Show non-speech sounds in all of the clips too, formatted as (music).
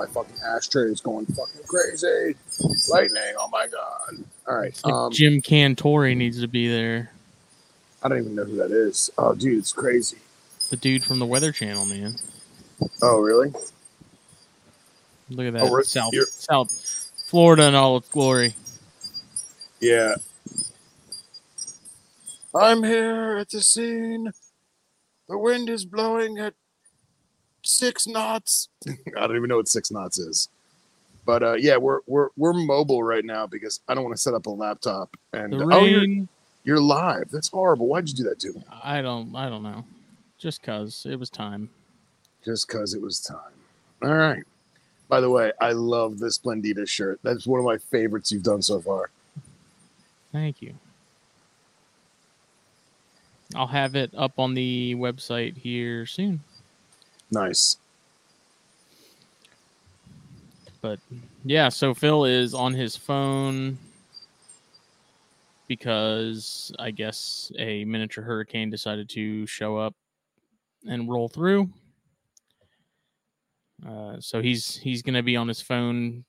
My fucking ashtray is going fucking crazy. Lightning, oh my god. All right. Um, Jim Cantore needs to be there. I don't even know who that is. Oh, dude, it's crazy. The dude from the Weather Channel, man. Oh, really? Look at that. Oh, South, South Florida in all its glory. Yeah. I'm here at the scene. The wind is blowing at six knots. (laughs) I don't even know what six knots is. But uh, yeah, we're we're we're mobile right now because I don't want to set up a laptop. And the rain, oh, you're, you're live. That's horrible. Why'd you do that to me? I don't I don't know. Just cause it was time. Just cause it was time. All right. By the way, I love this Splendida shirt. That's one of my favorites you've done so far. Thank you. I'll have it up on the website here soon. Nice. But yeah, so Phil is on his phone because I guess a miniature hurricane decided to show up and roll through. Uh, so he's he's gonna be on his phone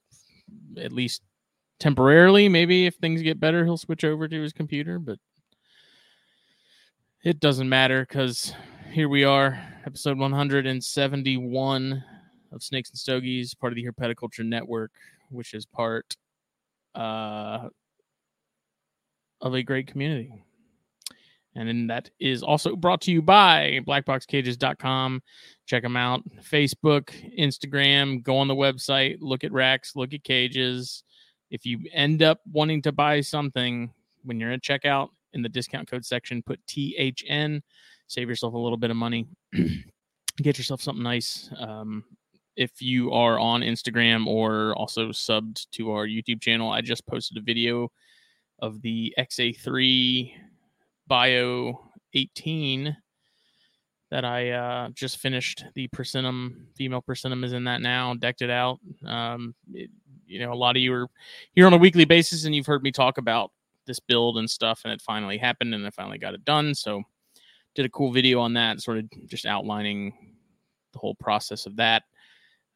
at least temporarily. Maybe if things get better, he'll switch over to his computer. But it doesn't matter because here we are, episode 171 of Snakes and Stogies, part of the Herpetoculture Network, which is part uh, of a great community. And then that is also brought to you by blackboxcages.com. Check them out. Facebook, Instagram, go on the website, look at racks, look at cages. If you end up wanting to buy something when you're at checkout in the discount code section, put THN save yourself a little bit of money, (clears throat) get yourself something nice. Um, if you are on Instagram or also subbed to our YouTube channel, I just posted a video of the XA3 Bio 18 that I uh, just finished. The Persimmon, female Persimmon is in that now, decked it out. Um, it, you know, a lot of you are here on a weekly basis and you've heard me talk about this build and stuff, and it finally happened and I finally got it done. So did a cool video on that, sort of just outlining the whole process of that.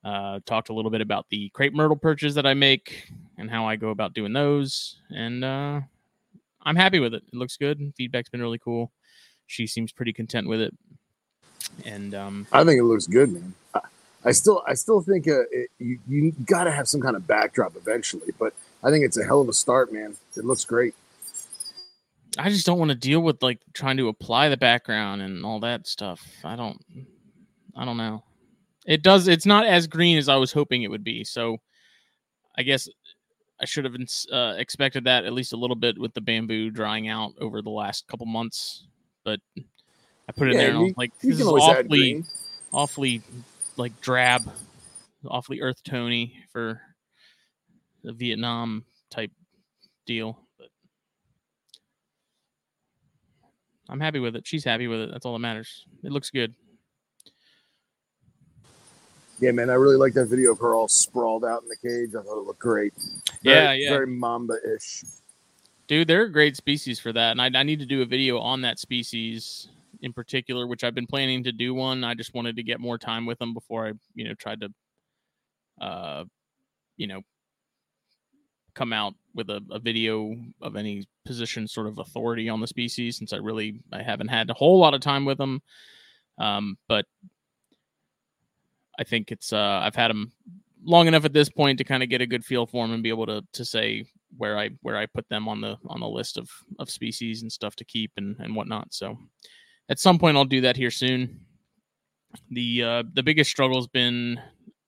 Uh, talked a little bit about the crepe myrtle perches that I make and how I go about doing those. And uh, I'm happy with it. It looks good. Feedback's been really cool. She seems pretty content with it. And um, I think it looks good, man. I, still, I still think uh, it, you you got to have some kind of backdrop eventually, but I think it's a hell of a start, man. It looks great. I just don't want to deal with like trying to apply the background and all that stuff. I don't I don't know. It does it's not as green as I was hoping it would be. So I guess I should have uh, expected that at least a little bit with the bamboo drying out over the last couple months. But I put it yeah, there and you, I was like, this is awfully, awfully like drab, awfully earth tony for the Vietnam type deal. I'm happy with it. She's happy with it. That's all that matters. It looks good. Yeah, man, I really like that video of her all sprawled out in the cage. I thought it looked great. Very, yeah, yeah. Very mamba-ish. Dude, they're a great species for that. And I, I need to do a video on that species in particular, which I've been planning to do one. I just wanted to get more time with them before I, you know, tried to, uh, you know, come out with a, a, video of any position sort of authority on the species since I really I haven't had a whole lot of time with them. Um, but I think it's uh, I've had them long enough at this point to kind of get a good feel for them and be able to to say where I where I put them on the on the list of of species and stuff to keep and and whatnot. So at some point I'll do that here soon. The uh, the biggest struggle has been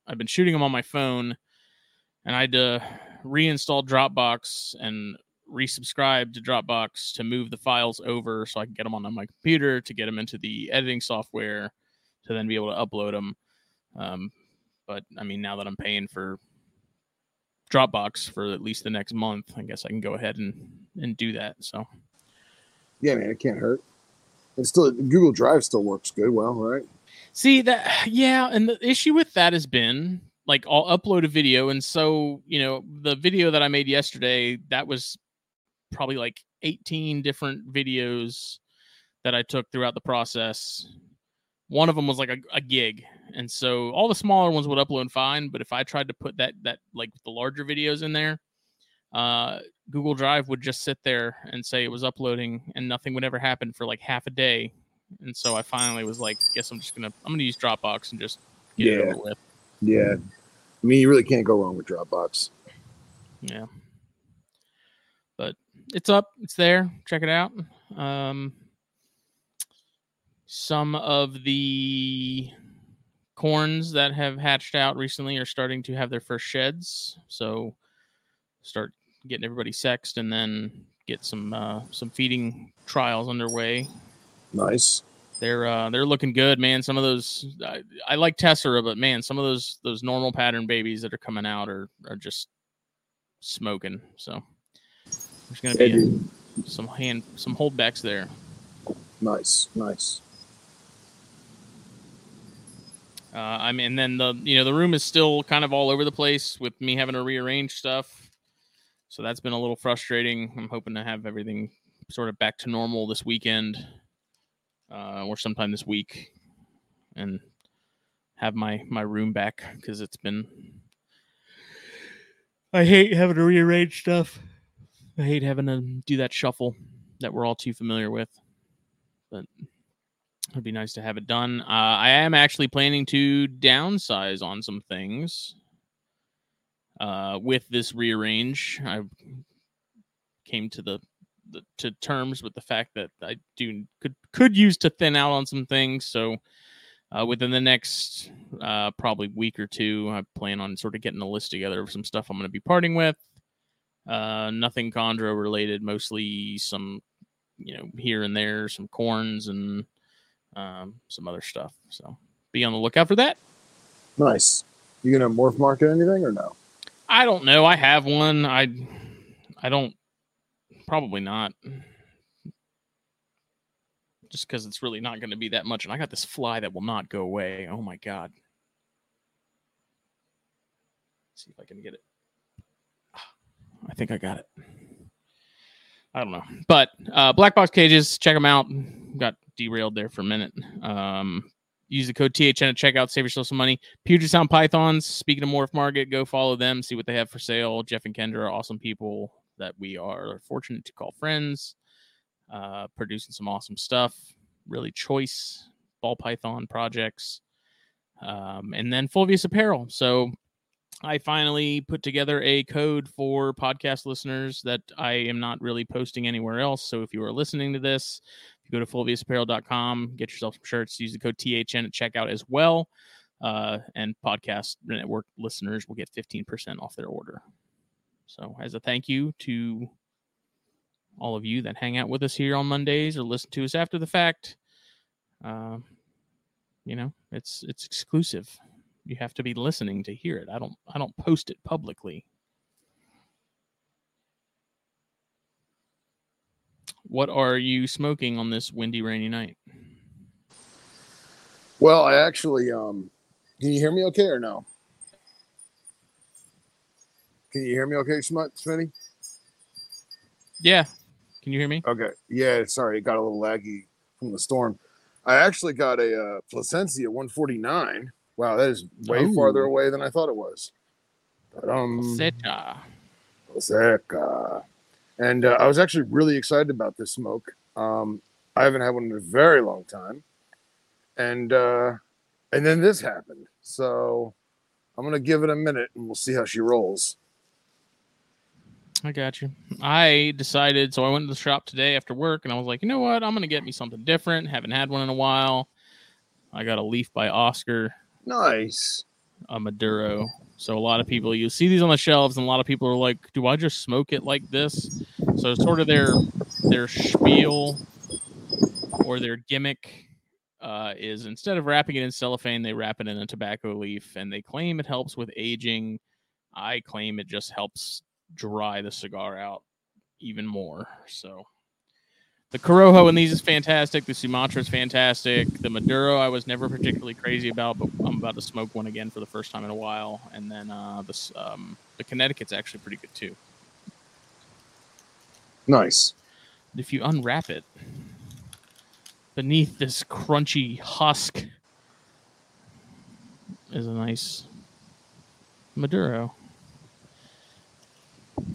I've been shooting them on my phone, and I had reinstall Dropbox and resubscribe to Dropbox to move the files over so I can get them on my computer to get them into the editing software to then be able to upload them. Um, but I mean, now that I'm paying for Dropbox for at least the next month, I guess I can go ahead and and do that. So Yeah, man, it can't hurt. And still, Google Drive still works good. Well, right? See that yeah, and the issue with that has been like I'll upload a video and so, you know, the video that I made yesterday, that was probably like 18 different videos that I took throughout the process. One of them was like a, a gig. And so all the smaller ones would upload fine, but if I tried to put that that like the larger videos in there, uh Google Drive would just sit there and say it was uploading and nothing would ever happen for like half a day and so I finally was like, guess I'm just gonna I'm gonna use Dropbox and just get it Yeah. over with. Yeah. I mean, you really can't go wrong with Dropbox. Yeah. But it's up, it's there. Check it out. Um some of the corns that have hatched out recently are starting to have their first sheds. So start getting everybody sexed and then get some uh some feeding trials underway Nice. They're uh they're looking good man some of those i, I like tessera but man some of those those normal pattern babies that are coming out are are just smoking so there's gonna be dude. some hand some holdbacks there Nice. Nice. uh i mean and then the you know the room is still kind of all over the place with me having to rearrange stuff so that's been a little frustrating i'm hoping to have everything sort of back to normal this weekend uh or sometime this week and have my my room back because it's been i hate having to rearrange stuff. I hate having to do that shuffle that we're all too familiar with but it'd be nice to have it done. Uh, i am actually planning to downsize on some things uh, with this rearrange. I came to the, the to terms with the fact that i do could could use to thin out on some things so uh, within the next uh, probably week or two, I plan on sort of getting a list together of some stuff I'm going to be parting with. Uh, nothing chondro related, mostly some, you know, here and there, some corns and um, some other stuff. So be on the lookout for that. Nice. You gonna morph market anything or no? I don't know. I have one. I I don't probably not. Just because it's really not going to be that much, and I got this fly that will not go away. Oh my god! see if I can get it. I think I got it. I don't know, but uh, black box cages, check them out. Got derailed there for a minute. Um, use the code THN at checkout, save yourself some money. Puget Sound Pythons. Speaking of Morph Market, go follow them, see what they have for sale. Jeff and Kendra are awesome people that we are fortunate to call friends. Uh, producing some awesome stuff, really choice ball python projects, um, and then Fulvius Apparel. So I finally put together a code for podcast listeners that I am not really posting anywhere else. So if you are listening to this, you go to fulviusapparel.com, get yourself some shirts, use the code THN at checkout as well. Uh, and podcast network listeners will get 15% off their order. So as a thank you to all of you that hang out with us here on Mondays or listen to us after the fact, uh, you know, it's it's exclusive you have to be listening to hear it. I don't I don't post it publicly. What are you smoking on this windy rainy night? Well, I actually um can you hear me okay or no? Can you hear me okay, Smitty? Yeah. Can you hear me? Okay. Yeah, sorry, it got a little laggy from the storm. I actually got a uh, Plasencia 149. Wow, that is way Ooh. farther away than I thought it was. But, um, And uh, I was actually really excited about this smoke. Um, I haven't had one in a very long time, and uh, and then this happened. So I'm gonna give it a minute, and we'll see how she rolls. I got you. I decided so I went to the shop today after work and I was like, you know what? I'm gonna get me something different. Haven't had one in a while. I got a leaf by Oscar. Nice. a Maduro. So a lot of people you see these on the shelves, and a lot of people are like, "Do I just smoke it like this?" So it's sort of their their spiel or their gimmick uh, is instead of wrapping it in cellophane, they wrap it in a tobacco leaf, and they claim it helps with aging. I claim it just helps dry the cigar out even more. So the Corojo in these is fantastic. The Sumatra is fantastic. The Maduro I was never particularly crazy about, but I'm about to smoke one again for the first time in a while. And then uh, this um, the Connecticut's actually pretty good too. Nice. If you unwrap it beneath this crunchy husk is a nice Maduro.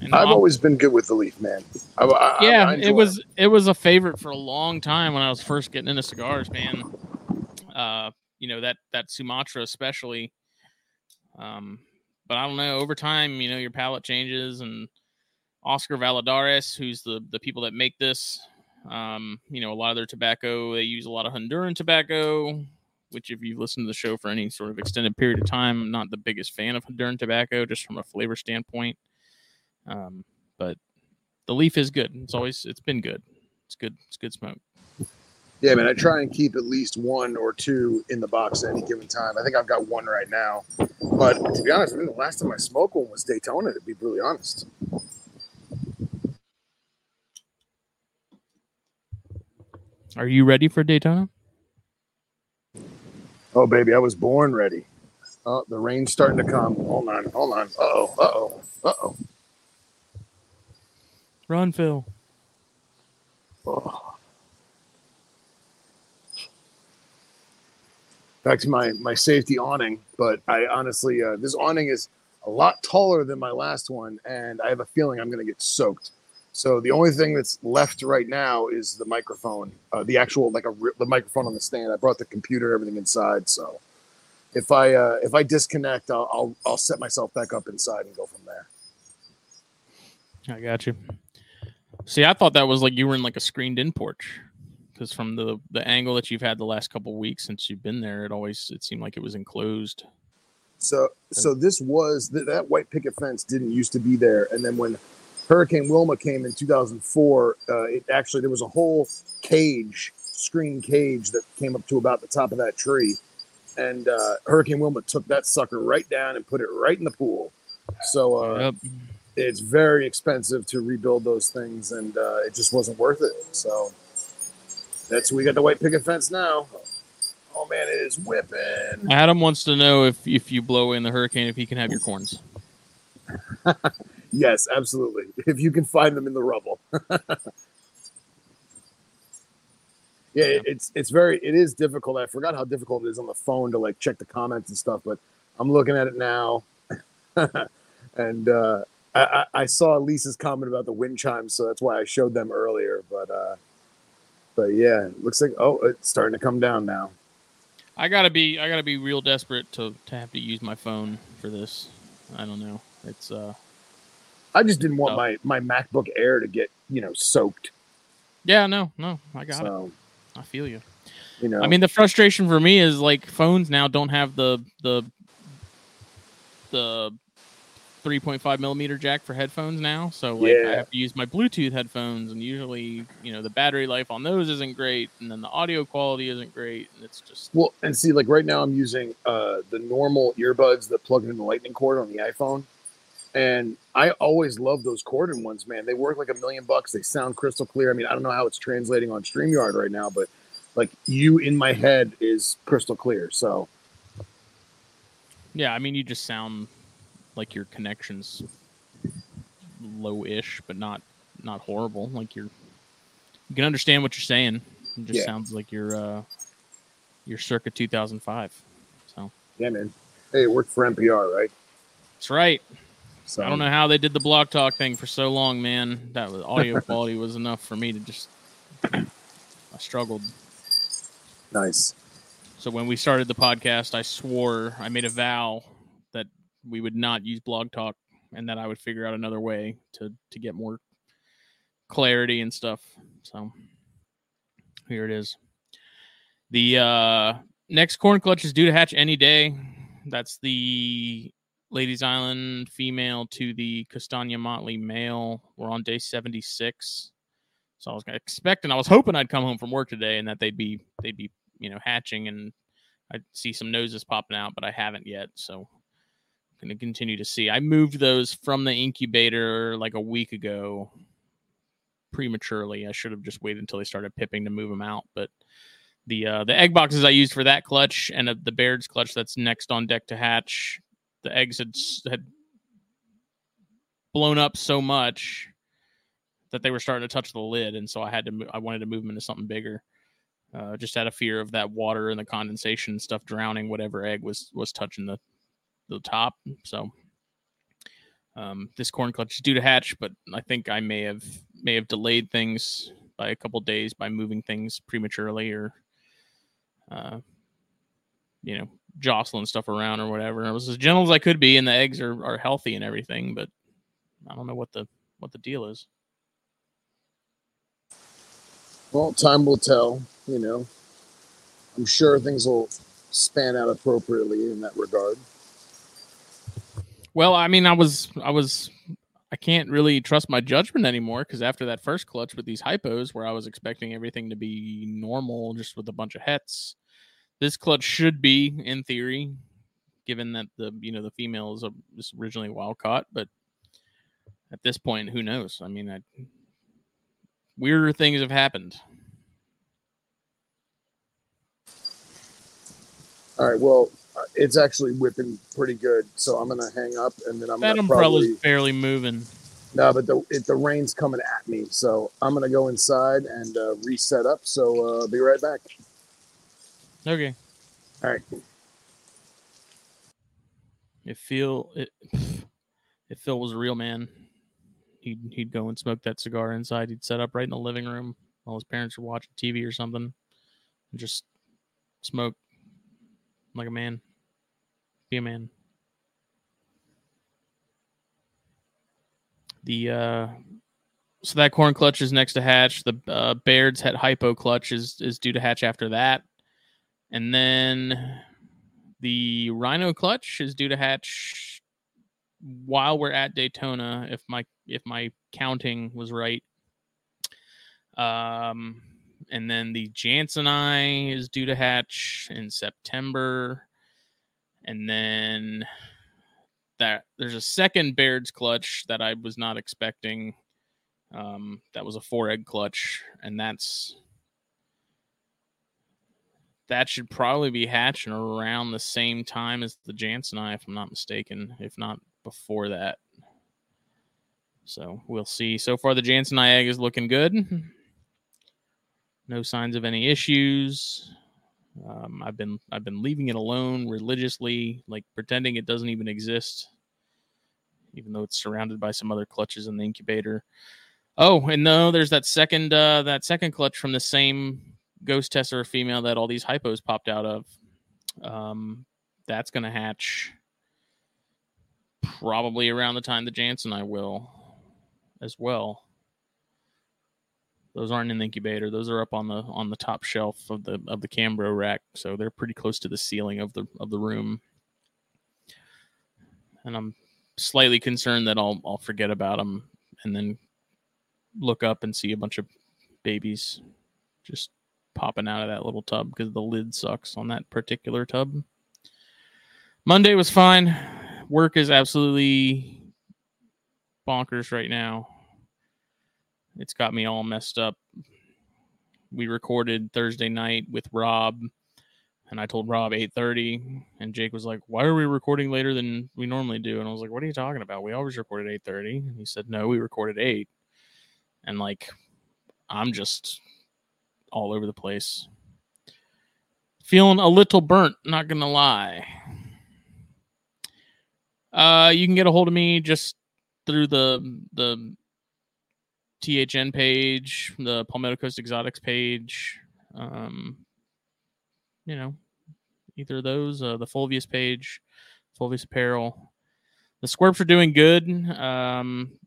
And I've I'll- always been good with the leaf, man. I, I, I- yeah, I it was it was a favorite for a long time when I was first getting into cigars, man. Uh, you know that that Sumatra especially. Um, but I don't know. Over time, you know, your palate changes, and Oscar Valladares, who's the the people that make this, um, you know, a lot of their tobacco they use a lot of Honduran tobacco. Which, if you've listened to the show for any sort of extended period of time, I'm not the biggest fan of Honduran tobacco, just from a flavor standpoint. Um, but the leaf is good. It's always it's been good. It's good. It's good smoke. Yeah, man. I try and keep at least one or two in the box at any given time. I think I've got one right now. But to be honest, I think the last time I smoked one was Daytona. To be brutally honest. Are you ready for Daytona? Oh, baby, I was born ready. Oh, the rain's starting to come. Hold on, hold on. Uh oh, uh oh, uh oh. Run, Phil. Oh. Back to my my safety awning, but I honestly, uh, this awning is a lot taller than my last one, and I have a feeling I'm going to get soaked. So the only thing that's left right now is the microphone, uh, the actual like a the microphone on the stand. I brought the computer, everything inside. So if I uh, if I disconnect, I'll, I'll I'll set myself back up inside and go from there. I got you. See, I thought that was like you were in like a screened in porch. Because from the the angle that you've had the last couple weeks since you've been there, it always it seemed like it was enclosed. So so this was th- that white picket fence didn't used to be there, and then when Hurricane Wilma came in 2004, uh, it actually there was a whole cage, screen cage that came up to about the top of that tree, and uh, Hurricane Wilma took that sucker right down and put it right in the pool. So uh, Yep. It's very expensive to rebuild those things, and uh, it just wasn't worth it. So that's we got the white picket fence now. Oh man, it is whipping. Adam wants to know if if you blow in the hurricane, if he can have your corns. (laughs) Yes, absolutely. If you can find them in the rubble. (laughs) yeah, it- it's it's very it is difficult. I forgot how difficult it is on the phone to like check the comments and stuff, but I'm looking at it now. (laughs) and uh I, I saw Lisa's comment about the wind chimes, so that's why I showed them earlier. But uh but yeah, it looks like oh it's starting to come down now. I gotta be I gotta be real desperate to to have to use my phone for this. I don't know. It's uh I just didn't want Oh. my my MacBook Air to get, you know, soaked. yeah no no I got it. I feel you. you know. I mean, the frustration for me is like phones now don't have the the the 3.5 millimeter jack for headphones now. So like I have to use my Bluetooth headphones, and usually you know the battery life on those isn't great, and then the audio quality isn't great, and it's just Well, and see, like right now, I'm using uh, the normal earbuds that plug in the lightning cord on the iPhone, and I always love those corded ones, man. They work like a million bucks. They sound crystal clear. I mean, I don't know how it's translating on Streamyard right now, but like you in my head is crystal clear. So yeah. I mean, you just sound like your connections low-ish, but not not horrible. Like you're you can understand what you're saying. It just Yeah. sounds like you're uh you're circa 2005. So yeah, man. Hey, it worked for NPR, right? that's right. So I don't know how they did the blog talk thing for so long, man. That was audio (laughs) quality was enough for me to just I struggled. Nice. So when we started the podcast, I swore I made a vow we would not use blog talk and that I would figure out another way to to get more clarity and stuff. So here it is. The uh next corn clutch is due to hatch any day. That's the Ladies Island female to the Castagna Motley male. We're on day 76. So I was expecting, I was hoping I'd come home from work today and that they'd be they'd be you know hatching and I'd see some noses popping out, but I haven't yet. So going to continue to see. I moved those from the incubator like a week ago prematurely. I should have just waited until they started pipping to move them out. But the uh, the egg boxes I used for that clutch and uh, the Baird's clutch that's next on deck to hatch, the eggs had had blown up so much that they were starting to touch the lid, and so I had to I wanted to move them into something bigger. Uh, just out of fear of that water and the condensation stuff drowning whatever egg was was touching the the top. So um, this corn clutch is due to hatch, but I think I may have may have delayed things by a couple days by moving things prematurely or uh, you know jostling stuff around or whatever. I was as gentle as I could be, and the eggs are are healthy and everything, but I don't know what the what the deal is. Well, time will tell. You know, I'm sure things will span out appropriately in that regard. Well, I mean, I was, I was, I can't really trust my judgment anymore because after that first clutch with these hypos, where I was expecting everything to be normal, just with a bunch of hets, this clutch should be, in theory, given that the you know the female is, is originally wild caught, but at this point, who knows? I mean, I, weirder things have happened. All right. Well, it's actually whipping pretty good, so I'm gonna hang up and then I'm that gonna umbrella's probably barely moving. no, but the it, the rain's coming at me, so I'm gonna go inside and uh, reset up. So uh, be right back. Okay. All right. If Phil, it, if Phil was a real man, he'd he'd go and smoke that cigar inside. He'd set up right in the living room while his parents were watching TV or something, and just smoke like a man. Be a man. The uh, so that corn clutch is next to hatch. The uh, Baird's het hypo clutch is is due to hatch after that, and then the Rhino clutch is due to hatch while we're at Daytona. If my if my counting was right. Um, and then the Jansenii is due to hatch in September, and then that there's a second Baird's clutch that I was not expecting. Um, that was a four egg clutch, and that's that should probably be hatching around the same time as the Jansenii, if I'm not mistaken, if not before that. So we'll see. So far, the Jansenii egg is looking good. (laughs) No signs of any issues. Um, I've been I've been leaving it alone religiously, like pretending it doesn't even exist, even though it's surrounded by some other clutches in the incubator. Oh, and no, there's that second uh, that second clutch from the same ghost tessera female that all these hypos popped out of. Um, that's gonna hatch probably around the time the Jansenii will as well. Those aren't in the incubator. Those are up on the on the top shelf of the of the Cambro rack, so they're pretty close to the ceiling of the of the room. And I'm slightly concerned that I'll I'll forget about them and then look up and see a bunch of babies just popping out of that little tub because the lid sucks on that particular tub. Monday was fine. Work is absolutely bonkers right now. It's got me all messed up. We recorded Thursday night with Rob, and I told Rob 8:30, and Jake was like, "Why are we recording later than we normally do?" And I was like, "What are you talking about? We always record at 8:30." And he said, "No, we recorded 8." And like, I'm just all over the place. Feeling a little burnt, not gonna lie. Uh, you can get a hold of me just through the the THN page, the Palmetto Coast Exotics page. Um, you know, either of those, uh, the Fulvius page, Fulvius Apparel. The squirps are doing good. Um,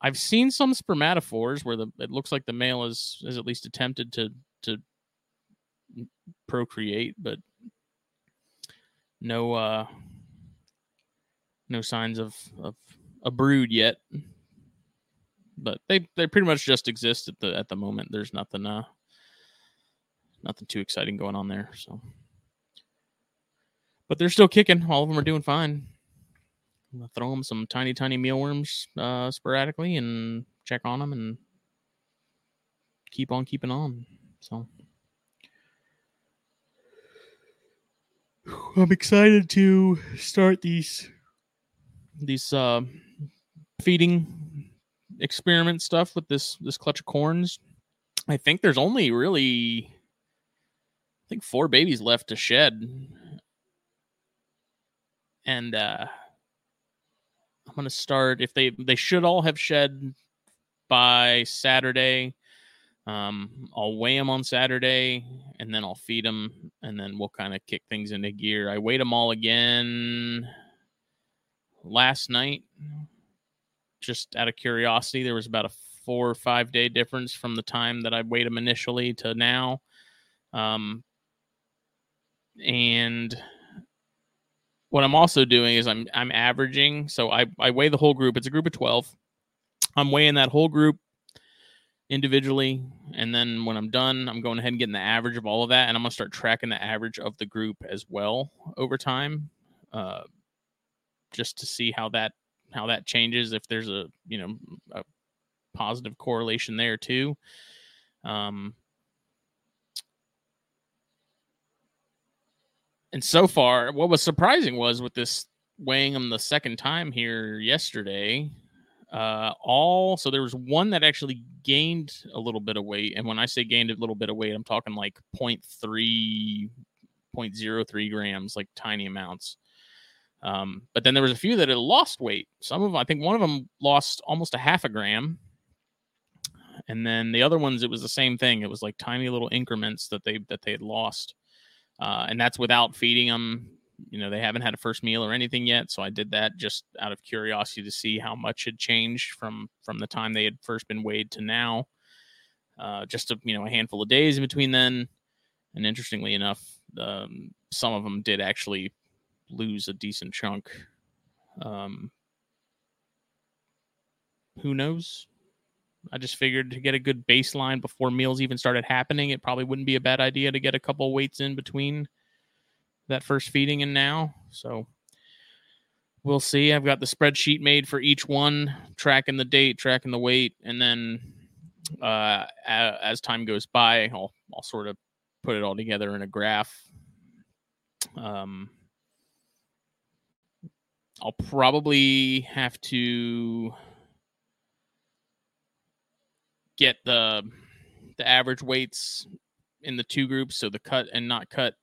I've seen some spermatophores where the it looks like the male is is at least attempted to to procreate, but no uh no signs of of a brood yet. But they they pretty much just exist at the at the moment. There's nothing uh nothing too exciting going on there. So, but they're still kicking. All of them are doing fine. I'm gonna throw them some tiny, tiny mealworms uh, sporadically and check on them and keep on keeping on. So (sighs) I'm excited to start these these uh, feeding experiment stuff with this this clutch of corns. I think there's only really I think four babies left to shed. And uh I'm gonna start if they they should all have shed by Saturday. Um, I'll weigh them on Saturday, and then I'll feed them, and then we'll kind of kick things into gear. I weighed them all again last night, just out of curiosity. There was about a four or five day difference from the time that I weighed them initially to now. Um, and what I'm also doing is I'm I'm averaging. So I I weigh the whole group. It's a group of twelve. I'm weighing that whole group individually, and then when I'm done, I'm going ahead and getting the average of all of that, and I'm gonna start tracking the average of the group as well over time, uh, just to see how that how that changes. If there's a you know a positive correlation there too. Um, and so far, what was surprising was with this weighing them the second time here yesterday, uh, all so there was one that actually gained a little bit of weight, and when I say gained a little bit of weight, I'm talking like 0.3, 0.03 grams, like tiny amounts. Um, but then there was a few that had lost weight. Some of them, I think one of them lost almost a half a gram, and then the other ones it was the same thing. It was like tiny little increments that they that they had lost uh, and that's without feeding them. You know, they haven't had a first meal or anything yet, so I did that just out of curiosity to see how much had changed from from the time they had first been weighed to now. Uh, just a you know a handful of days in between then, and interestingly enough, um, some of them did actually lose a decent chunk. Um, who knows? I just figured to get a good baseline before meals even started happening, it probably wouldn't be a bad idea to get a couple weights in between that first feeding and now. So we'll see. I've got the spreadsheet made for each one, tracking the date, tracking the weight, and then uh, as time goes by, I'll I'll sort of put it all together in a graph. Um, I'll probably have to get the the average weights in the two groups, so the cut and not cut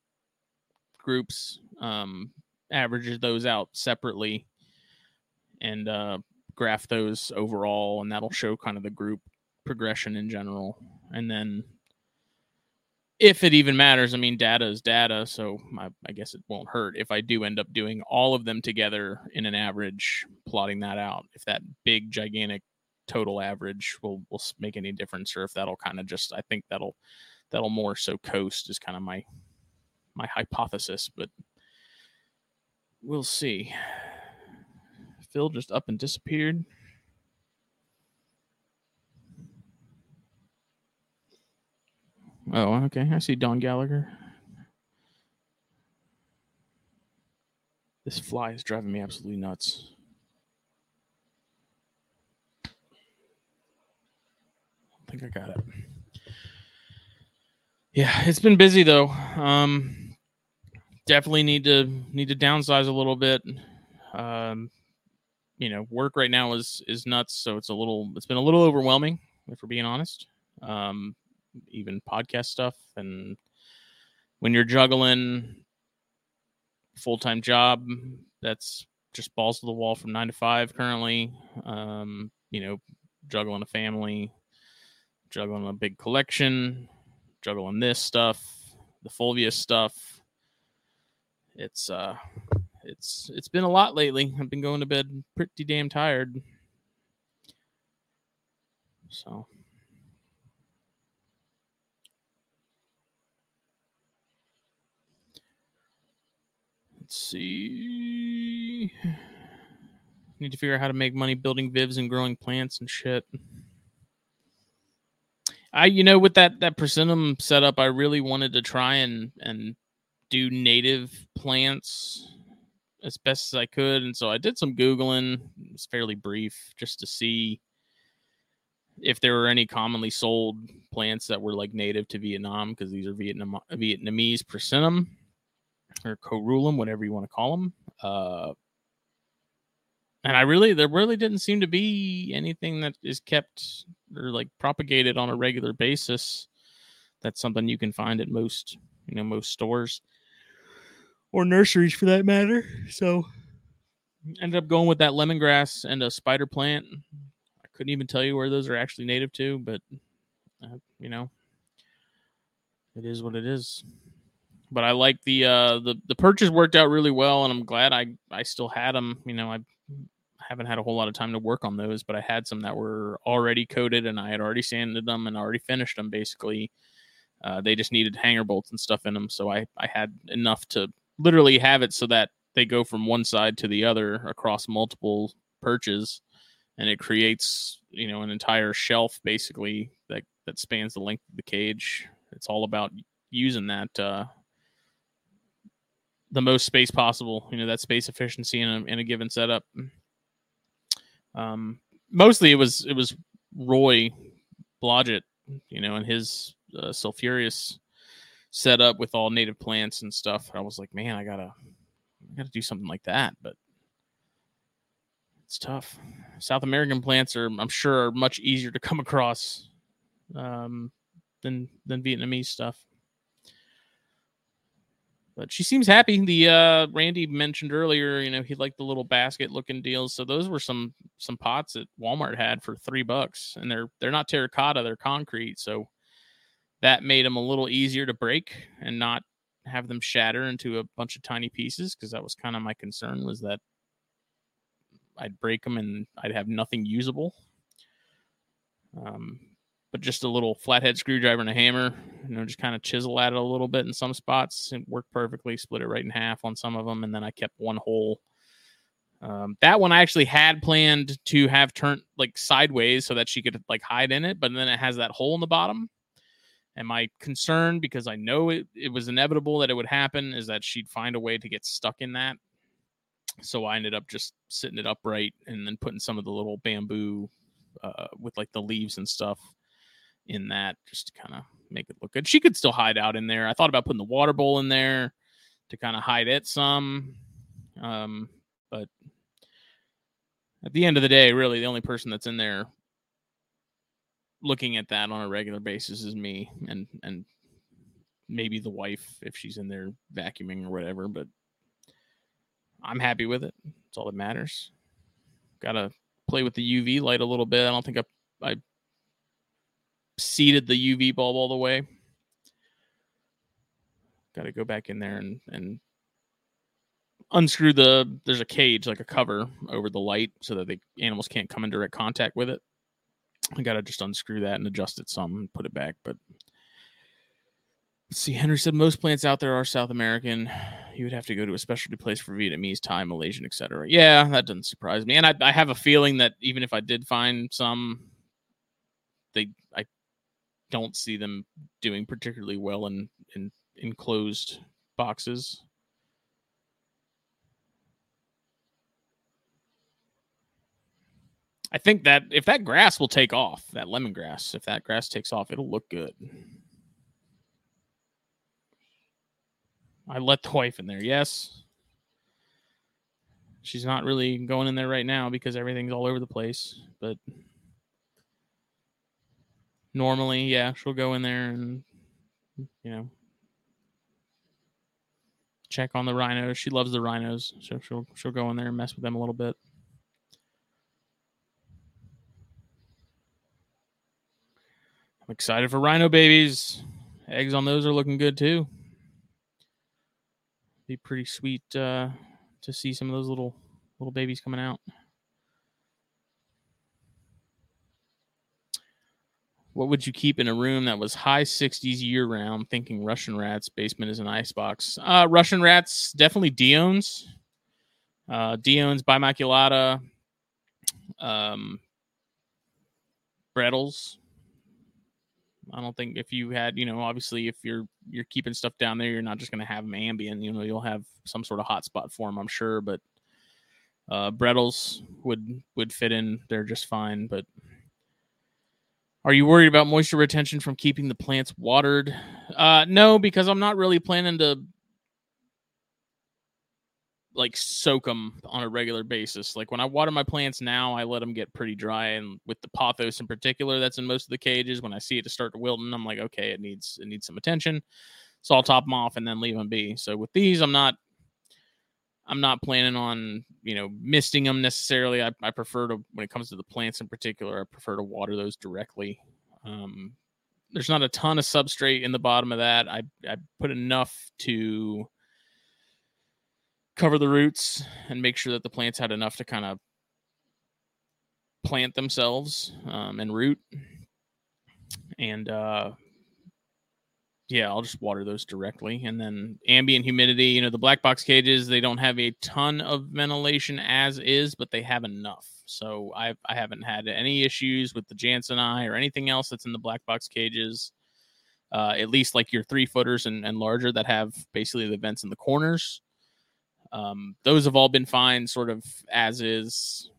groups, um, averages those out separately and uh, graph those overall, and that'll show kind of the group progression in general. And then, if it even matters, I mean, data is data, so I, I guess it won't hurt if I do end up doing all of them together in an average, plotting that out. If that big, gigantic total average will will make any difference or if that'll kind of just I think that'll that'll more so coast is kind of my my hypothesis, but we'll see. Phil just up and disappeared. Oh, okay. I see Don Gallagher. This fly is driving me absolutely nuts. I think I got it. Yeah, it's been busy though. Um, definitely need to need to downsize a little bit. Um, you know, work right now is is nuts, so it's a little it's been a little overwhelming if we're being honest. Um, even podcast stuff and when you're juggling full time job, that's just balls to the wall from nine to five currently. Um, you know, juggling a family, juggling a big collection, juggling this stuff, the Fulvia stuff. It's uh it's it's been a lot lately. I've been going to bed pretty damn tired. So Let's see. (sighs) Need to figure out how to make money building vivs and growing plants and shit. I you know with that that persimmon setup, I really wanted to try and and do native plants as best as I could, and so I did some googling. It was fairly brief, just to see if there were any commonly sold plants that were like native to Vietnam, because these are Vietnam Vietnamese Prasinum or Coeruleum, whatever you want to call them. Uh, and I really, there really didn't seem to be anything that is kept or like propagated on a regular basis. That's something you can find at most, you know, most stores or nurseries for that matter. So ended up going with that lemongrass and a spider plant. I couldn't even tell you where those are actually native to, but uh, you know, it is what it is. But I like the uh the the purchase worked out really well, and I'm glad I I still had them. You know, I haven't had a whole lot of time to work on those, but I had some that were already coated, and I had already sanded them and already finished them. Basically, uh, they just needed hanger bolts and stuff in them, so I I had enough to literally have it so that they go from one side to the other across multiple perches and it creates you know an entire shelf basically that that spans the length of the cage it's all about using that uh the most space possible you know that space efficiency in a, in a given setup um mostly it was it was roy blodgett you know and his uh, sulfurious set up with all native plants and stuff. I was like, man, I gotta, I gotta do something like that, but it's tough. South American plants are, I'm sure, are much easier to come across um, than than Vietnamese stuff. But she seems happy. The uh, Randy mentioned earlier, you know, he liked the little basket looking deals. So those were some some pots that Walmart had for three bucks, and they're they're not terracotta, they're concrete. So that made them a little easier to break and not have them shatter into a bunch of tiny pieces because that was kind of my concern was that I'd break them and I'd have nothing usable. Um, but just a little flathead screwdriver and a hammer, you know, just kind of chisel at it a little bit in some spots. It worked perfectly, split it right in half on some of them, and then I kept one hole. Um, that one I actually had planned to have turned like sideways so that she could like hide in it, but then it has that hole in the bottom. And my concern, because I know it, it was inevitable that it would happen, is that she'd find a way to get stuck in that. So I ended up just sitting it upright and then putting some of the little bamboo uh, with like the leaves and stuff in that just to kind of make it look good. She could still hide out in there. I thought about putting the water bowl in there to kind of hide it some. Um, but at the end of the day, really, the only person that's in there looking at that on a regular basis is me and and maybe the wife if she's in there vacuuming or whatever but i'm happy with it It's all that matters gotta play with the uv light a little bit i don't think i i seated the uv bulb all the way gotta go back in there and and unscrew the there's a cage like a cover over the light so that the animals can't come in direct contact with it I gotta just unscrew that and adjust it some and put it back. But see. Henry said most plants out there are South American. You would have to go to a specialty place for Vietnamese, Thai, Malaysian, etc. Yeah, that doesn't surprise me. And I, I have a feeling that even if I did find some, they I don't see them doing particularly well in in enclosed boxes. I think that if that grass will take off, that lemongrass, if that grass takes off, it'll look good. I let the wife in there. Yes. She's not really going in there right now because everything's all over the place. But normally, yeah, she'll go in there and, you know, check on the rhinos. She loves the rhinos. So she'll, she'll go in there and mess with them a little bit. I'm excited for rhino babies. Eggs on those are looking good too. Be pretty sweet uh, to see some of those little little babies coming out. What would you keep in a room that was high 60s year round? Thinking Russian rats. Basement is an icebox. Uh, Russian rats, definitely Dion's. Uh, Diones, Bimaculata, um, Brettles, I don't think if you had, you know, obviously if you're you're keeping stuff down there, you're not just going to have them ambient. You know, you'll have some sort of hotspot for them, I'm sure. But uh, Brettles would would fit in there just fine. But are you worried about moisture retention from keeping the plants watered? Uh, no, because I'm not really planning to like soak them on a regular basis. Like when I water my plants now, I let them get pretty dry, and with the pothos in particular, that's in most of the cages. When I see it to start to wilting, I'm like, okay, it needs it needs some attention, so I'll top them off and then leave them be. So with these, I'm not I'm not planning on you know misting them necessarily. I, I prefer to when it comes to the plants in particular, I prefer to water those directly. Um, there's not a ton of substrate in the bottom of that. I I put enough to cover the roots and make sure that the plants had enough to kind of plant themselves um, and root. And uh, yeah, I'll just water those directly. And then ambient humidity, you know, the black box cages, they don't have a ton of ventilation as is, but they have enough. So I I haven't had any issues with the Jansenii or anything else that's in the black box cages. Uh, at least like your three footers and, and larger that have basically the vents in the corners. Um, those have all been fine, sort of as is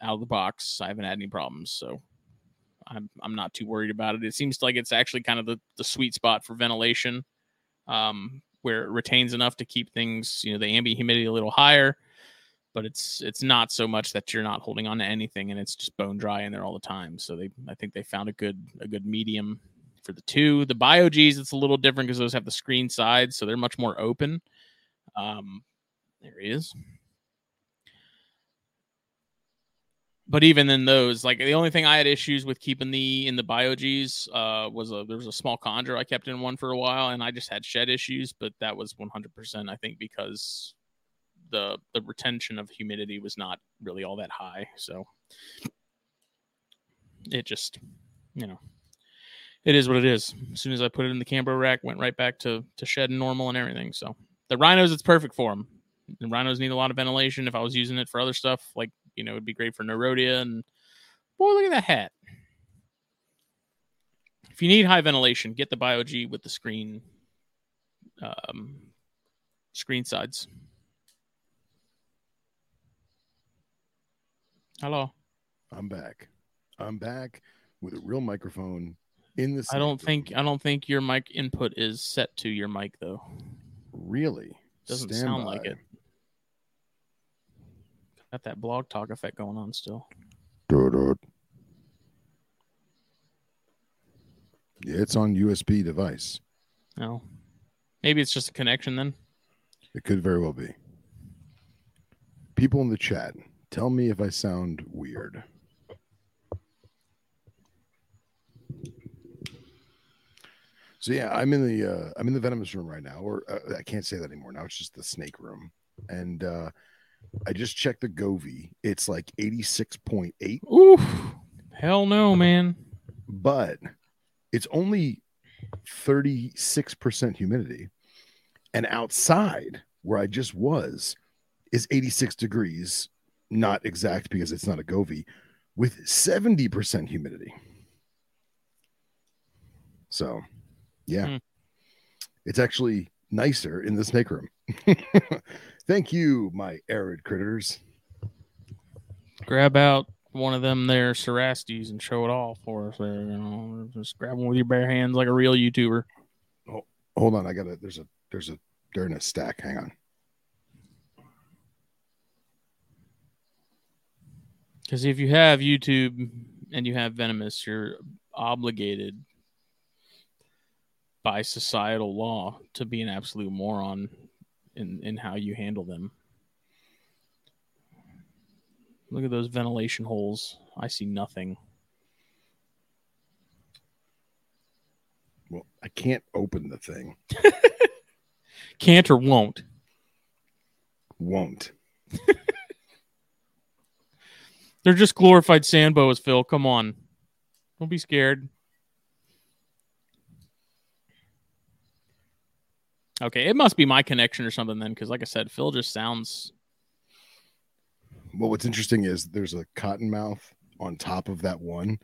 out of the box. I haven't had any problems, so I'm I'm not too worried about it. It seems like it's actually kind of the, the sweet spot for ventilation, um, where it retains enough to keep things, you know, the ambient humidity a little higher, but it's it's not so much that you're not holding on to anything and it's just bone dry in there all the time. So they I think they found a good a good medium for the two. The BioGs it's a little different because those have the screen sides, so they're much more open. Um, there he is. But even in those, like the only thing I had issues with keeping the in the BioGs uh, was a there was a small conger I kept in one for a while, and I just had shed issues. But that was 100%, I think, because the the retention of humidity was not really all that high. So it just, you know, it is what it is. As soon as I put it in the Cambro rack, went right back to to shed normal and everything. So the rhinos, it's perfect for them. The rhinos need a lot of ventilation. If I was using it for other stuff, like you know, it'd be great for Nerodia. And boy, look at that hat. If you need high ventilation, get the BioG with the screen um, screen sides. Hello. I'm back. I'm back with a real microphone in the. I don't think I don't think your mic input is set to your mic though. Really Doesn't Stand sound like it. Got that blog talk effect going on still. Yeah, it's on USB device. No. Maybe it's just a connection then. It could very well be. People in the chat, tell me if I sound weird. So yeah, I'm in the uh, I'm in the venomous room right now, or uh, I can't say that anymore. Now it's just the snake room, and uh, I just checked the Govee. It's like 86.8, Oof. Hell no, man. but it's only 36% humidity. And outside where I just was is 86 degrees, not exact because it's not a Govee, with 70% humidity. So, yeah, Hmm. it's actually nicer in the snake room. (laughs) Thank you, my arid critters. Grab out one of them there Cerastes and show it off for us there. You know, just grab one with your bare hands like a real YouTuber. Oh, Hold on, I got to There's a there's a they're in a stack. Hang on. Because if you have YouTube and you have Venomous, you're obligated by societal law to be an absolute moron in, in how you handle them. Look at those ventilation holes. I see nothing. Well, I can't open the thing. (laughs) Can't or won't. Won't. (laughs) They're just glorified sandboas, Phil. Come on. Don't be scared. Okay, it must be my connection or something then, because like I said, Phil just sounds Well, what's interesting is there's a cottonmouth on top of that one,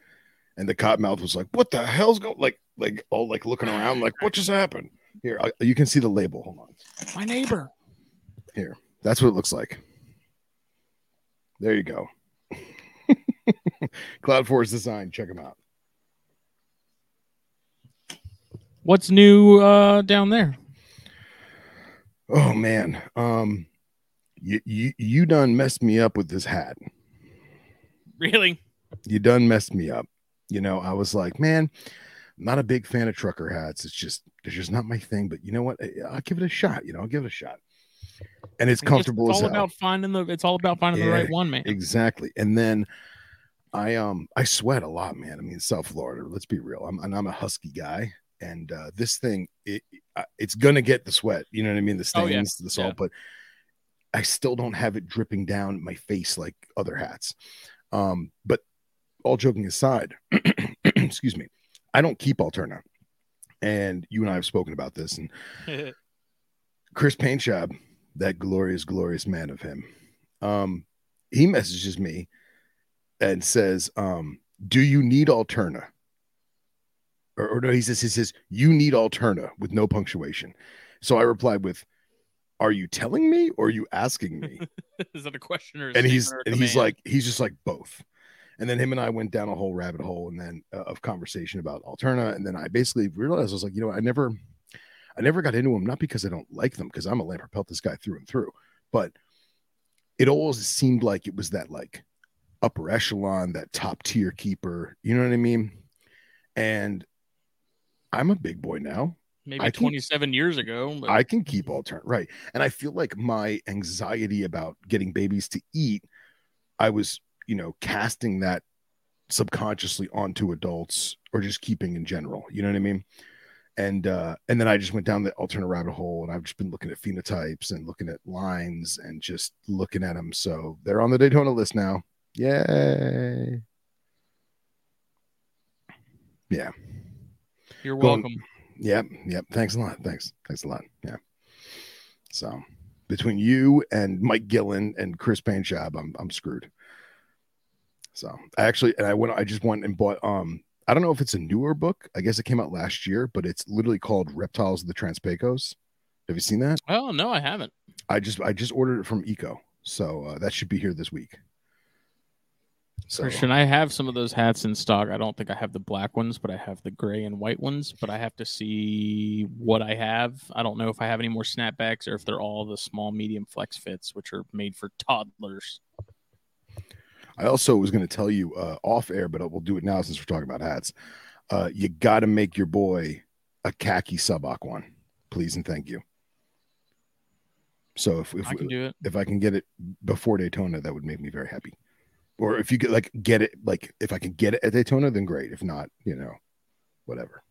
And the cottonmouth was like, "What the hell's going?" Like, like all like looking around, like, "What just happened?" Here, I, you can see the label. Hold on. My neighbor. Here, that's what it looks like. There you go. (laughs) Cloud Force Design. Check them out. What's new uh, down there? Oh man, um, you you you done messed me up with this hat. Really? You done messed me up. You know, I was like, man, I'm not a big fan of trucker hats. It's just it's just not my thing. But you know what? I'll give it a shot. You know, I'll give it a shot. And it's just- comfortable It's as all hell. about finding the. It's all about finding the right one, man. Exactly. And then I um I sweat a lot, man. I mean, South Florida. Let's be real. I'm and I'm a husky guy, and uh, this thing it it's gonna get the sweat. You know what I mean? The Oh, yeah. stains, the salt, Yeah. but I still don't have it dripping down my face like other hats. Um, but all joking aside, (clears throat) excuse me, I don't keep Alterna. And you and I have spoken about this, and (laughs) Chris Paintjob, that glorious, glorious man of him, um, he messages me and says, um, "Do you need Alterna?" Or, or no, he says, "He says you need Alterna with no punctuation." So I replied with, "Are you telling me or are you asking me?" (laughs) Is that a question or? And he's and he's like he's just like both and then him and i went down a whole rabbit hole and then uh, of conversation about alterna and then i basically realized i was like you know i never i never got into them not because i don't like them because i'm a Lampropeltis guy through and through but it always seemed like it was that like upper echelon that top tier keeper you know what i mean and i'm a big boy now maybe I can- 27 years ago. But I can keep Alterna right. And I feel like my anxiety about getting babies to eat, I was, you know, casting that subconsciously onto adults or just keeping in general. You know what I mean? And uh, and then I just went down the Alterna rabbit hole and I've just been looking at phenotypes and looking at lines and just looking at them. So they're on the Daytona list now. Yay. Yeah. You're going- welcome. Yep, yep. Thanks a lot. Thanks. Thanks a lot. Yeah. So between you and Mike Gillen and Chris Painjob, I'm I'm screwed. So I actually and I went I just went and bought um I don't know if it's a newer book. I guess it came out last year, but it's literally called Reptiles of the Transpecos. Have you seen that? Oh no, I haven't. I just I just ordered it from Eco. So uh, that should be here this week. So Christian, I have some of those hats in stock. I don't think I have the black ones, but I have the gray and white ones. But I have to see what I have. I don't know if I have any more snapbacks or if they're all the small, medium flex fits, which are made for toddlers. I also was going to tell you uh, off air, but we'll do it now since we're talking about hats. Uh, you got to make your boy a khaki subak one, please and thank you. So if if, I can do it. if I can get it before Daytona, that would make me very happy. Or if you could like get it, like if I can get it at Daytona, then great. If not, you know, whatever.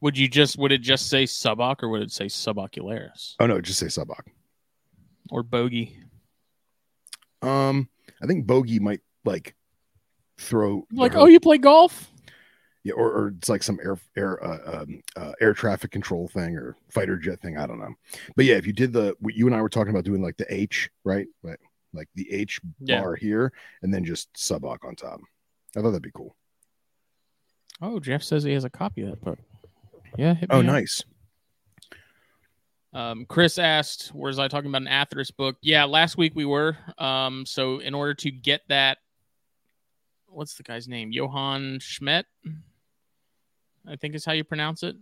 Would you just would it just say suboc or would it say subocularis Oh no, just say subak. or bogey? Um, I think Bogey might like throw Like, oh, you play golf? Yeah, or, or it's like some air air uh, um, uh, air traffic control thing or fighter jet thing. I don't know, but yeah, if you did the what you and I were talking about doing like the H right, like like the H Yeah. bar here, and then just sub subok on top. I thought that'd be cool. Oh, Jeff says he has a copy of that book. Yeah. hit Oh, up. nice. Um, Chris asked, "Was I talking about an Atheris book?" Yeah, last week we were. Um, so in order to get that, what's the guy's name? Johann Schmidt, I think is how you pronounce it.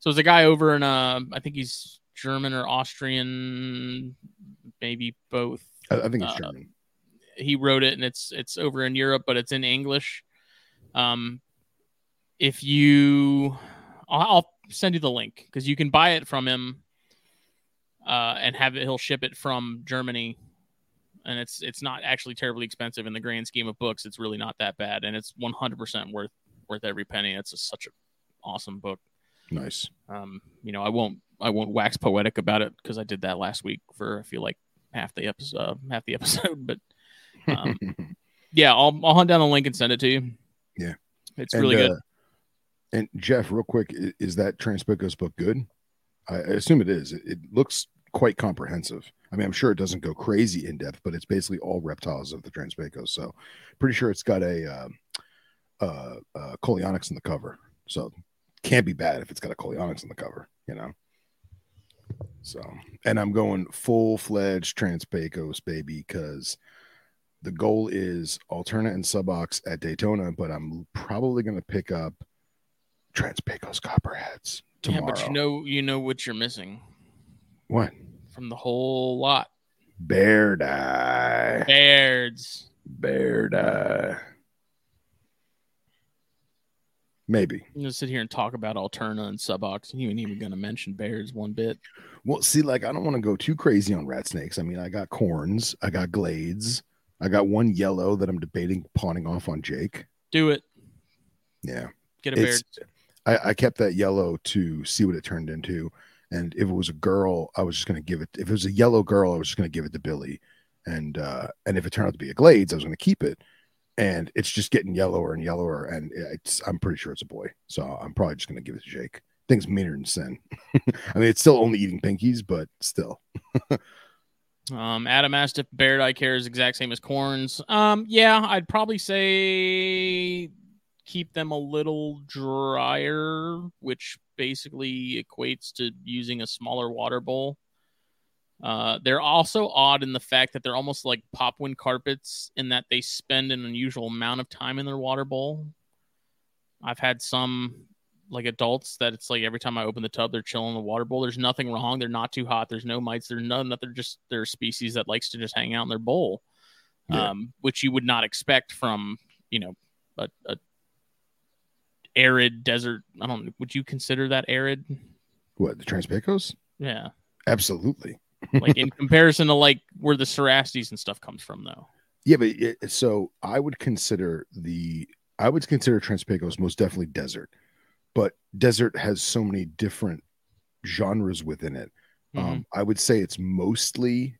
So it's a guy over in, uh, I think he's German or Austrian, maybe both. I, I think it's Uh, German. He wrote it, and it's it's over in Europe, but it's in English. Um, if you, I'll, I'll send you the link because you can buy it from him uh, and have it. He'll ship it from Germany, and it's it's not actually terribly expensive in the grand scheme of books. It's really not that bad, and it's one hundred percent worth worth every penny. It's a, such an awesome book. Nice. Um, you know, I won't I won't wax poetic about it because I did that last week for I feel like half the episode, uh, half the episode. (laughs) But um, yeah, I'll I'll hunt down the link and send it to you. Yeah. it's And, really good. uh, and Jeff, real quick, is that Trans-Pecos book good? I, assume it is. It, it looks quite comprehensive. I mean, I'm sure it doesn't go crazy in depth, but it's basically all reptiles of the Trans-Pecos. So, pretty sure it's got a um, uh, uh Coleonyx on the cover, so can't be bad if it's got a Coleonyx on the cover, you know. So, and I'm going full fledged Trans-Pecos, baby, because the goal is Alterna and Subox at Daytona, but I'm probably going to pick up Trans-Pecos Copperheads tomorrow. Yeah, but you know, you know what you're missing what from the whole lot. Bear die. Bairds. Bear die. Maybe. I'm gonna sit here and talk about Alterna and Subox. You ain't even gonna mention bears one bit. Well, see, like I don't want to go too crazy on rat snakes. I mean, I got corns, I got glades, I got one yellow that I'm debating pawning off on Jake. Do it. Yeah. Get a bear. I, I kept that yellow to see what it turned into. And if it was a girl, I was just gonna give it. If it was a yellow girl, I was just gonna give it to Billy. And uh, and if it turned out to be a glades, I was gonna keep it and it's just getting yellower and yellower and it's i'm pretty sure it's a boy so i'm probably just to give it to jake things meaner than sin. (laughs) I mean it's still only eating pinkies but still. (laughs) Um adam asked if bairdi care is exact same as corns. Um yeah i'd probably say keep them a little drier which basically equates to using a smaller water bowl uh, they're also odd in the fact that they're almost like popwind carpets in that they spend an unusual amount of time in their water bowl. I've had some like adults that it's like every time I open the tub, they're chilling in the water bowl. There's nothing wrong. They're not too hot. There's no mites. There's none that they're just they're a species that likes to just hang out in their bowl, yeah. um, which you would not expect from you know a, a arid desert. I don't. Know, would you consider that arid? What the Trans-Pecos? Yeah, absolutely like in (laughs) comparison to like where the Cerastes and stuff comes from, though. Yeah, but it, so I would consider the I would consider Trans-Pecos most definitely desert, but desert has so many different genres within it. Um, mm-hmm. Um, I would say it's mostly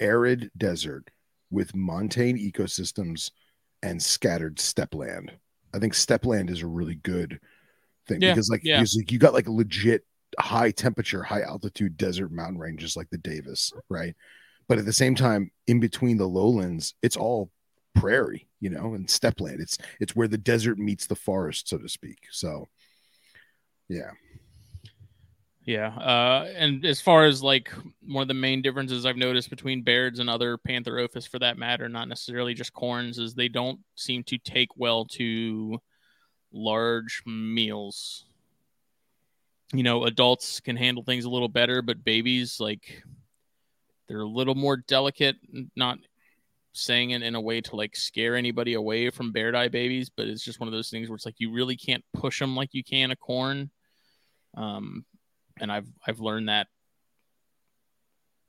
arid desert with montane ecosystems and scattered steppe land. I think steppe land is a really good thing yeah, because like, yeah. because like you got like legit high temperature, high altitude desert mountain ranges like the Davis, right? But at the same time, in between the lowlands, it's all prairie, you know, and steppe land. It's it's where the desert meets the forest, so to speak. So, yeah. Yeah, uh, and as far as like one of the main differences I've noticed between Bairds and other Pantherophis, for that matter, not necessarily just corns, is they don't seem to take well to large meals you know, adults can handle things a little better, but babies, like, they're a little more delicate. Not saying it in a way to like scare anybody away from bairdi babies, but it's just one of those things where it's like you really can't push them like you can a corn. Um, and I've I've learned that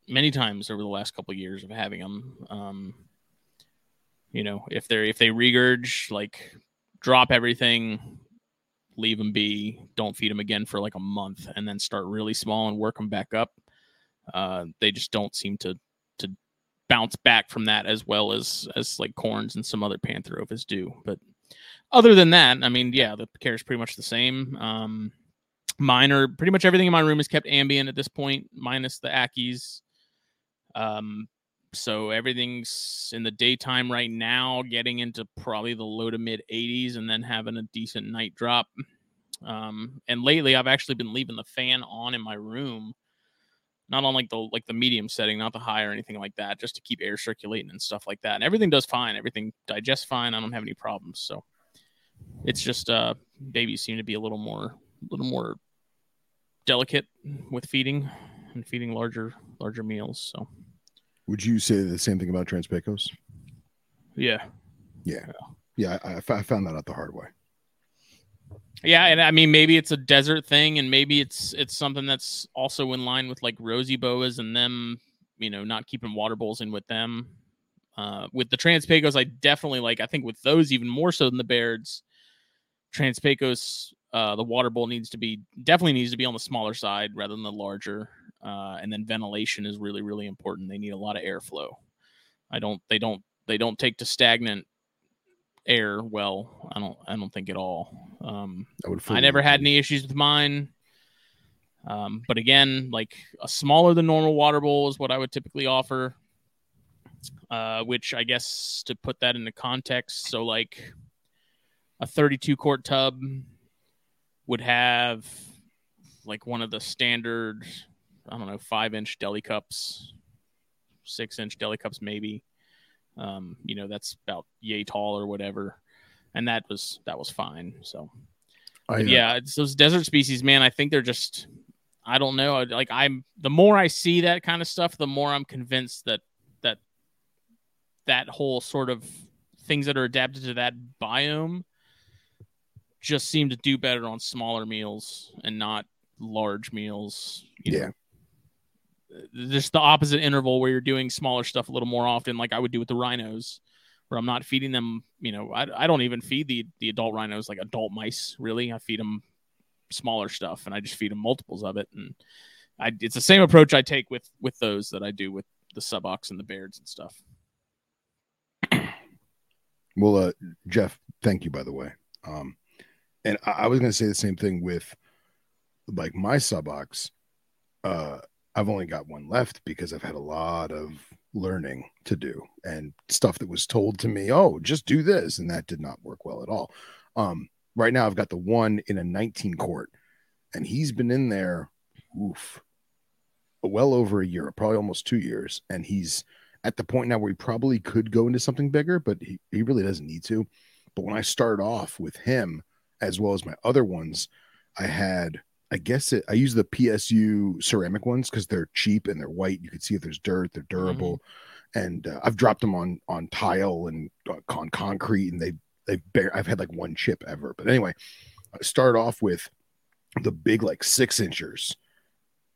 many times over the last couple of years of having them. Um, you know, if they're if they regurge, like drop everything, leave them be, don't feed them again for like a month, and then start really small and work them back up. Uh, they just don't seem to to bounce back from that as well as as like corns and some other Pantherophis do. But other than that, I mean, yeah, the care is pretty much the same. Um, mine are pretty much everything in my room is kept ambient at this point, minus the Ackies. Um, so everything's in the daytime right now, getting into probably the low to mid 80s and then having a decent night drop. Um, and lately I've actually been leaving the fan on in my room, not on like the like the medium setting, not the high or anything like that, just to keep air circulating and stuff like that. And everything does fine. Everything digests fine. I don't have any problems. So it's just uh babies seem to be a little more a little more delicate with feeding and feeding larger larger meals. So would you say the same thing about Trans-Pecos? Yeah. Yeah. Yeah. I, I found that out the hard way. Yeah, and I mean maybe it's a desert thing, and maybe it's it's something that's also in line with like rosy boas and them, you know, not keeping water bowls in with them. Uh, with the Trans-Pecos, I definitely like. I think with those even more so than the Bairds, Trans-Pecos, uh, the water bowl needs to be definitely needs to be on the smaller side rather than the larger uh, and then ventilation is really really important. They need a lot of airflow. I don't they don't they don't take to stagnant air well. I don't I don't think at all. Um, I would. I never had any issues with mine. Um, but again, like a smaller than normal water bowl is what I would typically offer. Uh, which I guess to put that into context, so like a 32 quart tub would have like one of the standard, I don't know, five inch deli cups, six inch deli cups, maybe. Um, you know, that's about yay tall or whatever. And that was, that was fine. So, I, yeah, it's those desert species, man. I think they're just, I don't know. Like I'm, the more I see that kind of stuff, the more I'm convinced that that that whole sort of things that are adapted to that biome just seem to do better on smaller meals and not large meals. you know. Just the opposite interval where you're doing smaller stuff a little more often, like I would do with the rhinos, where I'm not feeding them. You know, I, I don't even feed the the adult rhinos like adult mice. Really, I feed them smaller stuff, and I just feed them multiples of it. And I, it's the same approach I take with with those that I do with the subox and the Bairds and stuff. Well, uh, Jeff, thank you by the way. Um, and I, I was going to say the same thing with like my subox. Uh, I've only got one left because I've had a lot of learning to do and stuff that was told to me. Oh, just do this, and that did not work well at all. Um, right now, I've got the one in a 19 court, and he's been in there, oof, well over a year, probably almost two years, and he's at the point now where he probably could go into something bigger, but he, he really doesn't need to. But when I started off with him, as well as my other ones, I had, I guess it, I use the PSU ceramic ones because they're cheap and they're white. You can see if there's dirt, they're durable. And uh, I've dropped them on on tile and uh, on concrete, and they they bear. I've had like one chip ever. But anyway, I started off with the big like six inchers,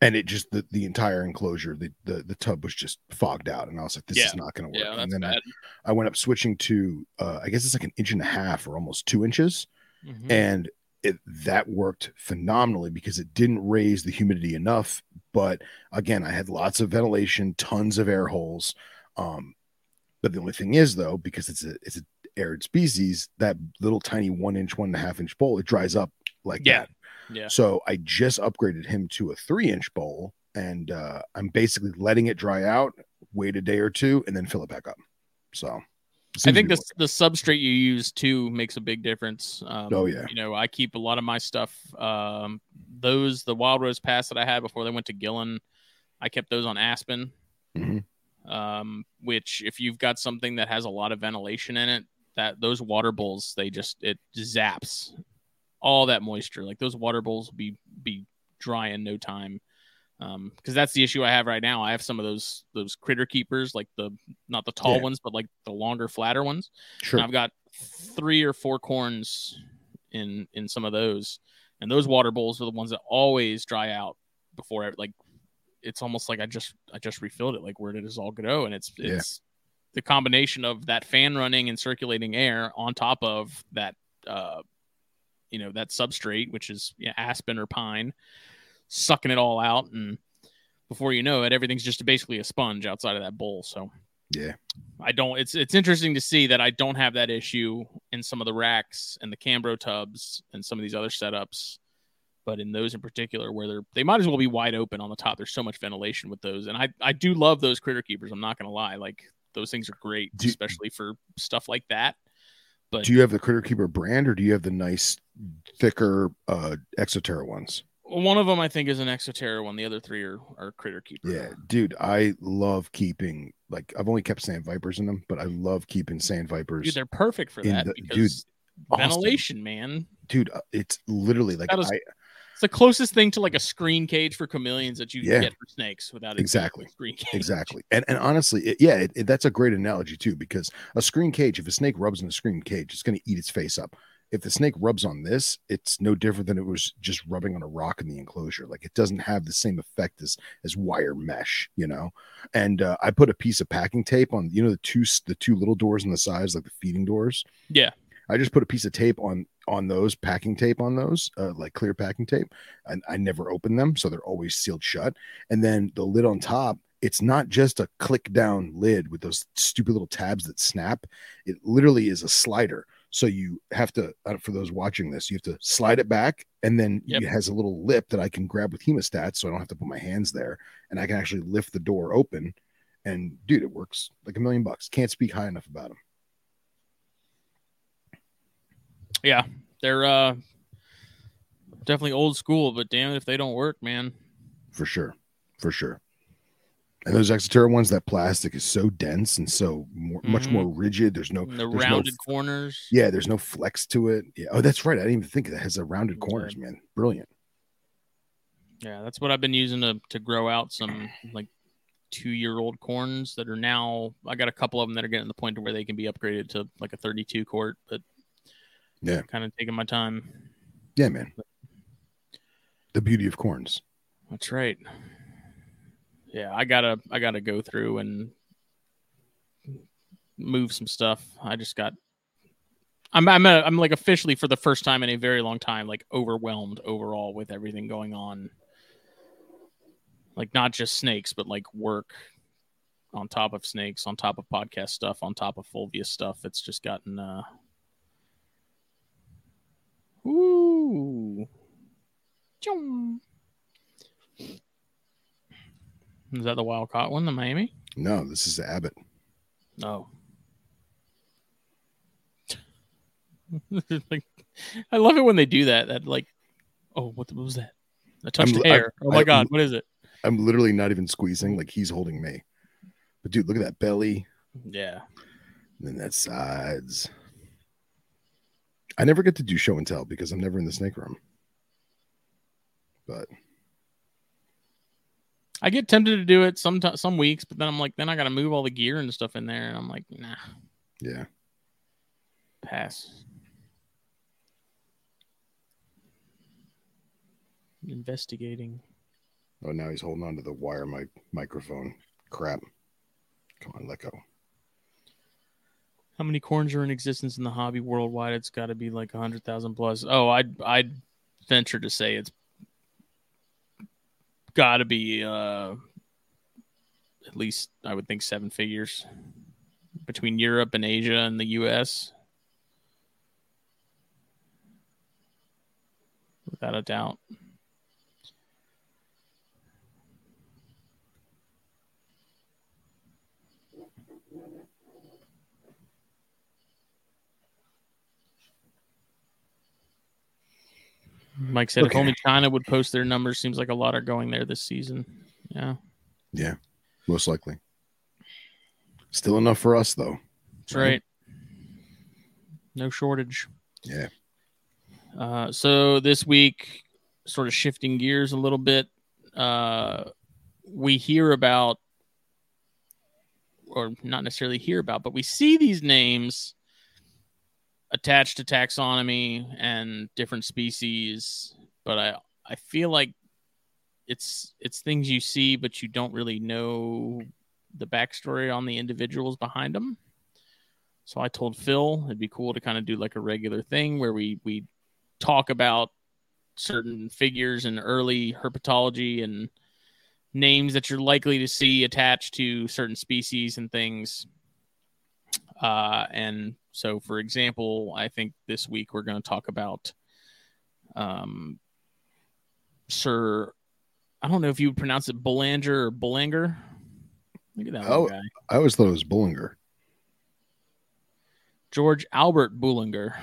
and it just the, the entire enclosure, the, the the tub was just fogged out, and I was like, this Yeah. is not going to work. Yeah, and then I. I went up switching to uh, I guess it's like an inch and a half or almost two inches, Mhm. and it that worked phenomenally because it didn't raise the humidity enough. But again, I had lots of ventilation, tons of air holes. Um, but the only thing is though, because it's a it's an arid species, that little tiny one inch, one and a half inch bowl, it dries up like Yeah. that. Yeah. So I just upgraded him to a three inch bowl, and uh, I'm basically letting it dry out, wait a day or two, and then fill it back up. So I think the the substrate you use too makes a big difference. Um, Oh, yeah. You know, I keep a lot of my stuff. Um, those the Wild Rose Pass that I had before they went to Gillen, I kept those on Aspen. Mhm. Um, which if you've got something that has a lot of ventilation in it, that those water bowls they just it zaps all that moisture. Like those water bowls will be be dry in no time. Um, because that's the issue I have right now. I have some of those those critter keepers, like the not the tall Yeah. ones, but like the longer, flatter ones. sure. And I've got three or four corns in in some of those, and those water bowls are the ones that always dry out before I, like it's almost like I just I just refilled it. Like where did this all go? And it's Yeah. it's the combination of that fan running and circulating air on top of that uh you know that substrate, which is yeah, aspen or pine, sucking it all out, and before you know it, everything's just basically a sponge outside of that bowl. So Yeah. I don't. It's it's interesting to see that I don't have that issue in some of the racks and the Cambro tubs and some of these other setups, but in those in particular, where they're they might as well be wide open on the top. There's so much ventilation with those, and I I do love those critter keepers. I'm not gonna lie, like those things are great, Do- especially for stuff like that. But Do you have the Critter Keeper brand or do you have the nice, thicker uh Exoterra ones? One of them I think is an Exoterra one. The other three are are critter keeper. Yeah, dude, I love keeping like I've only kept sand vipers in them, but I love keeping sand vipers. dude, they're perfect for that the- dude, awesome. ventilation, man. dude, uh, it's literally like is- I It's the closest thing to like a screen cage for chameleons that you Yeah. get for snakes without Exactly. screen cage. exactly. And and honestly, it, yeah, it, it- that's a great analogy too because a screen cage, if a snake rubs in a screen cage, it's going to eat its face up. If the snake rubs on this, it's no different than it was just rubbing on a rock in the enclosure. Like it doesn't have the same effect as as wire mesh, you know. And uh, I put a piece of packing tape on, you know, the two the two little doors on the sides, like the feeding doors. Yeah. I just put a piece of tape on on those packing tape on those, uh, like clear packing tape, and I never open them, so they're always sealed shut. And then the lid on top, it's not just a click down lid with those stupid little tabs that snap. It literally is a slider. So you have to, uh, for those watching this, you have to slide it back, and then Yep. it has a little lip that I can grab with hemostats, so I don't have to put my hands there, and I can actually lift the door open. And dude, it works like a million bucks. Can't speak high enough about them. Yeah, they're uh definitely old school, but damn it if they don't work, man. for sure, for sure. And those Exoterra ones, that plastic is so dense and so more, much Mhm. more rigid. There's no, the there's no rounded corners. Yeah, there's no flex to it. Yeah. Oh, that's right. I didn't even think that. Has a rounded corners, man. Brilliant. Yeah, that's what I've been using to to grow out some like two year old corns that are now. I got a couple of them that are getting to the point to where they can be upgraded to like a 32 quart, but Yeah. kind of taking my time. Yeah, man. The beauty of corns. That's right. Yeah, I gotta I gotta go through and move some stuff. I just got. I'm I'm a, I'm like officially for the first time in a very long time like overwhelmed overall with everything going on. Like not just snakes, but like work on top of snakes, on top of podcast stuff, on top of Fulvius stuff. It's just gotten uh Ooh. Chong. Is that the wild caught one, the Miami? No, this is the Abbott. No. Oh. (laughs) like, I love it when they do that. That like, oh, what, what was that? I touched I'm- hair. oh my I- god, what is it? I'm literally not even squeezing. Like he's holding me. But dude, look at that belly. Yeah, And then that sides. I never get to do show and tell because I'm never in the snake room. But I get tempted to do it some some weeks, but then I'm like, then I got to move all the gear and stuff in there, and I'm like, nah, yeah. pass. Investigating. Oh, now he's holding on to the wire mic microphone. Crap. Come on, let go. How many corns are in existence in the hobby worldwide? It's got to be like a hundred thousand plus. Oh, I'd I'd venture to say it's got to be uh, at least I would think seven figures between Europe and Asia and the U.S. Without a doubt. Mike said if only China would post their numbers, seems like a lot are going there this season. Yeah, Yeah, most likely. Still enough for us, though. that's right. No shortage. Yeah. Uh, so this week, sort of shifting gears a little bit, uh, we hear about, or not necessarily hear about, but we see these names attached to taxonomy and different species. But I, I feel like it's it's things you see, but you don't really know the backstory on the individuals behind them. So I told Phil it'd be cool to kind of do like a regular thing where we we talk about certain figures in early herpetology and names that you're likely to see attached to certain species and things. Uh, and so, for example, I think this week we're going to talk about um, Sir. I don't know if you would pronounce it Belanger or Belanger. Look at that Oh. guy. I always thought it was Boulenger. George Albert Boulenger.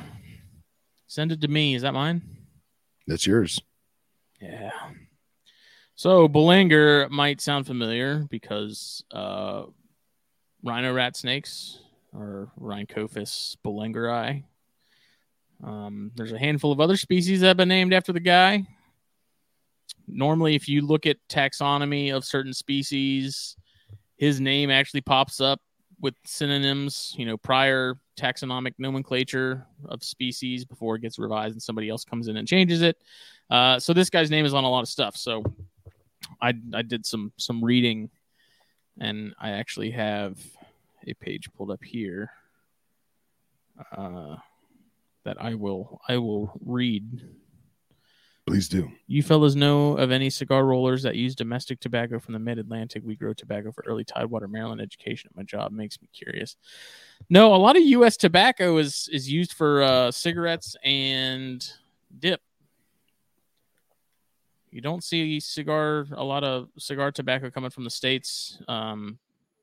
Send it to me. Is that mine? That's yours. Yeah. So Boulenger might sound familiar because uh, rhino rat snakes or Rhynchophis boulengeri. Um, there's a handful of other species that have been named after the guy. Normally, if you look at taxonomy of certain species, his name actually pops up with synonyms, you know, prior taxonomic nomenclature of species before it gets revised and somebody else comes in and changes it. Uh, so this guy's name is on a lot of stuff. So I I did some some reading, and I actually have a page pulled up here uh, that I will I will read. Please do. You fellas know of any cigar rollers that use domestic tobacco from the mid Atlantic? We grow tobacco for early Tidewater, Maryland education at my job. Makes me curious. No, a lot of U.S. tobacco is is used for uh, cigarettes and dip. You don't see cigar a lot of cigar tobacco coming from the states. Um,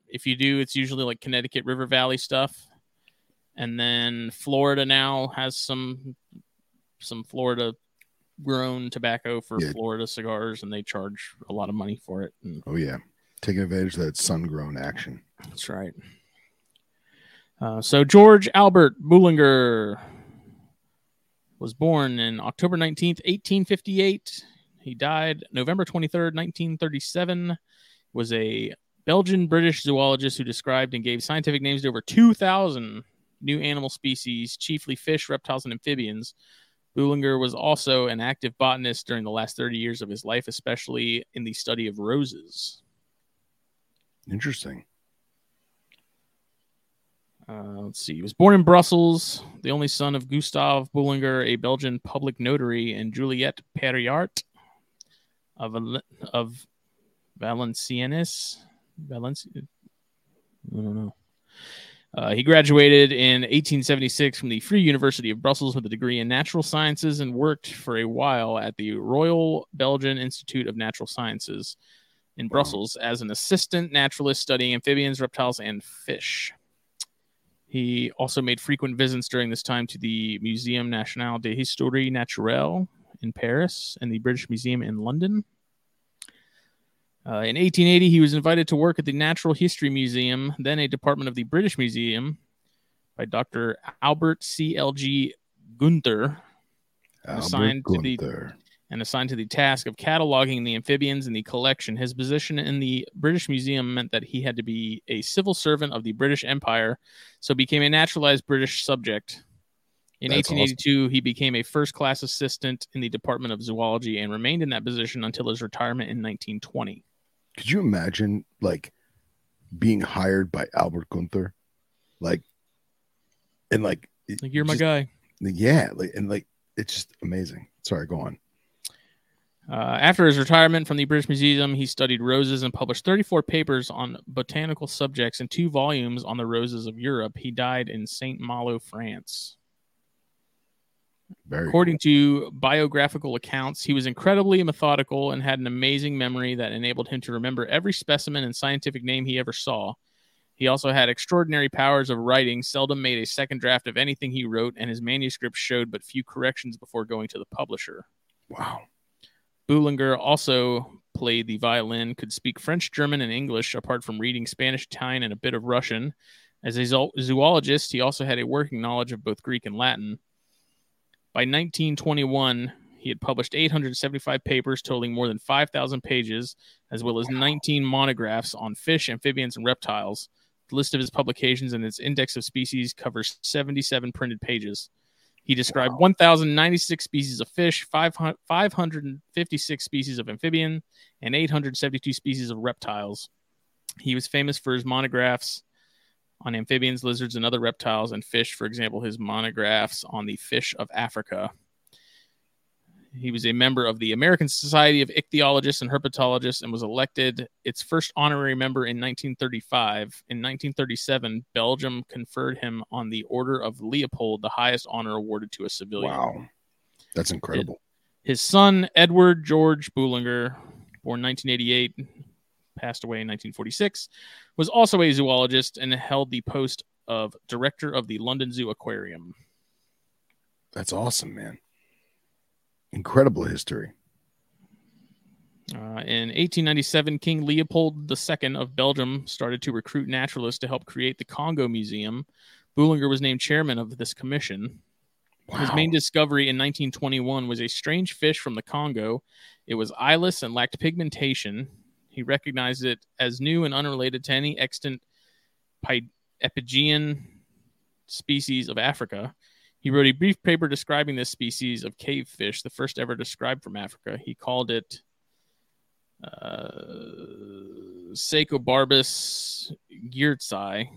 if you do, it's usually like Connecticut River Valley stuff, And then Florida now has some some Florida grown tobacco for Yeah. Florida cigars, and they charge a lot of money for it. And Oh yeah, taking advantage of that sun grown action. that's right. Uh, so George Albert Boulenger was born in October 19th, 1858. He died November 23rd, 1937. Was a Belgian British zoologist who described and gave scientific names to over 2,000 new animal species, chiefly fish, reptiles, and amphibians. Boulenger was also an active botanist during the last 30 years of his life, especially in the study of roses. Interesting. Uh, let's see. He was born in Brussels, the only son of Gustave Boulenger, a Belgian public notary, and Juliette Piérart of of Valenciennes. Valencia. I don't know. Uh, he graduated in 1876 from the Free University of Brussels with a degree in natural sciences and worked for a while at the Royal Belgian Institute of Natural Sciences in Brussels as an assistant naturalist studying amphibians, reptiles, and fish. He also made frequent visits during this time to the Muséum National d'Histoire Naturelle in Paris and the British Museum in London. Uh, in 1880, he was invited to work at the Natural History Museum, then a department of the British Museum, by Dr. Albert C.L.G. Gunther, Albert Assigned to the- and assigned to the task of cataloging the amphibians in the collection. His position in the British Museum meant that he had to be a civil servant of the British Empire, so became a naturalized British subject. In That's 1882, he became a first class assistant in the Department of Zoology and remained in that position until his retirement in 1920. Could you imagine like being hired by Albert Gunther? Like and like Like, you're my guy. Yeah, like and like it's just amazing. Sorry, go on. Uh, after his retirement from the British Museum, he studied roses and published 34 papers on botanical subjects and two volumes on the roses of Europe. He died in Saint Malo, France. Very According to biographical accounts, he was incredibly methodical and had an amazing memory that enabled him to remember every specimen and scientific name he ever saw. He also had extraordinary powers of writing, seldom made a second draft of anything he wrote, and his manuscripts showed but few corrections before going to the publisher. wow. Boulenger also played the violin, could speak French, German, and English, apart from reading Spanish, Italian, and a bit of Russian. As a zoologist, he also had a working knowledge of both Greek and Latin. By 1921, he had published 875 papers totaling more than 5,000 pages, as well as 19 monographs on fish, amphibians, and reptiles. The list of his publications and its index of species covers 77 printed pages. He described 1,096 species of fish, 500 556 species of amphibian, and 872 species of reptiles. He was famous for his monographs on amphibians, lizards, and other reptiles and fish. For example, his monographs on the fish of Africa. He was a member of the American Society of Ichthyologists and Herpetologists and was elected its first honorary member in 1935. In 1937, Belgium conferred him on the Order of Leopold, the highest honor awarded to a civilian. Wow. That's incredible. His son, Edward George Boulenger, born 1988, passed away in 1946, was also a zoologist and held the post of director of the London Zoo Aquarium. That's awesome, man. Incredible history. Uh, in 1897, King Leopold II of Belgium started to recruit naturalists to help create the Congo Museum. Boulenger was named chairman of this commission. Wow. His main discovery in 1921 was a strange fish from the Congo. It was eyeless and lacked pigmentation. He recognized it as new and unrelated to any extant Pi- Epigean species of Africa. He wrote a brief paper describing this species of cave fish, the first ever described from Africa. He called it uh, Caecobarbus geertsii.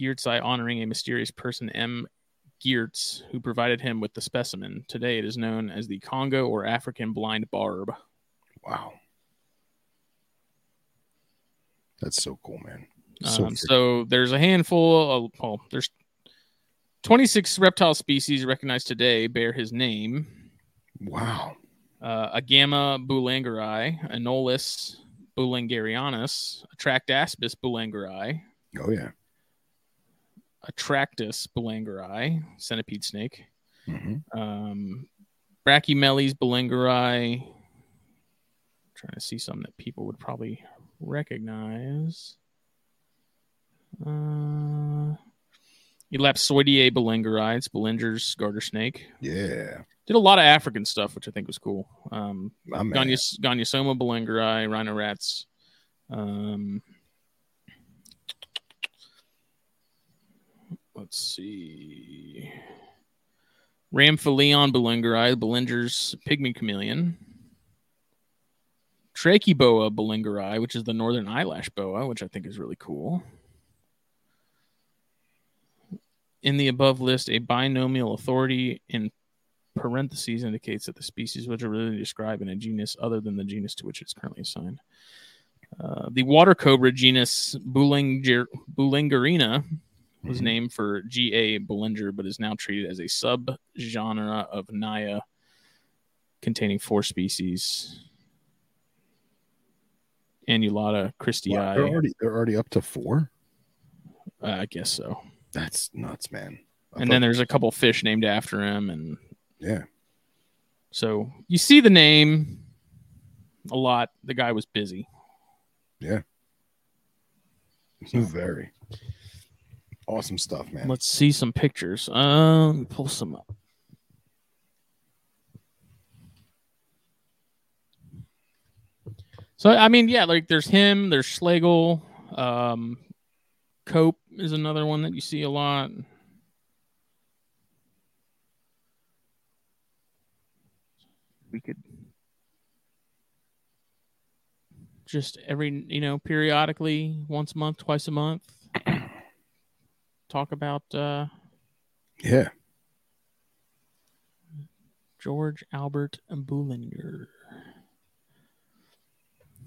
Geertzai honoring a mysterious person, M. Geerts, who provided him with the specimen. Today it is known as the Congo or African blind barb. Wow. That's so cool, man. So Um, so there's a handful of, well, there's 26 reptile species recognized today bear his name. wow. Uh, Agama boulengeri, Anolis boulengerianus, Atractaspis boulengeri, Oh yeah. Atractus boulengerii, centipede snake. Mhm. Um, Brachymeles boulengeri. Trying to see something that people would probably recognize. Uh, Elapsoidea boulengeri, it's Boulenger's garter snake. Yeah, Did a lot of African stuff, which I think was cool. Um. Ganyas- Gonyosoma boulengeri, rhino rats. Um, let's see. Rhampholeon boulengeri, Boulenger's pygmy chameleon. Trachyboa boulengeri, which is the northern eyelash boa, which I think is really cool. In the above list, a binomial authority in parentheses indicates that the species which are really described in a genus other than the genus to which it's currently assigned. Uh, the water cobra genus Boulenger, Boulengerina was Mhm. named for G.A. Boulenger, but is now treated as a subgenre of Naja, containing four species. Annulata Wow, christyi. they're already they're already up to four. uh, I guess so. That's nuts, man. I and then there's a couple fish named after him, and yeah, so you see the name a lot. The guy was busy. Yeah. Very awesome stuff, man. Let's see some pictures. Um, pull some up. So I mean, yeah, like there's him, there's Schlegel, um, Cope is another one that you see a lot. We could just every you know periodically, once a month, twice a month, (clears throat) talk about uh, Yeah, George Albert Boulenger.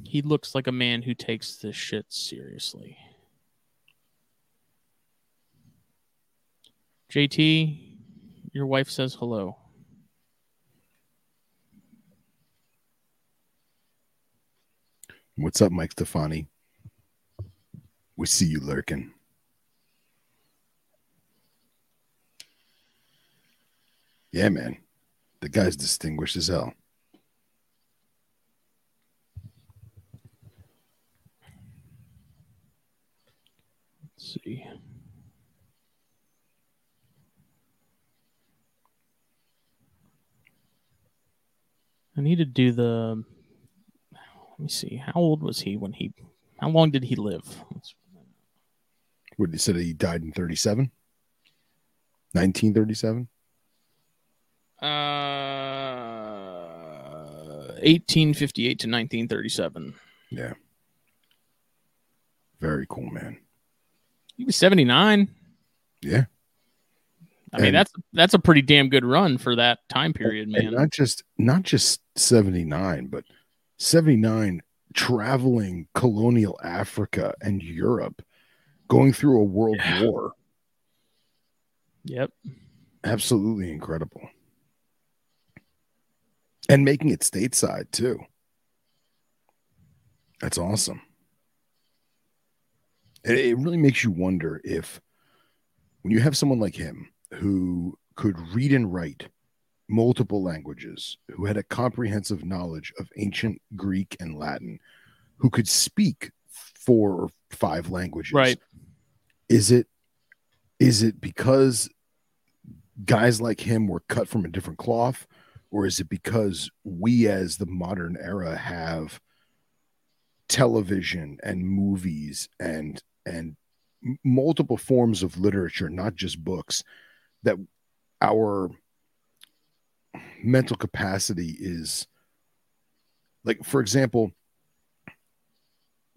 He looks like a man who takes this shit seriously. JT, your wife says hello. what's up, Mike Stefani? We see you lurking. Yeah, man. The guy's distinguished as hell. See. I need to do the. Let me see. How old was he when he? How long did he live? Let's- What you said that he died in 37? 1937? Uh, 1858 to 1937. Yeah. Very cool, man. He was 79. Yeah. I mean, that's that's a pretty damn good run for that time period, man. not just not just 79, but 79 traveling colonial Africa and Europe, going through a world Yeah. war. Yep. Absolutely incredible. And making it stateside too. That's awesome. It, it really makes you wonder if when you have someone like him who could read and write multiple languages, who had a comprehensive knowledge of ancient Greek and Latin, who could speak four or five languages. Right. Is it is it because guys like him were cut from a different cloth or is it because we as the modern era have television and movies and and multiple forms of literature not just books that our mental capacity is like for example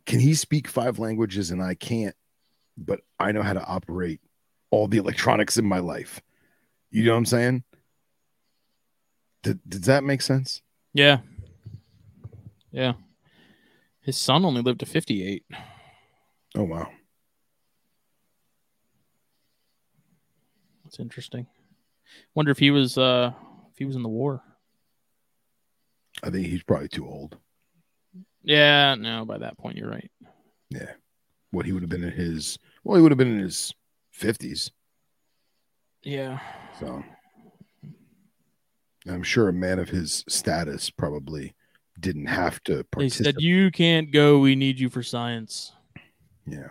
can he speak five languages and I can't but I know how to operate all the electronics in my life you know what I'm saying Did, does that make sense Yeah. Yeah. His son only lived to 58. oh wow That's interesting. Wonder if he was uh if he was in the war. I think he's probably too old Yeah, no, by that point you're right. yeah what he would have been in his well he would have been in his 50s. Yeah. So I'm sure a man of his status probably didn't have to participate. They said you can't go. We need you for science. yeah.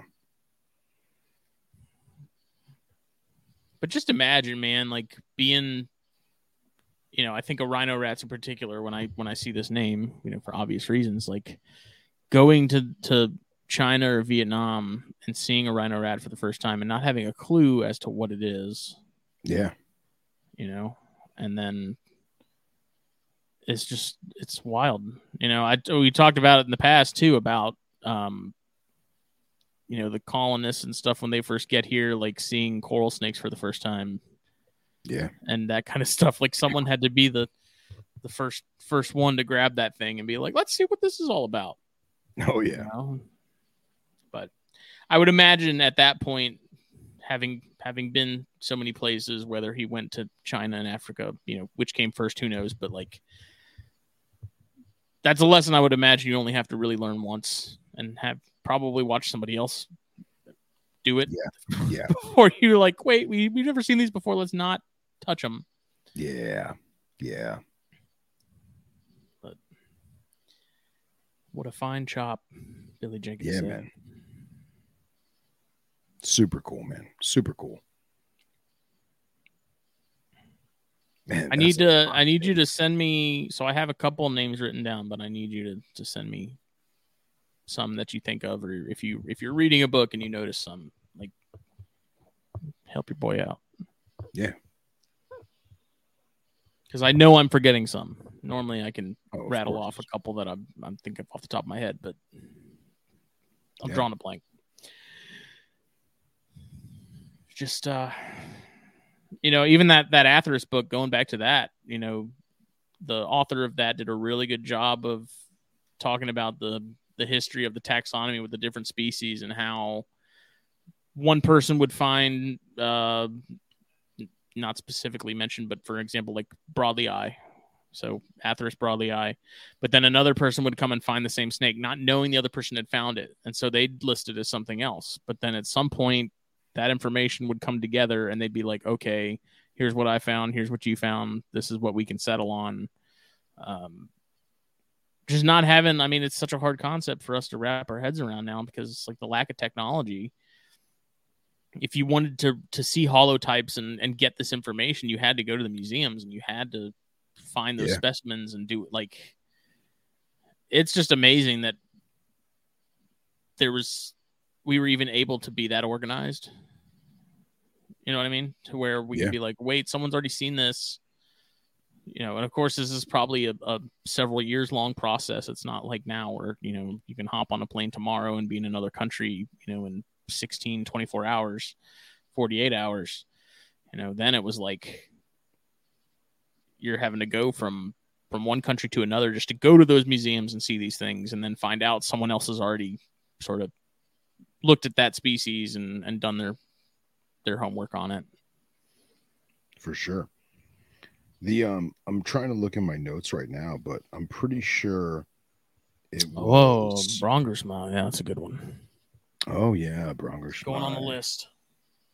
But just imagine, man, like being, you know, I think of rhino rats in particular. When I when I see this name, you know, for obvious reasons, like going to to China or Vietnam and seeing a rhino rat for the first time and not having a clue as to what it is, Yeah. you know, and then it's just it's wild. You know, I we talked about it in the past too about um you know the colonists and stuff when they first get here like seeing coral snakes for the first time Yeah. and that kind of (laughs) stuff like someone had to be the the first first one to grab that thing and be like let's see what this is all about (laughs) Oh you yeah. know? but i would imagine at that point having having been so many places whether he went to china and africa you know which came first who knows but like that's a lesson i would imagine you only have to really learn once and have probably watch somebody else do it Yeah. (laughs) Yeah. before you're like wait we, we've never seen these before let's not touch them Yeah. Yeah. But what a fine chop billy jenkins Yeah, said. man. Super cool, man. Super cool. Man, I need to. I need you to send me. So I have a couple names written down, but I need you to to send me some that you think of, or if you if you're reading a book and you notice some, like help your boy out. Yeah. Because I know I'm forgetting some. Normally I can Oh, of rattle course. off a couple that I'm I'm thinking off the top of my head, but I'm Yeah. drawing a blank. Just uh you know, even that that Atheris book, going back to that, you know, the author of that did a really good job of talking about the the history of the taxonomy with the different species and how one person would find uh not specifically mentioned, but for example, like broadleyi. So Atheris broadleyi. But then another person would come and find the same snake, not knowing the other person had found it. And so they'd list it as something else. But then at some point that information would come together and they'd be like, okay, here's what I found, here's what you found, this is what we can settle on. Um just not having I mean, it's such a hard concept for us to wrap our heads around now because it's like the lack of technology if you wanted to to see holotypes and and get this information, you had to go to the museums and you had to find those Yeah. specimens and do it. Like, it's just amazing that there was we were even able to be that organized. You know what I mean? To where we Yeah. could be like, wait, someone's already seen this. You know, and of course, this is probably a, a several years long process. It's not like now where, you know, you can hop on a plane tomorrow and be in another country, you know, in 16, 24 hours, 48 hours. You know, then it was like you're having to go from from one country to another just to go to those museums and see these things and then find out someone else has already sort of looked at that species and, and done their their homework on it. for sure. The um, I'm trying to look in my notes right now, but I'm pretty sure it Whoa, was. Brongersma. Yeah, that's a good one. Oh yeah, Bronger Going on the list.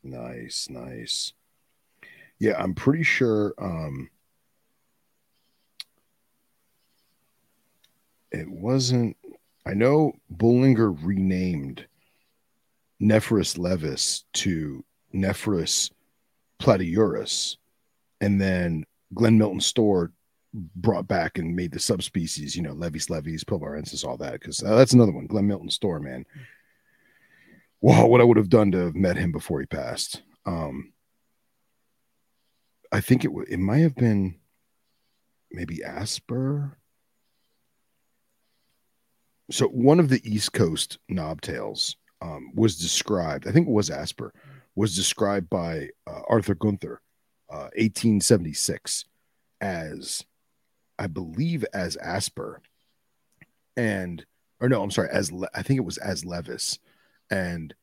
Nice, nice. Yeah, I'm pretty sure um it wasn't I know Boulenger renamed Nephrurus levis to Nephrurus platyurus and then Glen Milton Storr brought back and made the subspecies, you know, Levis levis, Pilbarensis, all that because that's another one. Glen Milton Storr, man. Wow, what I would have done to have met him before he passed. Um, I think it w- it might have been maybe Asper. So one of the East Coast knobtails um, was described. I think it was Asper. Was described by uh, Arthur Gunther, uh, 1876, as I believe as Asper, and or no, I'm sorry, as Le- I think it was as Levis, and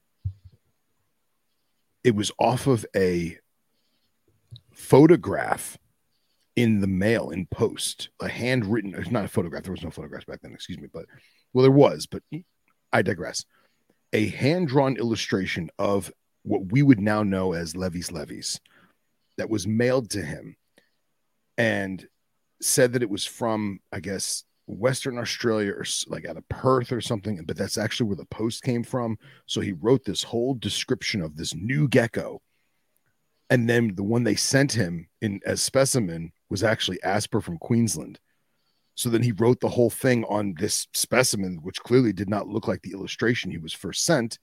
it was off of a photograph in the mail in post, a handwritten, it's not a photograph. There was no photographs back then, excuse me, but well, there was, but I digress. A hand drawn illustration of what we would now know as levis levis that was mailed to him and said that it was from i guess western australia or like out of perth or something but that's actually where the post came from. So he wrote this whole description of this new gecko. And then the one they sent him in as specimen was actually asper from queensland so then he wrote the whole thing on this specimen, which clearly did not look like the illustration he was first sent.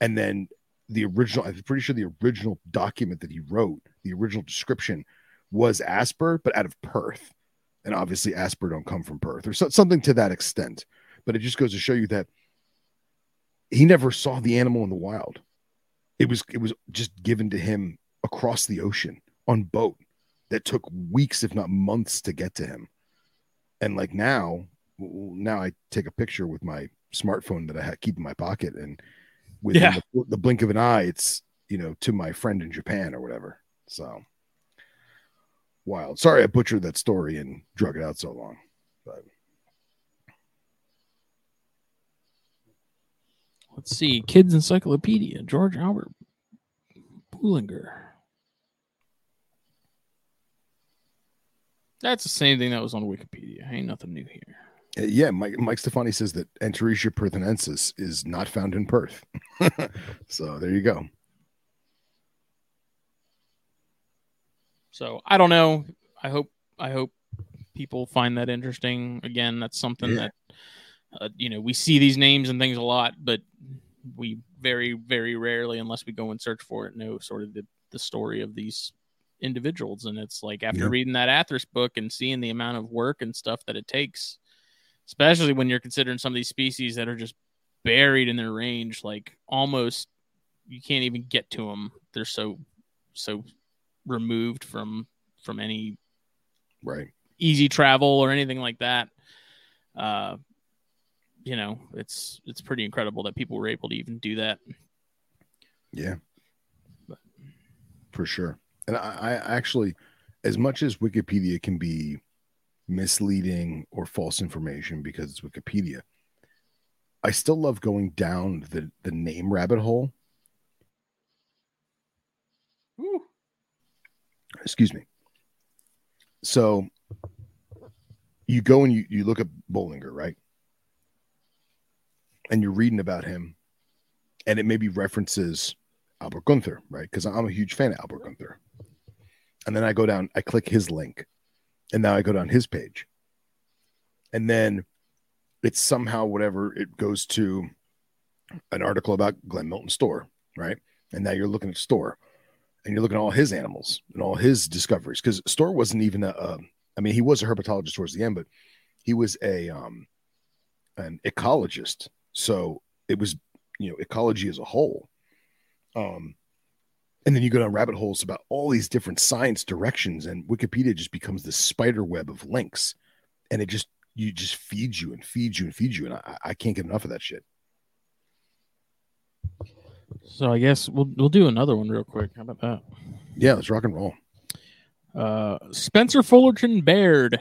And then the original, I'm pretty sure the original document that he wrote, the original description was Asper, but out of Perth. And obviously, Asper don't come from Perth or so, something to that extent. But it just goes to show you that he never saw the animal in the wild. It was it was just given to him across the ocean on boat that took weeks, if not months, to get to him and like now now i take a picture with my smartphone that i keep in my pocket and within Yeah. the, the blink of an eye it's you know to my friend in japan or whatever so wild sorry i butchered that story and drug it out so long but Let's see. Kids Encyclopedia, George Albert Bullinger. That's the same thing that was on Wikipedia. Ain't nothing new here. uh, yeah mike mike stefani says that Antaresia perthensis is not found in perth (laughs) so there you go So I don't know. I hope I hope people find that interesting. Again, that's something Yeah. that uh, you know we see these names and things a lot, but we very very rarely, unless we go and search for it, know sort of the the story of these individuals. And it's like after Yeah. reading that Atheris book and seeing the amount of work and stuff that it takes, especially when you're considering some of these species that are just buried in their range, like almost you can't even get to them. They're so so removed from from any right easy travel or anything like that. Uh, you know, it's it's pretty incredible that people were able to even do that. Yeah, for sure. And I, I actually, as much as Wikipedia can be misleading or false information because it's Wikipedia, I still love going down the the name rabbit hole. Excuse me. So you go and you, you look at Boulenger, right? And you're reading about him, and it maybe references Albert Gunther, right? Because I'm a huge fan of Albert Gunther. And then I go down, I click his link, and now I go down his page. And then it's somehow whatever it goes to an article about Glen Milton Storr, right? And now you're looking at Storr and you're looking at all his animals and all his discoveries because Storr wasn't even a, a, I mean, he was a herpetologist towards the end, but he was a, um, an ecologist. So it was, you know, ecology as a whole. Um, and then you go down rabbit holes about all these different science directions, and Wikipedia just becomes this spider web of links, and it just you just feeds you and feeds you and feeds you, and I, I can't get enough of that shit. So I guess we'll we'll do another one real quick. How about that? Yeah, let's rock and roll. Uh, Spencer Fullerton Baird.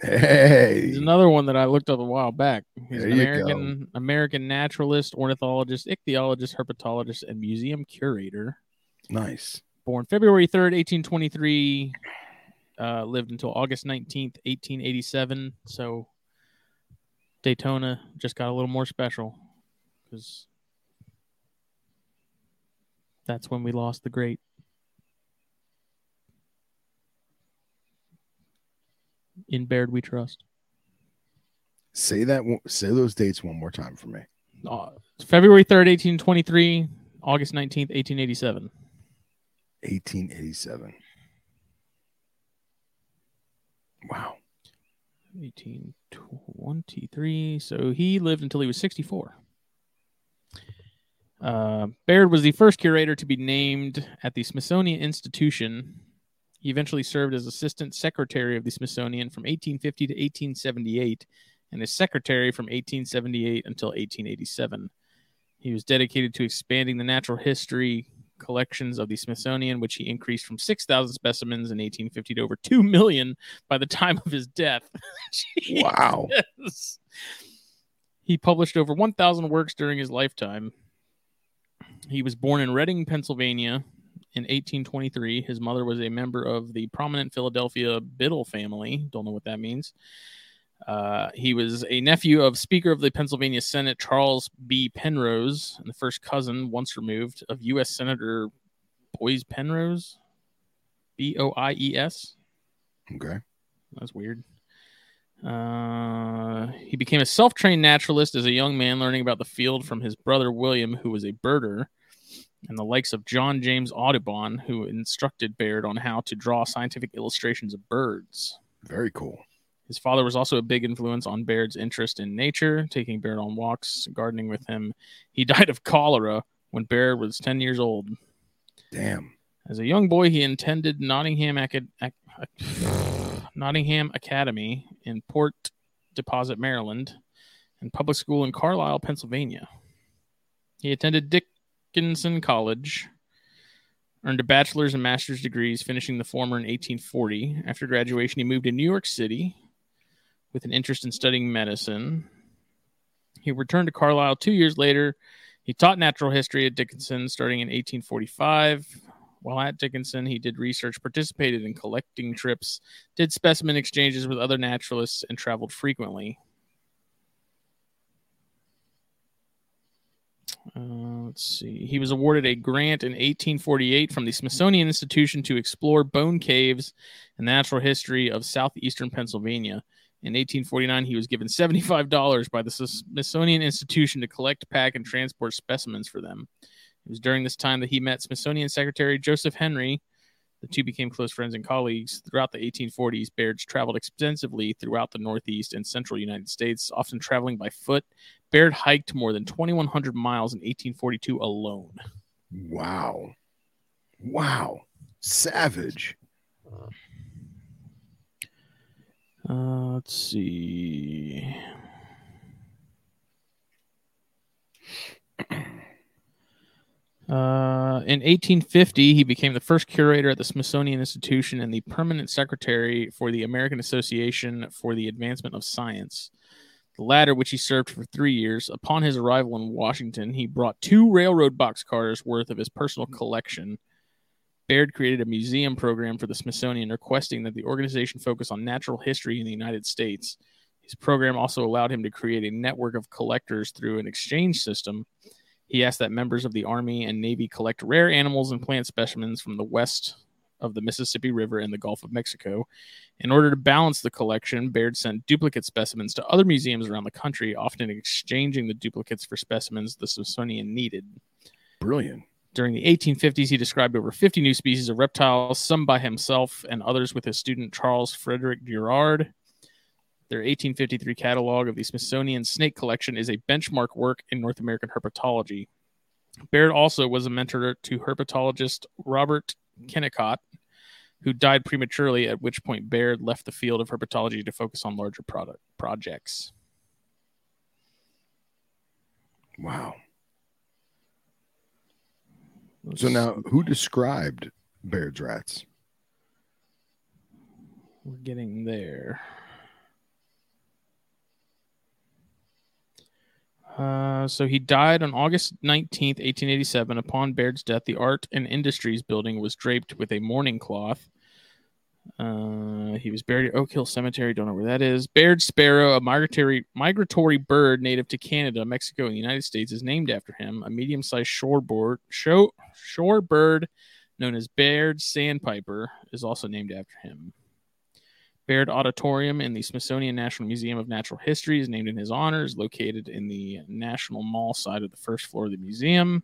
Hey, He's another one that I looked up a while back. He's There an American American naturalist, ornithologist, ichthyologist, herpetologist, and museum curator. nice. Born February 3rd, 1823. Uh, lived until August 19th, 1887. So Daytona just got a little more special because that's when we lost the great. In Baird we trust. Say that. Say those dates one more time for me. Uh, February 3rd, 1823, August 19th, 1887. 1887. Wow. 1823. So he lived until he was 64. Uh, Baird was the first curator to be named at the Smithsonian Institution. He eventually served as assistant secretary of the Smithsonian from 1850 to 1878 and as secretary from 1878 until 1887. He was dedicated to expanding the natural history collections of the Smithsonian, which he increased from 6,000 specimens in 1850 to over 2 million by the time of his death. (laughs) Wow. He published over 1,000 works during his lifetime. He was born in Reading, Pennsylvania in 1823. His mother was a member of the prominent Philadelphia Biddle family. Don't know what that means. Uh, he was a nephew of Speaker of the Pennsylvania Senate Charles B. Penrose, and the first cousin, once removed, of U.S. Senator Boies Penrose. B O I E S. Okay. That's weird. Uh, he became a self trained naturalist as a young man, learning about the field from his brother William, who was a birder, and the likes of John James Audubon, who instructed Baird on how to draw scientific illustrations of birds. Very cool. His father was also a big influence on Baird's interest in nature, taking Baird on walks, gardening with him. He (laughs) died of cholera when Baird was 10 years old. Damn. As a young boy, he attended Nottingham, Acad- Ac- (sighs) Nottingham Academy in Port Deposit, Maryland, and public school in Carlisle, Pennsylvania. He attended Dickinson College, earned a bachelor's and master's degrees, finishing the former in 1840. After graduation, he moved to New York City with an interest in studying medicine. He returned to Carlisle two years later. He taught natural history at Dickinson starting in 1845. While at Dickinson, he did research, participated in collecting trips, did specimen exchanges with other naturalists, and traveled frequently. Uh, let's see. He was awarded a grant in 1848 from the Smithsonian Institution to explore bone caves and the natural history of southeastern Pennsylvania. In 1849, he was given $75 by the Smithsonian Institution to collect, pack, and transport specimens for them. It was during this time that he met Smithsonian Secretary Joseph Henry. The two became close friends and colleagues. Throughout the 1840s, Baird traveled extensively throughout the Northeast and Central United States, often traveling by foot. Baird hiked more than 2,100 miles in 1842 alone. Wow. Wow. Savage. Uh, let's see. (clears throat) Uh, in 1850, he became the first curator at the Smithsonian Institution and the permanent secretary for the American Association for the Advancement of Science. The latter, which he served for three years. Upon his arrival in Washington, he brought two railroad boxcars worth of his personal collection. Baird created a museum program for the Smithsonian, requesting that the organization focus on natural history in the United States. His program also allowed him to create a network of collectors through an exchange system he asked that members of the Army and Navy collect rare animals and plant specimens from the west of the Mississippi River and the Gulf of Mexico. In order to balance the collection, Baird sent duplicate specimens to other museums around the country, often exchanging the duplicates for specimens the Smithsonian needed. Brilliant. During the 1850s, he described over 50 new species of reptiles, some by himself and others with his student Charles Frederick Girard. Their 1853 catalog of the Smithsonian Snake Collection is a benchmark work in North American herpetology. Baird also was a mentor to herpetologist Robert Kennicott, who died prematurely, at which point Baird left the field of herpetology to focus on larger product projects. Wow. So now, who described Baird's rats? We're getting there. Uh, so he died on August 19th, 1887. Upon Baird's death, the Art and Industries building was draped with a mourning cloth. Uh, he was buried at Oak Hill Cemetery. Don't know where that is. Baird sparrow, a migratory migratory bird native to Canada, Mexico, and the United States, is named after him. A medium-sized shoreboard show shore bird known as Baird sandpiper is also named after him. Baird Auditorium in the Smithsonian National Museum of Natural History is named in his honor, is located in the National Mall side of the first floor of the museum.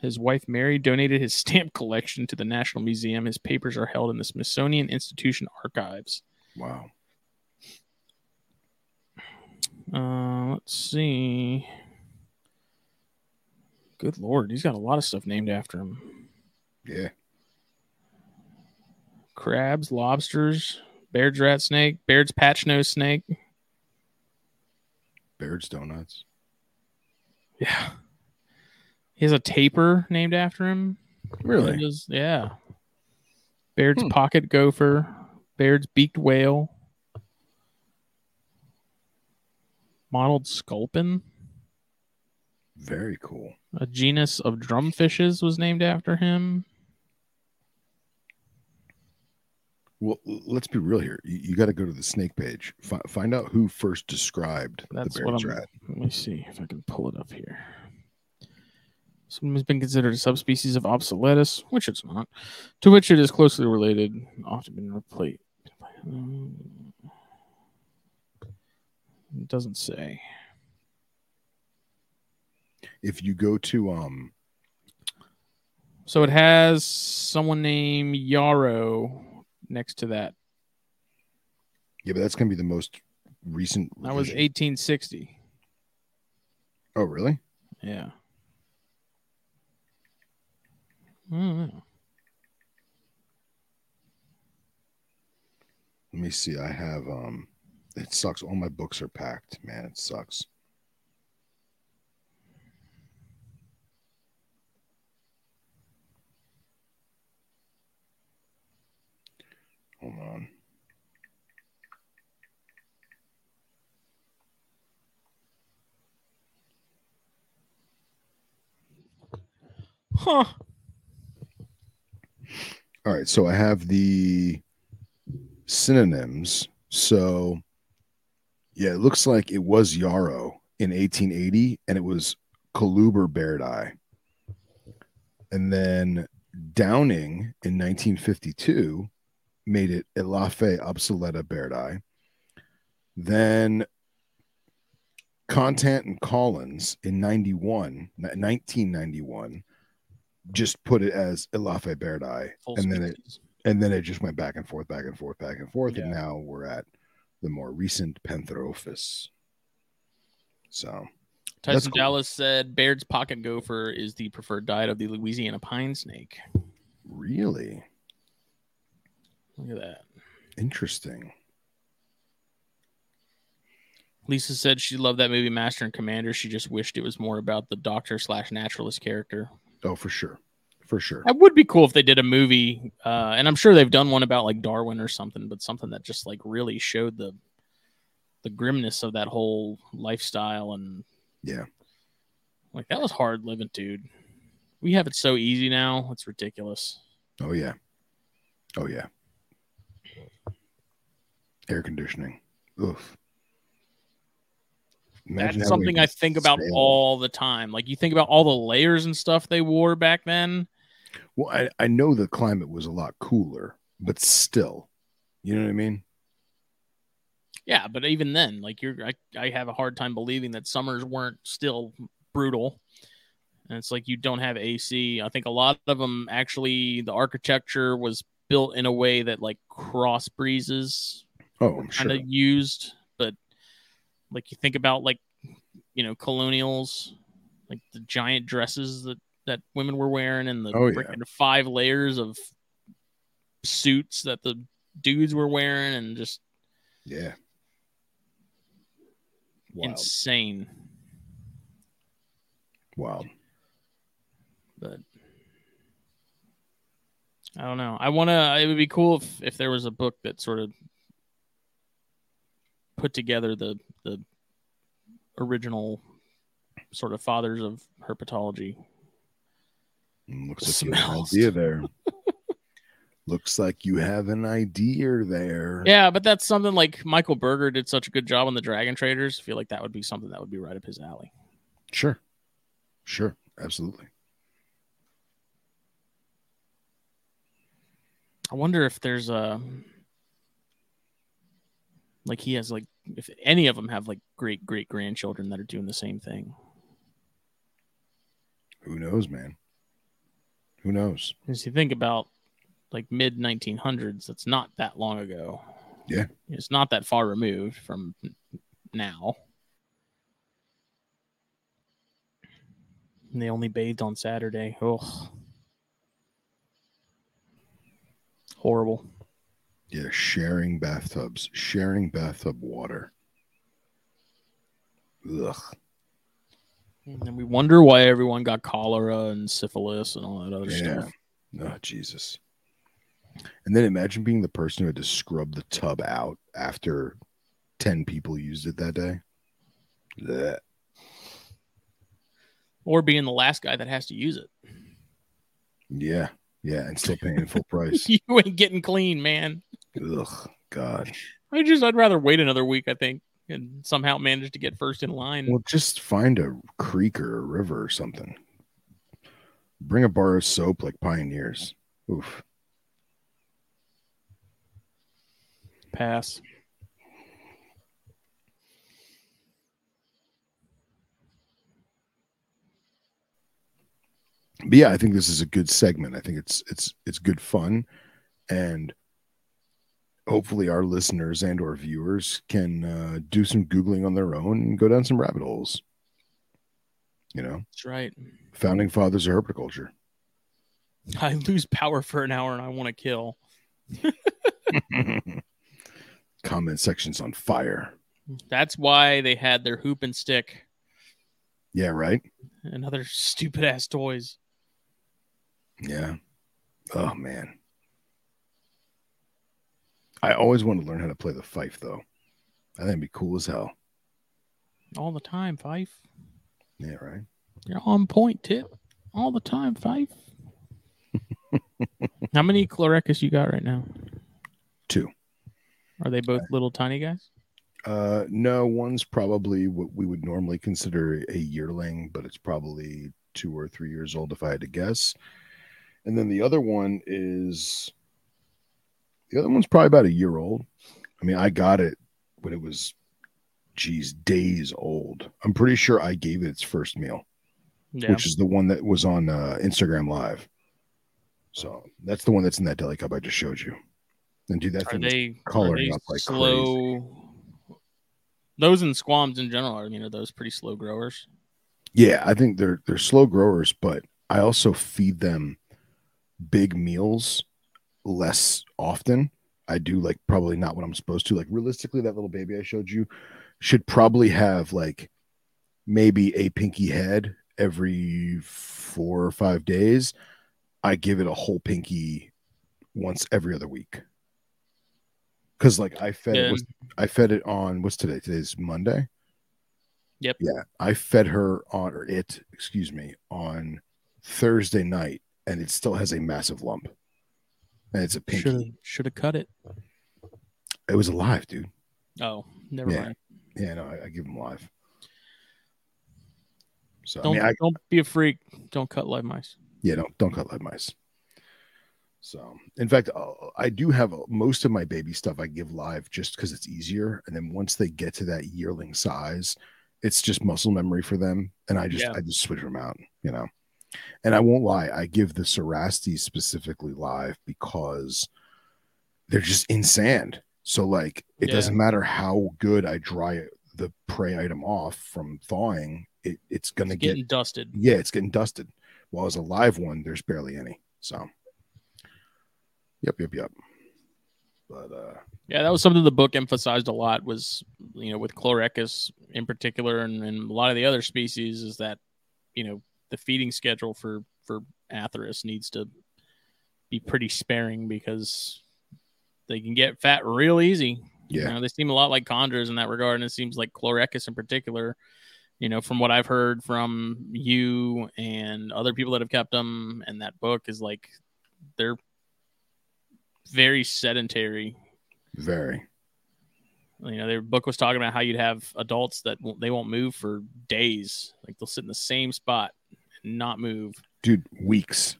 His wife Mary donated his (laughs) stamp collection to the National Museum. His papers are held in the Smithsonian Institution archives. Wow. Uh, let's see. Good lord, he's got a lot of stuff named after him. Yeah. Crabs, lobsters, Baird's rat snake, Baird's patch nose snake. Baird's Donuts. Yeah. He has a tapir named after him. Really? yeah. Baird's Hmm. pocket gopher, Baird's beaked whale, mottled sculpin. Very cool. A genus of drumfishes was named after him. Well, let's be real here. You, you got to go to the snake page. Fi- find out who first described That's the I'm. rat. Let me see if I can pull it up here. Some has been considered a subspecies of Obsoletus, which it's not, to which it is closely related, often been replaced. It doesn't say. If you go to um, So it has someone named Yarrow next to that. yeah, but that's gonna be the most recent. That was 1860. Oh, really? Yeah. I don't know. Let me see. I have um, it sucks. All my books are packed. Man, it sucks. Hold on. Huh. All right, so I have the synonyms. So, yeah, it looks like it was Yarrow in 1880, and it was Coluber Bairdi. And then Downing in 1952 made it Elaphe obsoleta Bairdi. Then Conant and Collins in 91, 1991 just put it as Elaphe Full and then it and then it just went back and forth, back and forth, back and forth, and now we're at the more recent Pantherophis. So Tyson cool. Dallas said Baird's pocket gopher is the preferred diet of the Louisiana pine snake. really Look at that. interesting. Lisa said she loved that movie Master and Commander. She just wished it was more about the doctor slash naturalist character. Oh, for sure, for sure. That would be cool if they did a movie, uh, and I'm sure they've done one about like Darwin or something, but something that just like really showed the the grimness of that whole lifestyle and Yeah. like that was hard living, dude. We have it so easy now; it's ridiculous. Oh yeah, oh yeah. Air conditioning. Oof. Imagine That's something I think about sail. all the time. Like you think about all the layers and stuff they wore back then. Well, I, I know the climate was a lot cooler, but still, you know what I mean? Yeah, but even then, like you're, I, I have a hard time believing that summers weren't still brutal. And it's like you don't have AC. I think a lot of them actually, the architecture was built in a way that like cross breezes Oh, kind sure. of used. But like you think about like, you know, colonials, like the giant dresses that that women were wearing, and the Oh, yeah. five layers of suits that the dudes were wearing, and just Yeah. Wild. insane. wow but I don't know. I want to. It would be cool if if there was a book that sort of put together the the original sort of fathers of herpetology. Mm, Looks like you have an idea there. (laughs) Looks like you have an idea there. Yeah, but that's something like Michael Berger did such a good job on the Dragon Traders. I feel like that would be something that would be right up his alley. Sure. Sure. Absolutely. I wonder if there's a like he has like if any of them have like great great grandchildren that are doing the same thing. Who knows, man? Who knows? Because you think about like mid 1900s, that's not that long ago. Yeah. It's not that far removed from now. And they only bathed on Saturday. Oh. Horrible. Yeah, sharing bathtubs, sharing bathtub water. Ugh. And we wonder why everyone got cholera and syphilis and all that other Yeah. stuff. Oh, Jesus. And then imagine being the person who had to scrub the tub out after 10 people used it that day. Blech. or being the last guy that has to use it. Yeah, yeah, and still paying full (laughs) price. (laughs) you ain't getting clean, man. Ugh, God. I just I'd rather wait another week. I think and somehow manage to get first in line. Well, just find a creek or a river or something. Bring a bar of soap like pioneers. Oof. Pass. But yeah, I think this is a good segment. I think it's it's it's good fun, and hopefully our listeners and or viewers can uh, do some googling on their own and go down some rabbit holes. You know, that's right. Founding fathers of herpetoculture. I lose power for an hour and I want to kill. (laughs) Comment section's on fire. That's why they had their hoop and stick. Yeah, right. And other stupid ass toys. Yeah. Oh man. I always want to learn how to play the fife though. I think it'd be cool as hell. All the time, Fife. Yeah, right. You're on point, tip. All the time, Fife. (laughs) How many Chlorechis you got right now? Two. Are they both little tiny guys? Uh, no, one's probably what we would normally consider a yearling, but it's probably two or three years old if I had to guess. And then the other one is the other one's probably about a year old. I mean, I got it when it was, geez, days old. I'm pretty sure I gave it its first meal, Yeah. which is the one that was on uh, Instagram Live. So that's the one that's in that deli cup I just showed you. And dude, that Are thing they coloring are they up like slow? Those and squams in general are you know those pretty slow growers. Yeah, I think they're they're slow growers, but I also feed them big meals less often. I do like probably not what I'm supposed to. Like realistically, that little baby I showed you should probably have like maybe a pinky head every four or five days. I give it a whole pinky once every other week. Cause like I fed it was I fed it on what's today? Today's Monday. Yep. Yeah. I fed her on or it, excuse me, on Thursday night, and it still has a massive lump. And it's a pinky. Should should have cut it. It was alive, dude. Oh, never Yeah. mind. Yeah, no, I, I give them live. So Don't I mean, I, don't be a freak. Don't cut live mice. yeah, don't don't cut live mice. So, in fact, uh, I do have most of my baby stuff I give live just because it's easier. And then once they get to that yearling size, it's just muscle memory for them, and I just Yeah. I just switch them out, you know. And I won't lie, I give the Cerastes specifically live because they're just in sand. So like, it Yeah. doesn't matter how good I dry the prey item off from thawing, it, it's gonna It's get dusted. yeah, it's getting dusted. While as a live one, there's barely any. So, yep, yep, yep. But uh, Yeah, that was something the book emphasized a lot. Was you know with Chlorechis in particular, and, and a lot of the other species, is that you know the feeding schedule for for Atheris needs to be pretty sparing because they can get fat real easy. You yeah, know, they seem a lot like chondros in that regard, and it seems like Chlorechis in particular. You know, from what I've heard from you and other people that have kept them, and that book is like they're very sedentary. very. You know, their book was talking about how you'd have adults that won't, they won't move for days, like they'll sit in the same spot not move. dude weeks.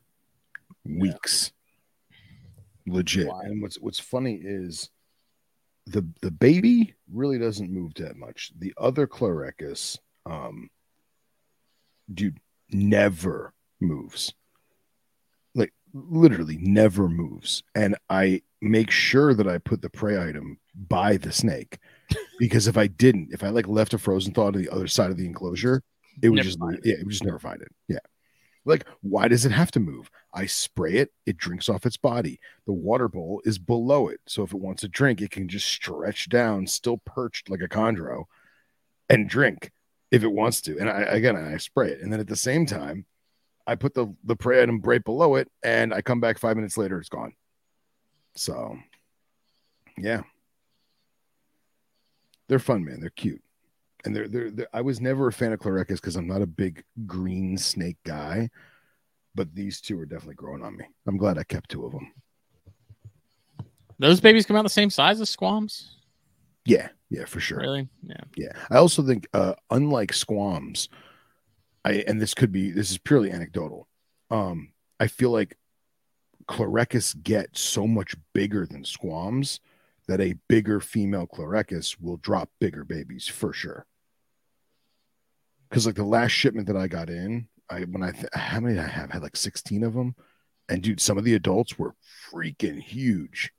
Weeks. Legit. Wild. and what's what's funny is the the baby really doesn't move that much. The other chlorechis um dude never moves. Like literally never moves. And i make sure that i put the prey item by the snake. Because if i didn't if i like left a frozen thaw to the other side of the enclosure it would Never just yeah it would just never find it. Yeah. Like why does it have to move? I spray it it drinks off its body. The water bowl is below it. So if it wants to drink it can just stretch down still perched like a chondro and drink if it wants to. And i again i spray it. And then at the same time i put the the prey item right below it and i come back five minutes later it's gone. So yeah. They're fun man. They're cute and they're, they're, they're I was never a fan of Chlorechis because I'm not a big green snake guy, but these two are definitely growing on me. I'm glad I kept two of them. Those babies come out the same size as squams. Yeah, yeah, for sure. Really? Yeah. Yeah. I also think uh unlike squams, I and this could be this is purely anecdotal. Um, I feel like Chlorechis get so much bigger than squams that a bigger female Chlorechis will drop bigger babies for sure. Because like the last shipment that I got in, I when I th- how many did I have? I had like 16 of them. And dude, some of the adults were freaking huge.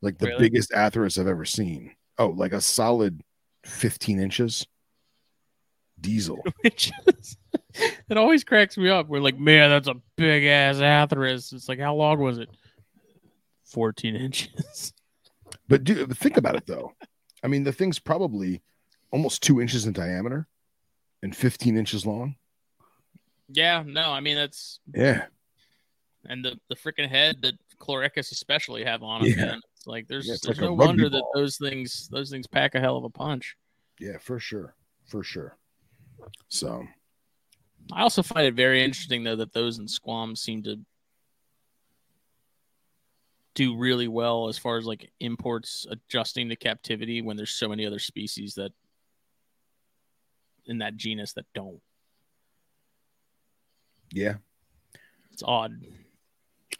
Like the Really? biggest Atheris I've ever seen. Oh, like a solid 15 inches. Diesel. (laughs) Which is, (laughs) it always cracks me up. We're like, man, that's a big ass Atheris. It's like, how long was it? 14 inches. But dude, think about it though. I mean, the thing's probably almost two inches in diameter and 15 inches long. yeah, no, I mean, that's, Yeah. and the, the freaking head that Chlorechis especially have on them, Yeah. man. It's like, there's, Yeah, it's there's like no wonder that those things, those things pack a hell of a punch. Yeah, for sure. For sure. So, I also find it very interesting though that those in Squam seem to do really well as far as like imports adjusting to captivity when there's so many other species that in that genus that don't. yeah, It's odd.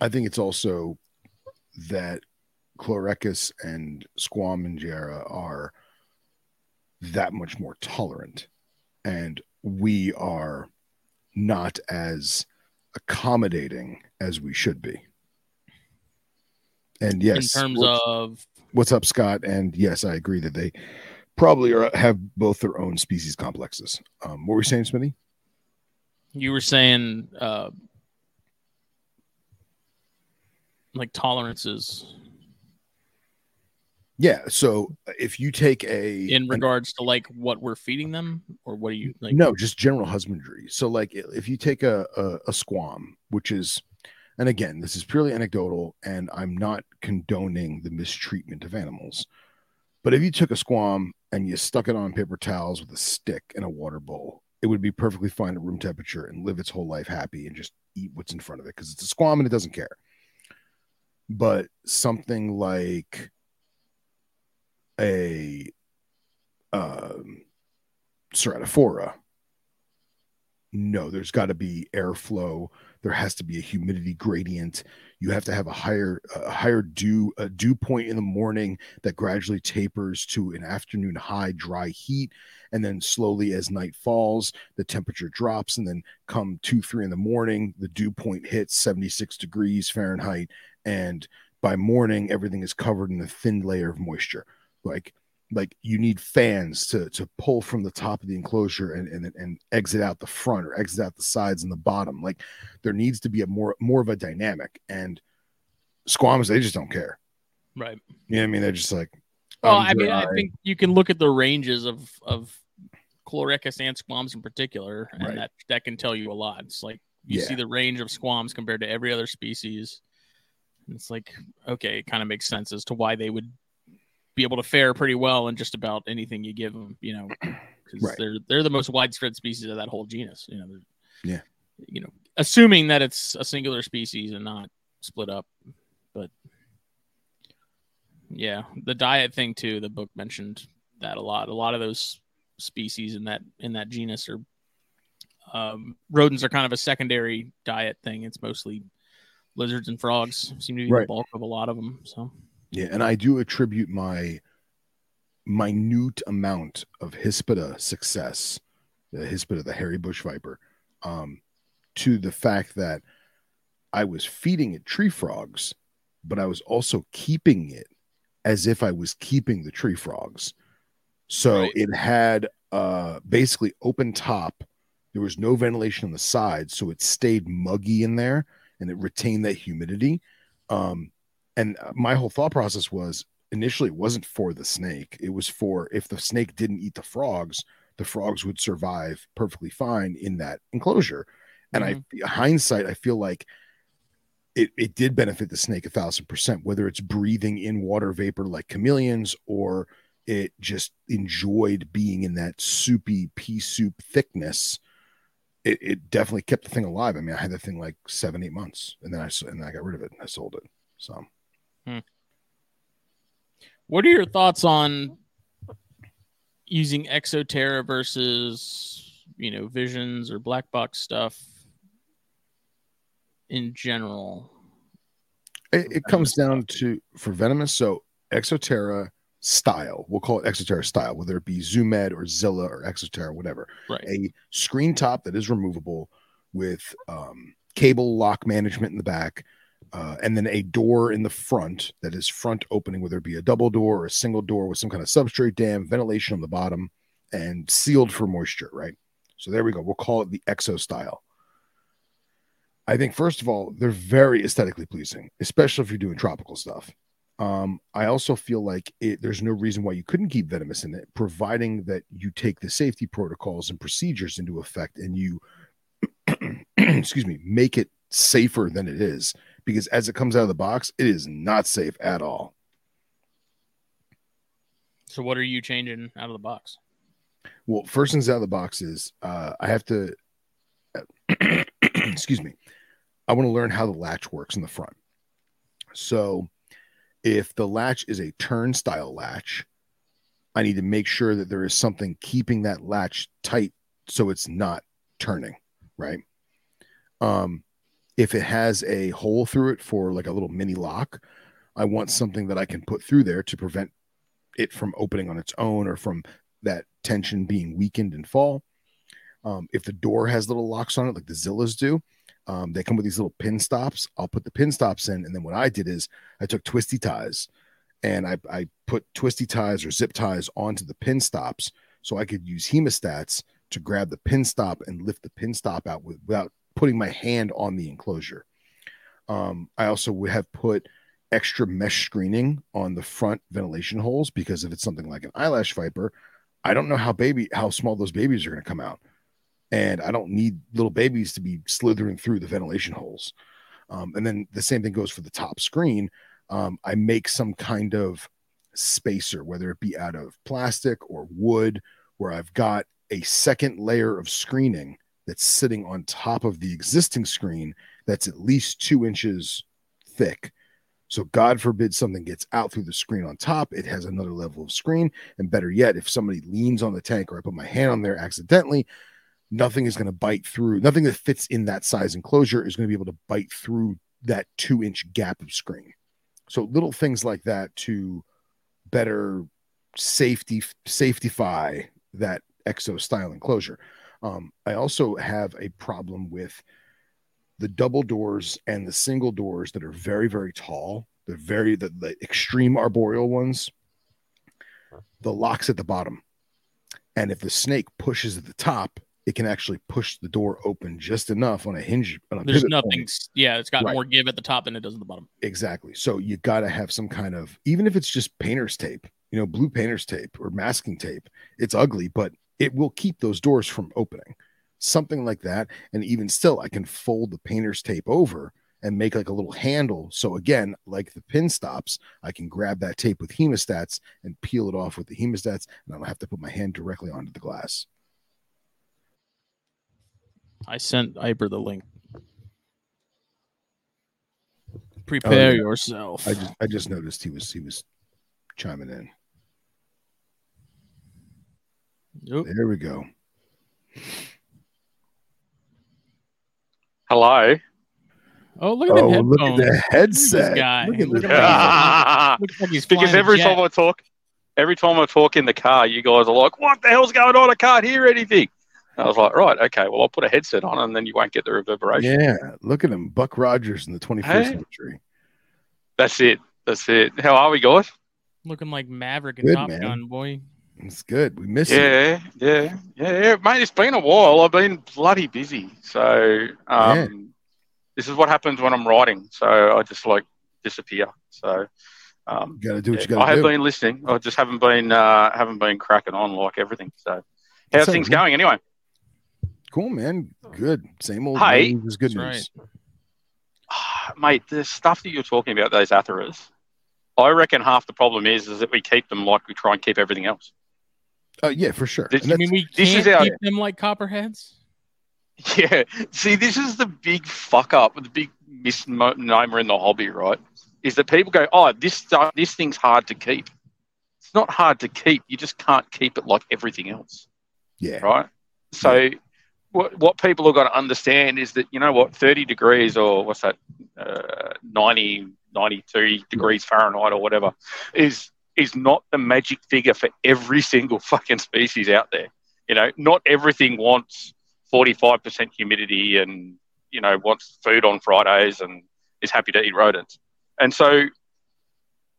I think it's also that Chlorechis and Squam and Jera are that much more tolerant, and we are not as accommodating as we should be. And yes, in terms what's, of what's up, Scott? And yes, I agree that they probably are have both their own species complexes. Um, what were you saying, Smitty? you were saying uh like tolerances Yeah. So if you take a in an regards to like what we're feeding them or what are you like no, just general husbandry. So, like, if you take a, a a squam, which is, and again, this is purely anecdotal, and I'm not condoning the mistreatment of animals, but if you took a squam and you stuck it on paper towels with a stick and a water bowl, it would be perfectly fine at room temperature and live its whole life happy and just eat what's in front of it because it's a squam and it doesn't care. But something like a um, ceratophora. No, there's got to be airflow. There has to be a humidity gradient. You have to have a higher, a higher dew, a dew point in the morning that gradually tapers to an afternoon high dry heat, and then slowly as night falls, the temperature drops, and then come two, three in the morning, the dew point hits 76 degrees Fahrenheit, and by morning everything is covered in a thin layer of moisture. Like like you need fans to to pull from the top of the enclosure and and, and exit out the front or exit out the sides and the bottom. Like there needs to be a more more of a dynamic. And squams they just don't care. Right. You know what i mean? They're just like oh, well I'm mean i think you can look at the ranges of of chlorechis and squams in particular and Right. that that can tell you a lot. It's like you Yeah. see the range of squams compared to every other species. And it's like okay it kind of makes sense as to why they would be able to fare pretty well in just about anything you give them you know (clears throat) because Right. they're they're the most widespread species of that whole genus you know Yeah. you know assuming that it's a singular species and not split up but yeah the diet thing too the book mentioned that a lot a lot of those species in that in that genus are um, rodents are kind of a secondary diet thing it's mostly lizards and frogs seem to be Right. the bulk of a lot of them so yeah and i do attribute my minute amount of hispida success the hispida the hairy bush viper um to the fact that i was feeding it tree frogs but i was also keeping it as if i was keeping the tree frogs. So Right. it had uh basically open top. There was no ventilation on the side so it stayed muggy in there and it retained that humidity. Um and uh, my whole thought process was initially it wasn't for the snake it was for if the snake didn't eat the frogs the frogs would survive perfectly fine in that enclosure and i hindsight i feel like it, it did benefit the snake a thousand percent whether it's breathing in water vapor like chameleons or it just enjoyed being in that soupy pea soup thickness. It, it definitely kept the thing alive. I mean, I had the thing like seven, eight months, and then I and then I got rid of it and I sold it. So, What are your thoughts on using Exoterra versus, you know, Visions or black box stuff in general? It, it comes down to for venomous. So Exoterra style, we'll call it Exoterra style, whether it be Zoomed or Zilla or Exoterra, whatever. Right. A screen top that is removable with um, cable lock management in the back, uh, and then a door in the front that is front opening, whether it be a double door or a single door with some kind of substrate dam, ventilation on the bottom, and sealed for moisture. Right. So there we go. We'll call it the Exo style. I think first of all, they're very aesthetically pleasing, especially if you're doing tropical stuff. Um, I also feel like it, there's no reason why you couldn't keep venomous in it, providing that you take the safety protocols and procedures into effect and you, (clears throat) excuse me, make it safer than it is. Because as it comes out of the box, it is not safe at all. So what are you changing out of the box? Well, first things out of the box is uh, I have to, (clears throat) excuse me, I want to learn how the latch works in the front. So if the latch is a turnstile latch, I need to make sure that there is something keeping that latch tight so it's not turning, right? Um, if it has a hole through it for like a little mini lock, I want something that I can put through there to prevent it from opening on its own or from that tension being weakened and fall. Um, if the door has little locks on it, like the Zillas do, um, they come with these little pin stops. I'll put the pin stops in, and then what I did is I took twisty ties, and I, I put twisty ties or zip ties onto the pin stops, so I could use hemostats to grab the pin stop and lift the pin stop out with, without putting my hand on the enclosure. Um, I also would have put extra mesh screening on the front ventilation holes because if it's something like an eyelash viper, I don't know how baby how small those babies are going to come out, and I don't need little babies to be slithering through the ventilation holes. Um, and then the same thing goes for the top screen. Um, I make some kind of spacer, whether it be out of plastic or wood, where I've got a second layer of screening that's sitting on top of the existing screen that's at least two inches thick. So, God forbid something gets out through the screen on top, it has another level of screen. And better yet, if somebody leans on the tank or I put my hand on there accidentally, nothing is going to bite through, nothing that fits in that size enclosure is going to be able to bite through that two inch gap of screen. So, little things like that to better safety safetyfy that exo style enclosure. Um, I also have a problem with the double doors and the single doors that are very, very tall. They're very the, the extreme arboreal ones. The locks at the bottom, and if the snake pushes at the top, it can actually push the door open just enough on a hinge. On a There's nothing. point. Yeah, it's got Right. more give at the top than it does at the bottom. Exactly. So you got to have some kind of, even if it's just painter's tape, you know, blue painter's tape or masking tape. It's ugly, but it will keep those doors from opening. Something like that. And even still, I can fold the painter's tape over and make like a little handle. So again, like the pin stops, I can grab that tape with hemostats and peel it off with the hemostats, and I don't have to put my hand directly onto the glass. I sent Eipper the link. Prepare Oh, yeah. yourself. I just I just noticed he was he was chiming in. Oop. There we go. Hello. Oh, look at Oh, look at the headset. guy. Look at Look the at like because every time I talk, every time I talk in the car, you guys are like, "What the hell's going on? I can't hear anything." And I was like, "Right, okay. Well, I'll put a headset on, and then you won't get the reverberation." Yeah, look at him, Buck Rogers in the 21st Hey. century. That's it. That's it. How are we, guys? looking like Maverick and Good, Top man. Gun, boy. It's good. We miss you. Yeah, yeah, yeah, yeah, mate. It's been a while. I've been bloody busy. So, um, Yeah. this is what happens when I'm writing. So I just like disappear. So, um, You got to do what yeah, you got to do. I to have do. been listening. I just haven't been uh, haven't been cracking on like everything. So, how's That's things all right. going anyway? Cool, man. Good. Same old Hey. news is good That's news. (sighs) mate, the stuff that you're talking about, those Atheris, I reckon half the problem is is that we keep them like we try and keep everything else. Uh, yeah, for sure. This- And I mean, we this can't is our- keep them like copperheads. Yeah. See, this is the big fuck up, the big misnomer in the hobby, right? Is that people go, oh, this stuff, this thing's hard to keep. It's not hard to keep. You just can't keep it like everything else, yeah, right? So, what what people have got to understand is that you know what, thirty degrees or what's that, uh, 90, 92 degrees Fahrenheit or whatever, is is not the magic figure for every single fucking species out there. You know, not everything wants 45% humidity and, you know, wants food on Fridays and is happy to eat rodents. And so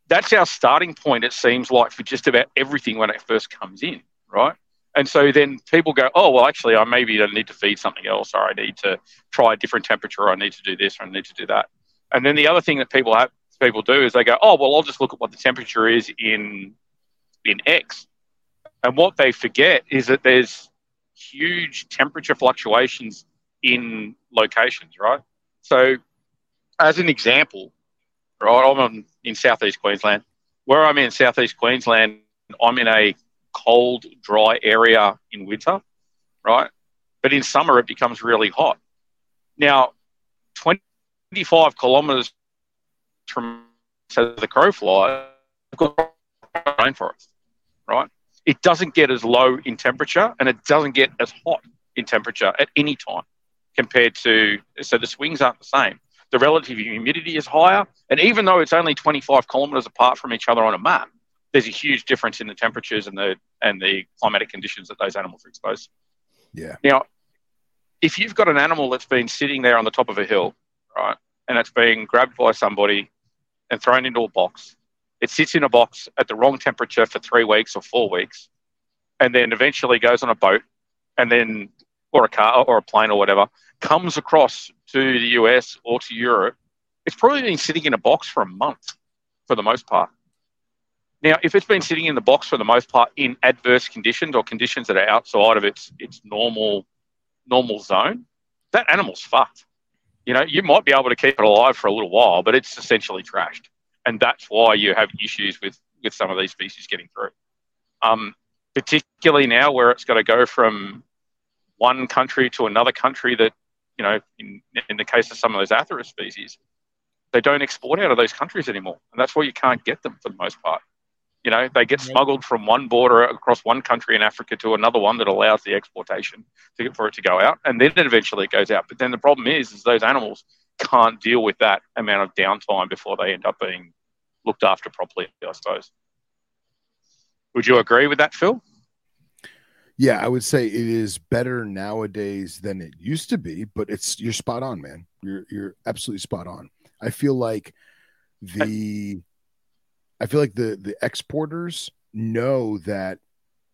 that's our starting point, it seems like, for just about everything when it first comes in, right? And so then people go, oh, well, actually, I maybe I need to feed something else, or I need to try a different temperature, or I need to do this, or I need to do that. And then the other thing that people have, people do is they go, oh, well, I'll just look at what the temperature is in in X. And what they forget is that there's huge temperature fluctuations in locations, right? So, as an example, right, I'm in southeast Queensland. Where I'm in southeast Queensland, I'm in a cold, dry area in winter, right? But in summer, it becomes really hot. Now, 25 kilometers from the crow flies, rainforest, right? It doesn't get as low in temperature and it doesn't get as hot in temperature at any time compared to, so the swings aren't the same. The relative humidity is higher. And even though it's only 25 kilometers apart from each other on a map, there's a huge difference in the temperatures and the, and the climatic conditions that those animals are exposed to. yeah, Now, if you've got an animal that's been sitting there on the top of a hill, right, and it's being grabbed by somebody and thrown into a box, it sits in a box at the wrong temperature for three weeks or four weeks, and then eventually goes on a boat, and then or a car or a plane or whatever comes across to the US or to Europe. It's probably been sitting in a box for a month, for the most part. Now, if it's been sitting in the box for the most part in adverse conditions or conditions that are outside of its its normal normal zone, that animal's fucked. You know, you might be able to keep it alive for a little while, but it's essentially trashed, and that's why you have issues with with some of these species getting through. Um, particularly now, where it's got to go from one country to another country that, you know, in, in the case of some of those Atheris species, they don't export out of those countries anymore, and that's why you can't get them for the most part. You know, they get smuggled from one border across one country in Africa to another one that allows the exportation to, for it to go out, and then eventually it goes out. But then the problem is, is those animals can't deal with that amount of downtime before they end up being looked after properly. I suppose. Would you agree with that, Phil? yeah. I would say it is better nowadays than it used to be, but it's you're spot on, man. You're you're absolutely spot on. I feel like the I feel like the the exporters know that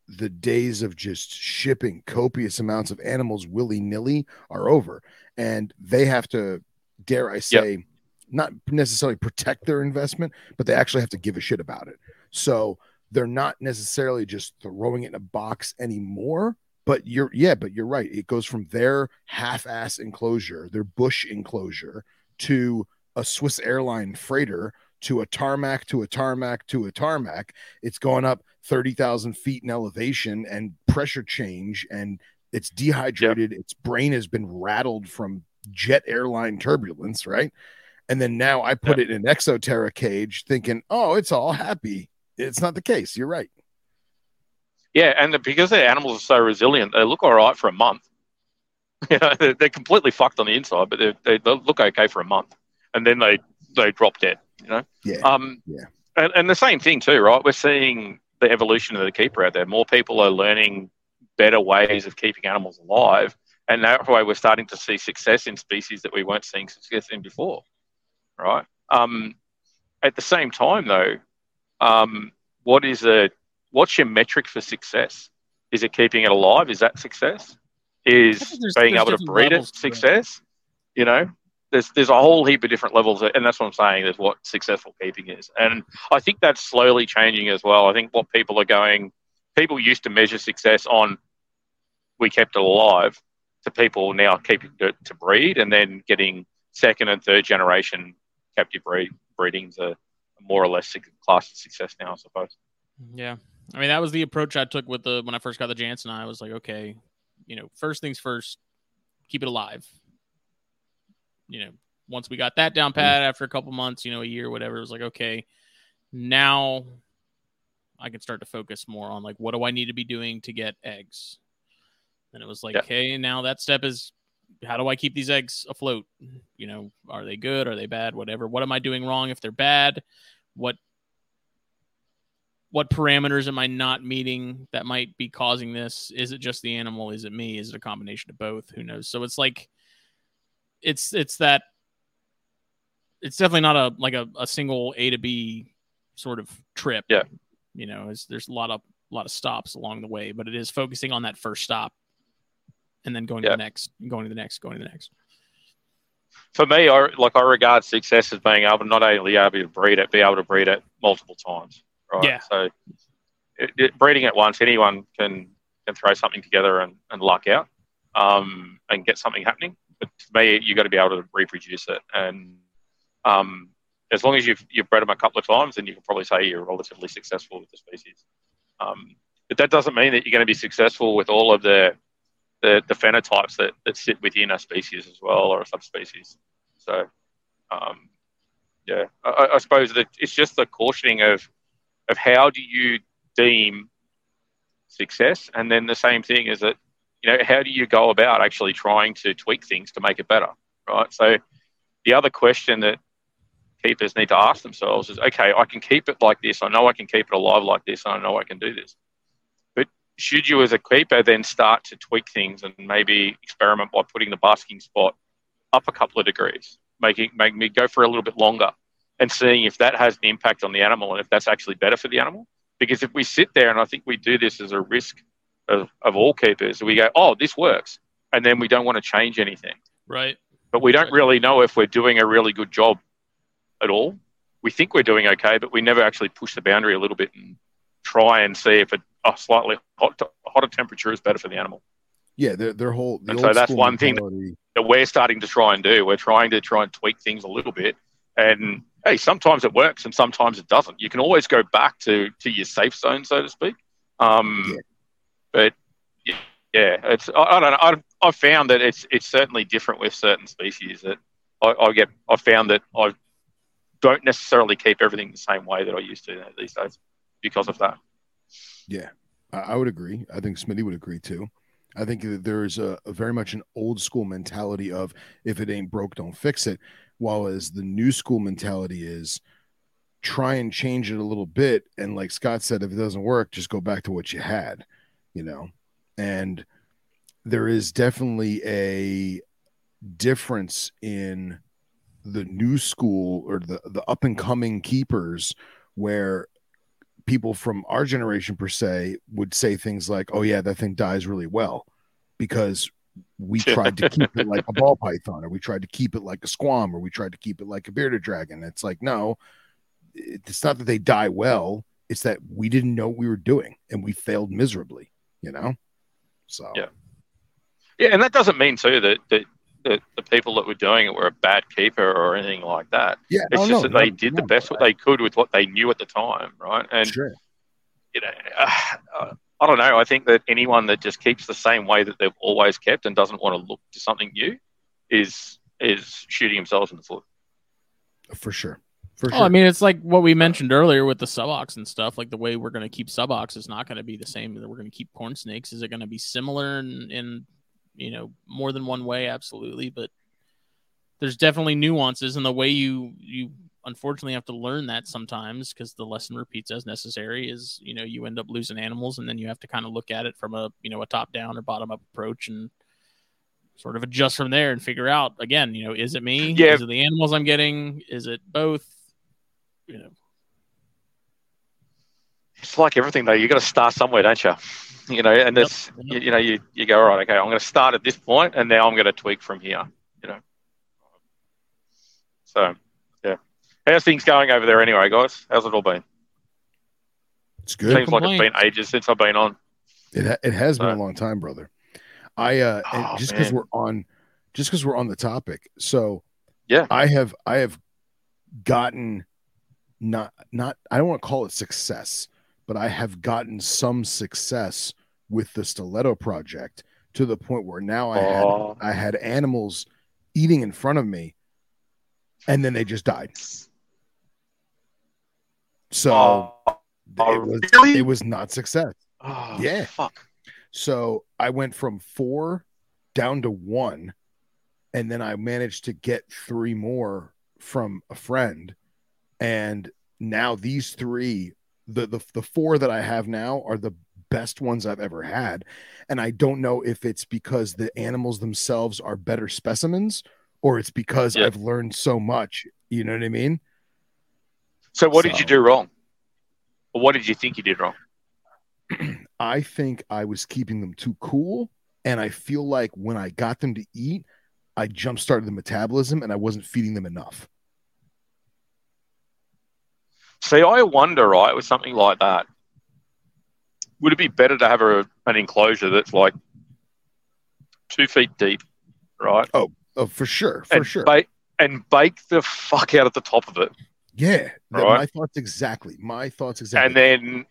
the days of just shipping copious amounts of animals willy nilly are over, and they have to, dare I say, not necessarily protect their investment, but they actually have to give a shit about it. So they're not necessarily just throwing it in a box anymore. But you're yeah, but you're right. It goes from their half-ass enclosure, their bush enclosure, to a Swiss airline freighter to a tarmac to a tarmac to a tarmac. It's going up 30,000 feet in elevation and pressure change, and it's dehydrated. Its brain has been rattled from jet airline turbulence, right? And then now I put it in an exoterra cage thinking, oh, it's all happy. It's not the case. You're right. Yeah, and the, because the animals are so resilient, they look all right for a month. (laughs) You know, they're, they're completely fucked on the inside, but they, they they look okay for a month, and then they they drop dead. You know. Yeah. Um, Yeah. And, and the same thing too, right? We're seeing the evolution of the keeper out there. More people are learning better ways of keeping animals alive, and that way we're starting to see success in species that we weren't seeing success in before, right? Um, at the same time, though, um, what is a what's your metric for success? Is it keeping it alive? Is that success? Is there's- being there's able to breed it levels it. success? You know, there's there's a whole heap of different levels, and that's what I'm saying. Is what successful keeping is, and I think that's slowly changing as well. I think what people are going, people used to measure success on we kept it alive, to people now keeping it to breed, and then getting second and third generation captive breed, breeding's a, a more or less class of success now, I suppose. Yeah. I mean, that was the approach I took with the when I first got the Jansen. I was like, okay, you know, first things first, keep it alive. You know, once we got that down pat after a couple months, you know, a year, whatever, it was like, okay, now I can start to focus more on like what do I need to be doing to get eggs. And it was like, yeah. okay, now that step is how do I keep these eggs afloat? You know, are they good? Are they bad? Whatever. What am I doing wrong if they're bad? What what parameters am I not meeting that might be causing this? Is it just the animal? Is it me? Is it a combination of both? Who knows? So it's like it's it's that it's definitely not a like a, a single A to B sort of trip. Yeah. You know, there's a lot of a lot of stops along the way, but it is focusing on that first stop and then going yeah. to the next, going to the next, going to the next. For me, I like I regard success as being able not only able to breed it, be able to breed it multiple times. Right. Yeah. So it, it, breeding it once, anyone can can throw something together and, and luck out um, and get something happening. (laughs) But to me, you've got to be able to reproduce it. And um, as long as you've, you've bred them a couple of times, then you can probably say you're relatively successful with the species. Um, but that doesn't mean that you're going to be successful with all of the the, the phenotypes that, that sit within a species as well or a subspecies. So, um, yeah, I, I, suppose that it's just the cautioning of of how do you deem success, and then the same thing is that you know how do you go about actually trying to tweak things to make it better, right? So, the other question that keepers need to ask themselves is, okay, I can keep it like this. I know I can keep it alive like this. I know I can do this But should you as a keeper then start to tweak things and maybe experiment by putting the basking spot up a couple of degrees, making make me go for a little bit longer and seeing if that has an impact on the animal and if that's actually better for the animal. Because if we sit there and I think we do this as a risk of, of all keepers, we go, oh, this works. And then we don't want to change anything. Right. But we don't right. really know if we're doing a really good job at all. We think we're doing okay, but we never actually push the boundary a little bit and try and see if it a slightly hot, hotter temperature is better for the animal. Yeah, their their whole. The and so that's one thing that, that, we're starting to try and do. We're trying to try and tweak things a little bit. And hey, sometimes it works and sometimes it doesn't. You can always go back to to your safe zone, so to speak. Um, yeah. But yeah, it's I, I don't know. I've, I've found that it's it's certainly different with certain species. That I, I get I found that I don't necessarily keep everything the same way that I used to these days because of that. Yeah, I would agree. I think Smitty would agree too. I think that there's a, a, very much an old school mentality of if it ain't broke, don't fix it. While as the new school mentality is try and change it a little bit. And like Scott said, if it doesn't work, just go back to what you had, you know. And there is definitely a difference in the new school or the, the up and coming keepers where people from our generation per se would say things like, "Oh yeah, that thing dies really well," because we (laughs) tried to keep it like a ball python, or we tried to keep it like a squam, or we tried to keep it like a bearded dragon. It's like no, it's not that they die well; it's that we didn't know what we were doing and we failed miserably. You know, so yeah, yeah, and that doesn't mean too that that the, the people that were doing it were a bad keeper or anything like that. Yeah, it's just that they did the best what they could with what they knew at the time, right? And sure. you know, (sighs) uh, I don't know. I think that anyone that just keeps the same way that they've always kept and doesn't want to look to something new is is shooting themselves in the foot. For sure. For sure. Oh, I mean, it's like what we mentioned earlier with the subox and stuff. Like the way we're going to keep subox is not going to be the same that we're going to keep corn snakes. Is it going to be similar in, in you know more than one way absolutely but there's definitely nuances in the way you you unfortunately have to learn that sometimes because the lesson repeats as necessary is you know you end up losing animals and then you have to kind of look at it from a you know a top down or bottom up approach and sort of adjust from there and figure out again you know is it me yeah. is it the animals i'm getting is it both you know it's like everything though you got to start somewhere don't you you know, and this, yep. you, you, know, you, you go, all right, okay, I'm going to start at this point and now I'm going to tweak from here, you know. So, yeah. How's things going over there anyway, guys? How's it all been? It's good. Seems like it's been ages since I've been on. It, ha- it has so. been a long time, brother. I, uh, oh, just because we're on, just because we're on the topic. So, yeah, I have, I have gotten not not I don't want to call it success, but I have gotten some success with the stiletto project to the point where now I had Oh, I had animals eating in front of me and then they just died. So oh, it was really? it was not success. oh, yeah. Fuck. So I went from four down to one, and then I managed to get three more from a friend. And now these three, the the, the four that I have now are the best ones I've ever had. And I don't know if it's because the animals themselves are better specimens or it's because Yeah. I've learned so much. You know what I mean? So what did you do wrong? Or what did you think you did wrong? (clears throat) I think I was keeping them too cool. And I feel like when I got them to eat, I jump started the metabolism and I wasn't feeding them enough. See, I wonder, right, with something like that, would it be better to have a, an enclosure that's like two feet deep, right? Oh, oh for sure. For and sure. Ba- and bake the fuck out at the top of it, yeah. Right. My thoughts exactly. My thoughts exactly. and then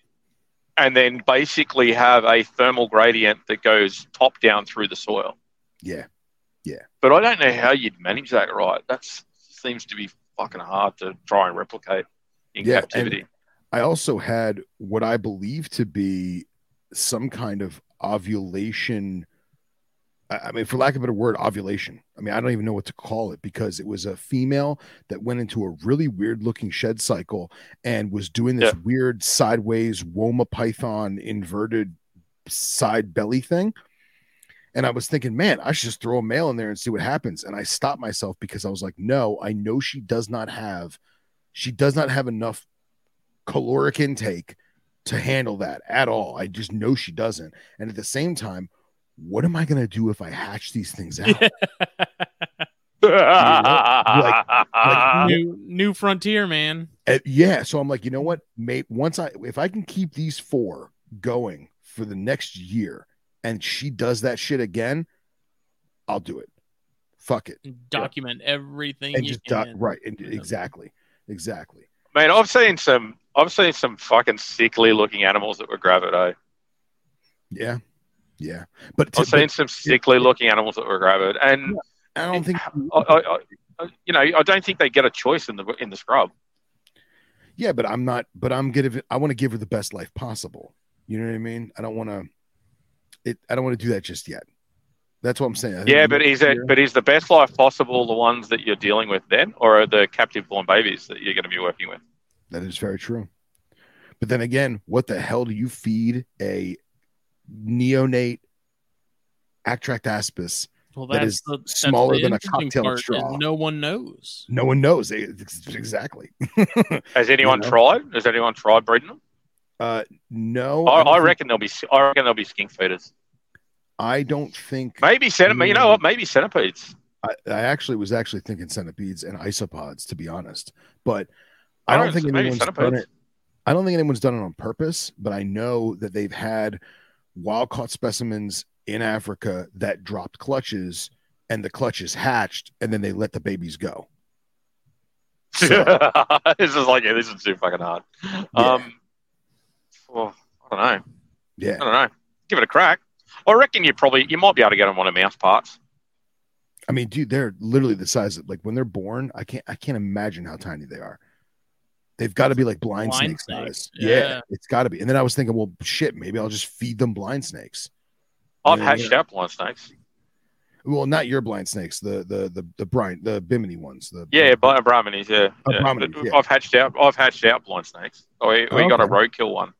and then basically have a thermal gradient that goes top down through the soil. Yeah, yeah. But I don't know how you'd manage that, right? That seems to be fucking hard to try and replicate in Yeah, captivity. I also had what I believe to be some kind of ovulation. I mean, for lack of a better word, ovulation. I mean, I don't even know what to call it because it was a female that went into a really weird looking shed cycle and was doing this Yeah. weird sideways Woma Python inverted side belly thing. And I was thinking, man, I should just throw a male in there and see what happens. And I stopped myself because I was like, no, I know she does not have, she does not have enough caloric intake to handle that at all. I just know she doesn't. And at the same time, what am I going to do if I hatch these things out? (laughs) like- new new frontier, man. Uh, yeah. So I'm like, you know what, mate? Once I, if I can keep these four going for the next year and she does that shit again, I'll do it. Fuck it. Document everything And you just, doc- can. right. And exactly. Exactly. Man, I've seen some I've seen some fucking sickly looking animals that were gravid, eh? Yeah. Yeah. But, I've to, seen some sickly looking animals that were gravid. And but I don't think, I, I, I, you know, I don't think they get a choice in the in the scrub. Yeah, but I'm not. But I'm gonna. I want to give her the best life possible. You know what I mean? I don't want to. It. I don't want to do that just yet. That's what I'm saying. Yeah, but is it but is the best life possible the ones that you're dealing with then, or are the captive born babies that you're going to be working with? that is very true. But then again, what the hell do you feed a neonate Atractaspis? Well, that's the, smaller the than a cocktail part, straw. No one knows. No one knows exactly. (laughs) Has anyone know? tried? Has anyone tried breeding them? uh, no, I, I, don't I think- reckon they'll be. I reckon they'll be skink feeders. I don't think. Maybe centipede. You know what? Maybe centipedes. I, I actually was actually thinking centipedes and isopods, to be honest. But I don't think anyone's done it. I don't think anyone's done it on purpose, but I know that they've had wild caught specimens in Africa that dropped clutches and the clutches hatched and then they let the babies go. (laughs) So, this is like yeah, this is too fucking hard. Um, well, I don't know. yeah. I don't know. Give it a crack. I reckon you probably you might be able to get them on a mouse parts. I mean, dude, they're literally the size of like when they're born, I can't I can't imagine how tiny they are. They've got to be like blind, Blind snake snakes, size. yeah. Yeah. it's got to be. And then I was thinking, well, shit, maybe I'll just feed them blind snakes. I've Yeah, hatched yeah. out blind snakes. Well, not your blind snakes, the the the the brine, the bimini ones. The Yeah, but Brahminies, yeah. Oh, yeah. Brahminies, But yeah. I've hatched out. I've hatched out blind snakes. We, we oh, got a Okay. roadkill one.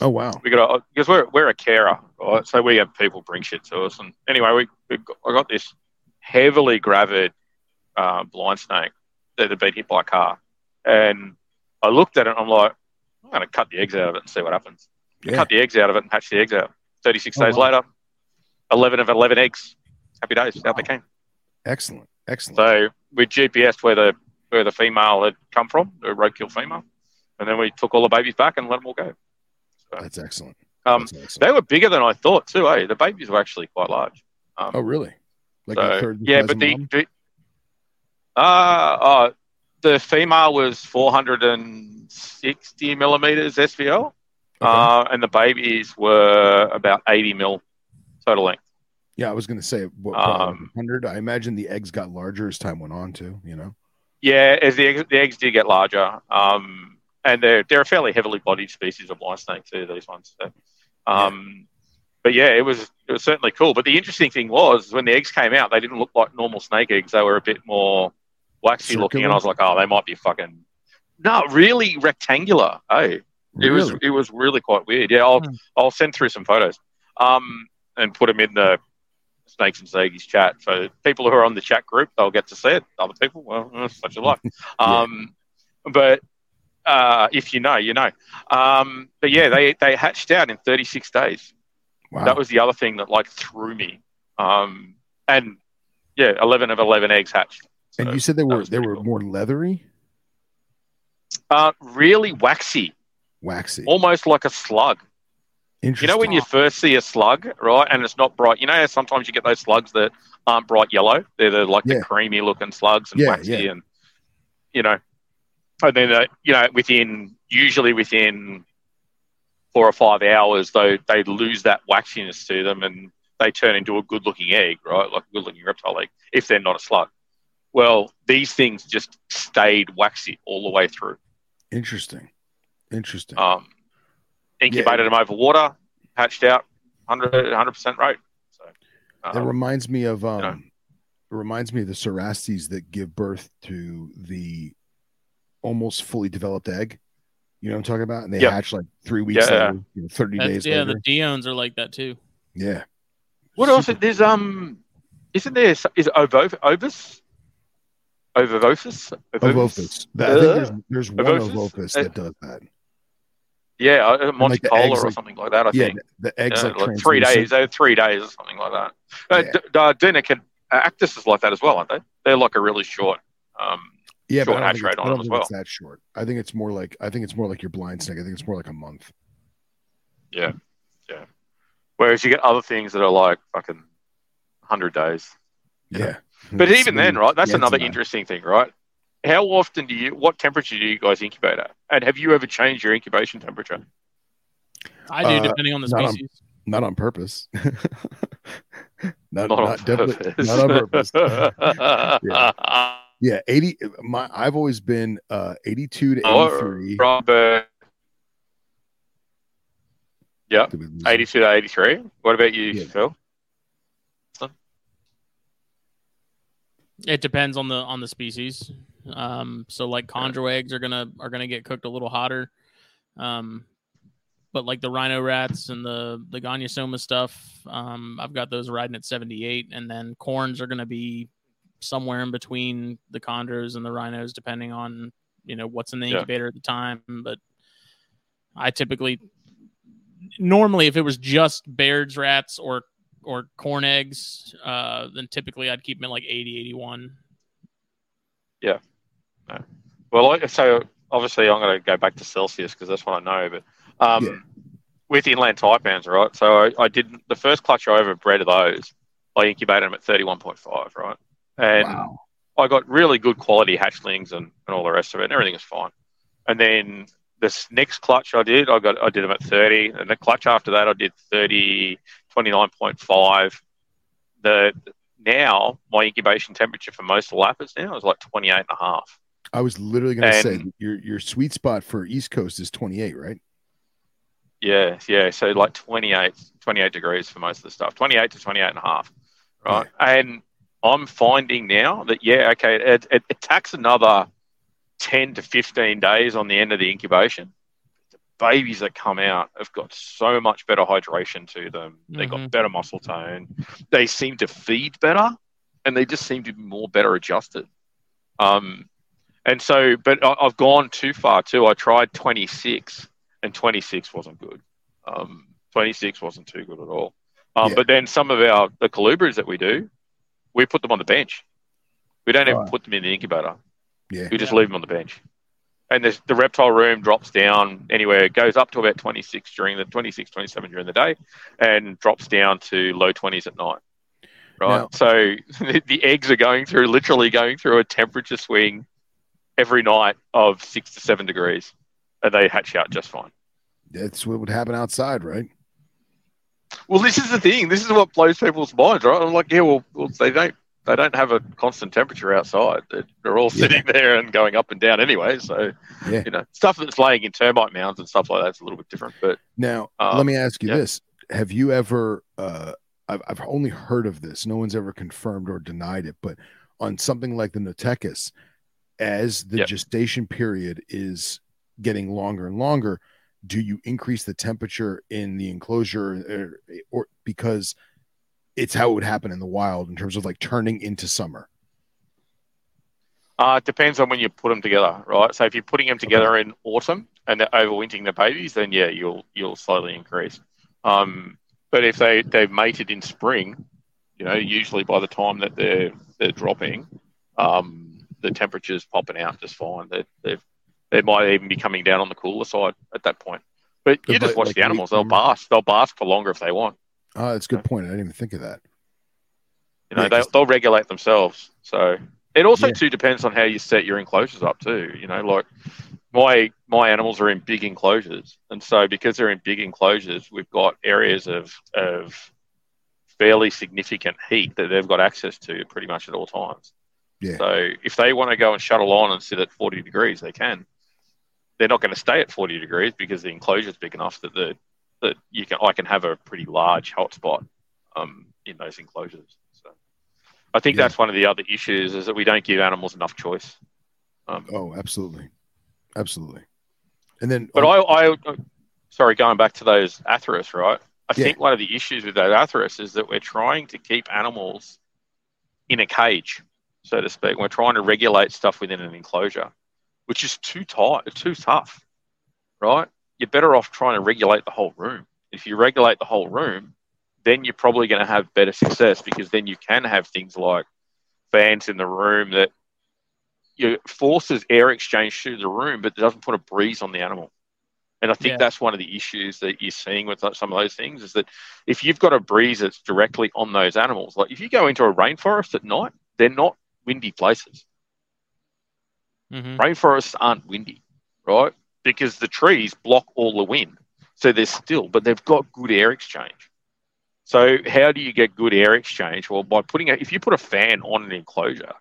Oh wow. We got a because we're we're a carer, right? So we have people bring shit to us. And anyway, we, we got, I got this heavily gravid uh, blind snake that had been hit by a car, and I looked at it. and I'm like, I'm going to cut the eggs out of it and see what happens. Yeah. Cut the eggs out of it and hatch the eggs out. 36 Oh, days wow. later, 11 of 11 eggs. Happy days. Out they came. Excellent. Excellent. So we GPS where the where the female had come from, the roadkill female, and then we took all the babies back and let them all go. That's excellent. Um, That's excellent. they were bigger than I thought too. Eh? The babies were actually quite large. Um, oh really? Like so, a third the yeah, but the, the uh, uh, the female was 460 millimeters SVL, uh, and the babies were about 80 mil total length. Yeah, I was going to say what, Um, 100. I imagine the eggs got larger as time went on too. You know. Yeah, as the eggs, the eggs did get larger, um, and they're they're a fairly heavily bodied species of blind snake too. These ones, so, um, but yeah, it was it was certainly cool. But the interesting thing was when the eggs came out, they didn't look like normal snake eggs. They were a bit more waxy looking, and I was like, oh, they might be fucking no, really rectangular. Hey, it was Really? it was really quite weird. Yeah, I'll Hmm. I'll send through some photos, um, and put them in the Snakes and Stogies chat. So people who are on the chat group, they'll get to see it. Other people, well, such a life. Um, but uh, if you know, you know. Um, but yeah, they they hatched out in 36 days. Wow. That was the other thing that like threw me. Um, and yeah, 11 of 11 eggs hatched. and you said they were they were cool. more leathery, uh, really waxy, waxy. almost like a slug. You know when you first see a slug, right, and it's not bright. You know, how sometimes you get those slugs that aren't bright yellow. They're the, like Yeah. the creamy looking slugs and Yeah, waxy, yeah. and you know, and then uh, you know within usually within four or five hours, though they lose that waxiness to them, and they turn into a good looking egg, right, like a good looking reptile egg, if they're not a slug. Well, these things just stayed waxy all the way through. Interesting. Interesting. Um, incubated them over water, hatched out 100 percent rate. So That um, reminds me of um know. it reminds me of the cerastes that give birth to the almost fully developed egg. You know what I'm talking about? And they Yep. hatch like three weeks Yeah, later, you know, 30 That's- days yeah, later. the Diones are like that too. yeah. what else? There's um, isn't there? Is it Ovo Ovis? Ovophis? Ovophis. That- I think there's there's one Ovophis? Ovophis Uh, that does that. Yeah, uh, Monte like the or like- something like that. I yeah, think. the, the eggs Yeah, like, like three translucent. days, uh, three days or something like that. Uh, Yeah. D- uh, Dunic and Actus is like that as well, aren't they? They're like a really short. Um, Yeah, but short I don't hatch think, rate it's, I on don't them as well. it's that short. I think it's more like I think it's more like your blind snake. I think it's more like a month. Yeah, yeah. Whereas you get other things that are like fucking hundred days. Yeah. But even then, right? That's Yeah, another interesting thing, right? How often do you? What temperature do you guys incubate at? And have you ever changed your incubation temperature? I do, Uh, depending on the not on- species. Not on purpose. (laughs) not, Not, on not definitely- purpose. not on purpose. (laughs) yeah. Yeah, 80 my I've always been uh 82 to Oh, 83. Robert, Did we lose 82 to 83. What about you, Yeah. Phil? It depends on the on the species. Um, so like chondro eggs are gonna are gonna get cooked a little hotter. Um, but like the rhino rats and the the gonyosoma stuff, um, I've got those riding at 78, and then corns are gonna be somewhere in between the chondros and the rhinos, depending on you know what's in the Yeah. incubator at the time. But I typically normally if it was just Baird's rats or or corn eggs, uh, then typically I'd keep them at like 80, 81. Yeah. Well, I- so obviously I'm going to go back to Celsius because that's what I know. But um, Yeah. with inland taipans, right? So I, I did the first clutch I ever bred of those. I incubated them at 31.5, right? And Wow. I got really good quality hatchlings and, and all the rest of it, and everything was fine. And then this next clutch I did, I got I did them at 30, and the clutch after that I did 30, 29.5. The now my incubation temperature for most lappers now is like 28 and a half. I was literally going to say your your sweet spot for East Coast is 28, right? Yeah, yeah. So like 28, 28 degrees for most of the stuff, 28 to 28 and a half. Right. And I'm finding now that, yeah, okay, it, it, it takes another 10 to 15 days on the end of the incubation. The babies that come out have got so much better hydration to them. They've got Mhm. better muscle tone. They seem to feed better and they just seem to be more better adjusted. Um, and so, but I, I've gone too far too. I tried 26 and 26 wasn't good. Um, 26 wasn't too good at all. Um, Yeah. But then some of our the colubras that we do, we put them on the bench. We don't even Right. put them in the incubator. Yeah. We just leave them on the bench. And the, the reptile room drops down anywhere. It goes up to about 26 during the 26, 27 during the day and drops down to low 20s at night. Right. Now- so (laughs) the, the eggs are going through, literally going through a temperature swing every night of six to seven degrees, and they hatch out just fine. That's what would happen outside, right? Well, this is the thing. This is what blows people's minds, right? I'm like, yeah, well, well they don't they don't have a constant temperature outside. They're, all sitting yeah. (laughs) there and going up and down anyway. So, yeah. you know, stuff that's laying in termite mounds and stuff like that's a little bit different. But now, um, let me ask you yeah. this: Have you ever? Uh, I've I've only heard of this. No one's ever confirmed or denied it, but on something like the Notechis, as the yep. gestation period is getting longer and longer, do you increase the temperature in the enclosure or, uh, or because it's how it would happen in the wild in terms of like turning into summer? Uh, it depends on when you put them together, right? So if you're putting them together okay. in autumn and they're overwintering the babies, then yeah, you'll you'll slowly increase. Um, but if they they've mated in spring, you know, usually by the time that they're they're dropping, um, the temperature's popping out just fine. They they they might even be coming down on the cooler side at that point. But you just watch like, the animals; they'll bask. They'll bask for longer if they want. Oh, that's a good point. I didn't even think of that. You know, yeah, they, they'll regulate themselves. So it also yeah. too depends on how you set your enclosures up too. You know, like my my animals are in big enclosures, and so because they're in big enclosures, we've got areas of of fairly significant heat that they've got access to pretty much at all times. Yeah. So if they want to go and shuttle on and sit at 40 degrees, they can. They're not going to stay at 40 degrees because the enclosure is big enough that the that you can I can have a pretty large hotspot um, in those enclosures. So I think yeah. that's one of the other issues is that we don't give animals enough choice. Um, oh, absolutely, absolutely. And then, but I, I, sorry, going back to those atheris, right? I yeah. think one of the issues with those atheris is that we're trying to keep animals in a cage, so to speak. We're trying to regulate stuff within an enclosure, which is too tight, too tough, right? you're better off trying to regulate the whole room. If you regulate the whole room, then you're probably going to have better success because then you can have things like fans in the room that you forces air exchange through the room, but it doesn't put a breeze on the animal. And I think yeah. that's one of the issues that you're seeing with some of those things is that if you've got a breeze that's directly on those animals, like if you go into a rainforest at night, they're not windy places. Mm-hmm. Rainforests aren't windy, right? because the trees block all the wind. So they're still, but they've got good air exchange. So how do you get good air exchange? Well, by putting a, if you put a fan on an enclosure,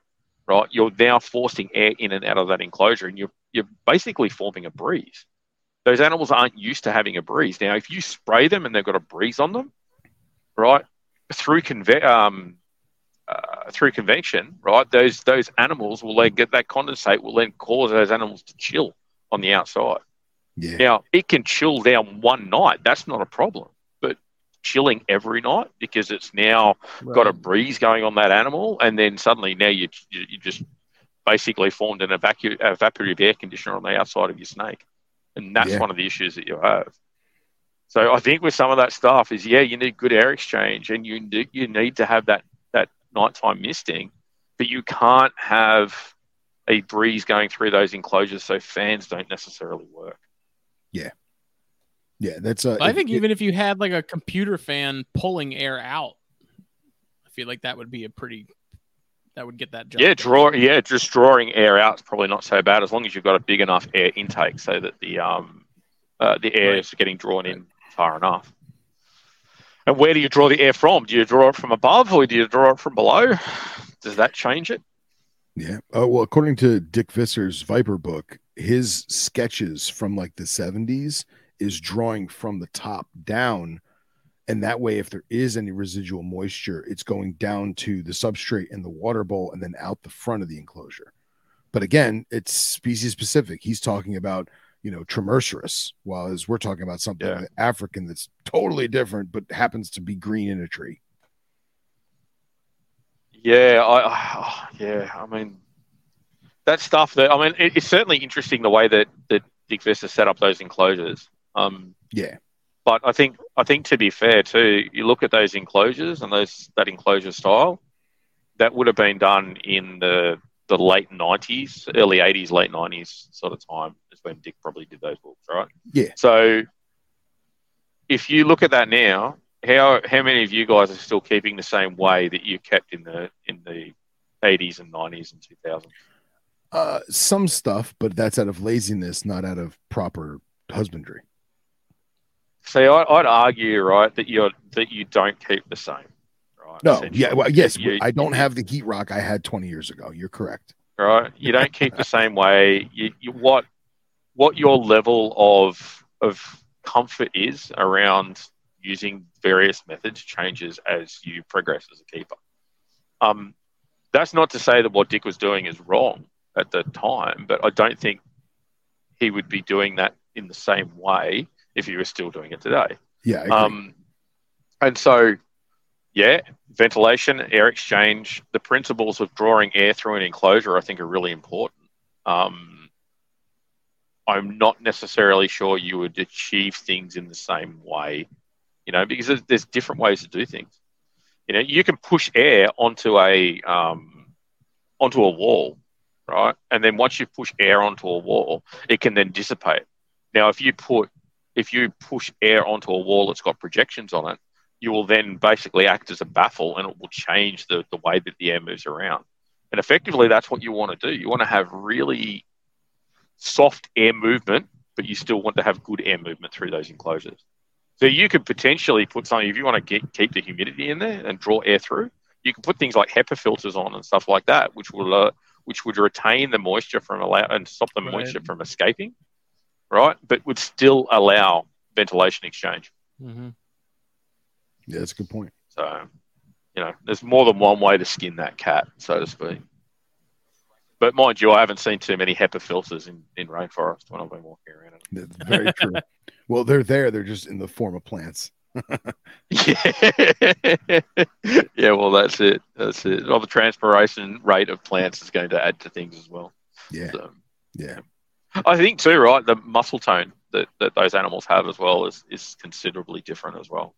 right, you're now forcing air in and out of that enclosure, and you're you're basically forming a breeze. Those animals aren't used to having a breeze. Now, if you spray them and they've got a breeze on them, right, through conve- um, uh, through convection, right, those those animals will then get that condensate will then cause those animals to chill on the outside. Yeah. Now it can chill down one night. That's not a problem. But chilling every night because it's now right. got a breeze going on that animal, and then suddenly now you you just basically formed an evacu- evaporative air conditioner on the outside of your snake, and that's yeah. one of the issues that you have. So I think with some of that stuff is yeah, you need good air exchange, and you need, you need to have that nighttime misting, but you can't have a breeze going through those enclosures, so fans don't necessarily work. Yeah, yeah, that's. Uh, I think it, even if you had like a computer fan pulling air out, I feel like that would be a pretty. That would get that job. Yeah, draw. Yeah, just drawing air out is probably not so bad as long as you've got a big enough air intake so that the um uh, the air right. is getting drawn in far enough. And where do you draw the air from? Do you draw it from above or do you draw it from below? Does that change it? Yeah. Oh well, according to Dick Visser's Viper book, his sketches from like the 70s is drawing from the top down. And that way, if there is any residual moisture, it's going down to the substrate in the water bowl and then out the front of the enclosure. But again, it's species specific. He's talking about, you know, Trimeresurus, while as we're talking about something yeah. African that's totally different, but happens to be green in a tree. Yeah, I, I yeah, I mean that stuff. That I mean, it, it's certainly interesting the way that that Dick Visser set up those enclosures. Um, yeah, but I think I think to be fair too, you look at those enclosures and those that enclosure style, that would have been done in the the late nineties, early eighties, late nineties sort of time is when Dick probably did those books, right? Yeah. So if you look at that now, how how many of you guys are still keeping the same way that you kept in the in the 80s and 90s and 2000s? Uh, some stuff, but that's out of laziness, not out of proper husbandry. See, I, I'd argue, right, that you're that you don't keep the same. Right? No, yeah, well, yes, You- I don't have the heat rock I had 20 years ago. You're correct. right? You don't keep the same way. You, you what what your level of of comfort is around using various methods changes as you progress as a keeper. Um, that's not to say that what Dick was doing is wrong at the time, but I don't think he would be doing that in the same way if he was still doing it today. Yeah. Um, and so, yeah, ventilation, air exchange, the principles of drawing air through an enclosure, I think, are really important. Um, I'm not necessarily sure you would achieve things in the same way, you know, because there's, there's different ways to do things. You know, you can push air onto a um, onto a wall, right? And then once you push air onto a wall, it can then dissipate. Now, if you put if you push air onto a wall that's got projections on it, you will then basically act as a baffle and it will change the, the way that the air moves around. And effectively, that's what you want to do. You want to have really soft air movement, but you still want to have good air movement through those enclosures. So you could potentially put something, if you want to get, keep the humidity in there and draw air through, you can put things like HEPA filters on and stuff like that, which will uh, which would retain the moisture from allow and stop the Right. moisture from escaping, right? But would still allow ventilation exchange. hmm yeah, that's a good point. So, you know, there's more than one way to skin that cat, so to speak. But mind you, I haven't seen too many HEPA filters in, in rainforest when I've been walking around. That's very true. (laughs) well, they're there. They're just in the form of plants. Yeah, (laughs) yeah. Well, that's it. That's it. Well, the transpiration rate of plants is going to add to things as well. Yeah, So, yeah, I think too, right? The muscle tone that, that those animals have as well is, is considerably different as well.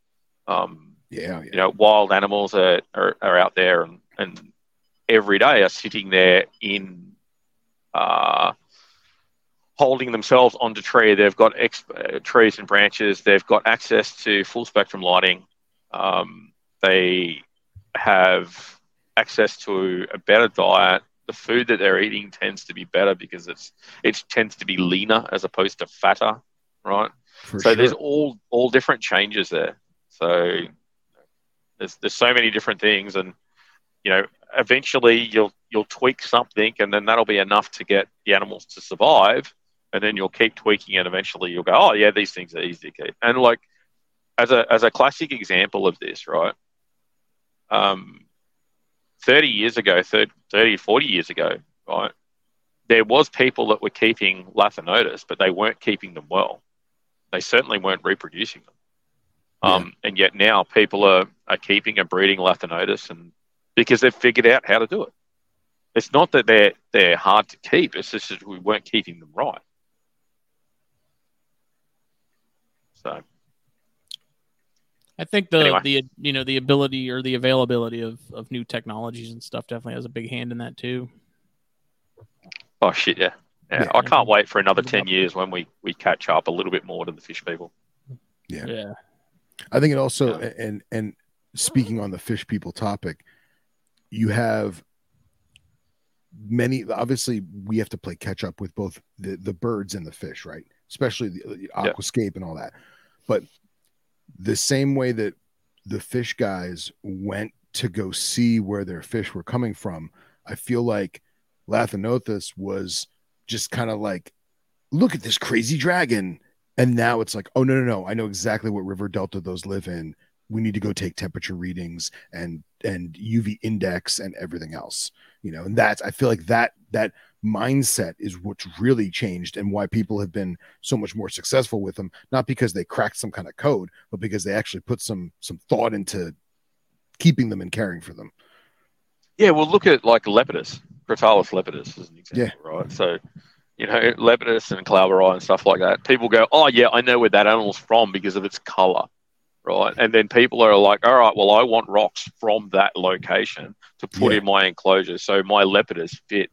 Um, yeah, you know, wild animals are, are, are out there and, and every day are sitting there in uh, holding themselves onto tree. They've got ex- uh, trees and branches. They've got access to full spectrum lighting. Um, they have access to a better diet. The food that they're eating tends to be better because it's it tends to be leaner as opposed to fatter, right? For so sure. there's all all different changes there. So there's there's so many different things, and you know, eventually you'll you'll tweak something, and then that'll be enough to get the animals to survive, and then you'll keep tweaking, and eventually you'll go, oh yeah, these things are easy to keep. And like as a as a classic example of this, right? Um, 30 years ago, 30, 30 40 years ago, right? There was people that were keeping Lanthanotus, but they weren't keeping them well they certainly weren't reproducing them. Um, And yet now people are, are keeping and breeding Lanthanotus and because they've figured out how to do it. It's not that they're they're hard to keep, it's just that we weren't keeping them right. So I think the Anyway. the you know the ability or the availability of of new technologies and stuff definitely has a big hand in that too. oh shit yeah. Yeah, Yeah. I can't wait for another ten years when we, we catch up a little bit more to the fish people. Yeah. Yeah. I think it also Yeah. and and speaking on the fish people topic, you have many obviously we have to play catch up with both the the birds and the fish, right? Especially the, the Yeah. aquascape and all that. But the same way that the fish guys went to go see where their fish were coming from, I feel like Lanthanotus was just kind of like, look at this crazy dragon. And now it's like, oh no, no, no. I know exactly what river delta those live in. We need to go take temperature readings and and UV index and everything else. You know, and that's I feel like that that mindset is what's really changed and why people have been so much more successful with them. Not because they cracked some kind of code, but because they actually put some some thought into keeping them and caring for them. Yeah, well, look at like Lepidus, Crotalus lepidus as an example, right? So, you know, Lepidus and Klauberi and stuff like that. People go, oh, yeah, I know where that animal's from because of its color, right? And then people are like, all right, well, I want rocks from that location to put Yeah. in my enclosure so my Lepidus fit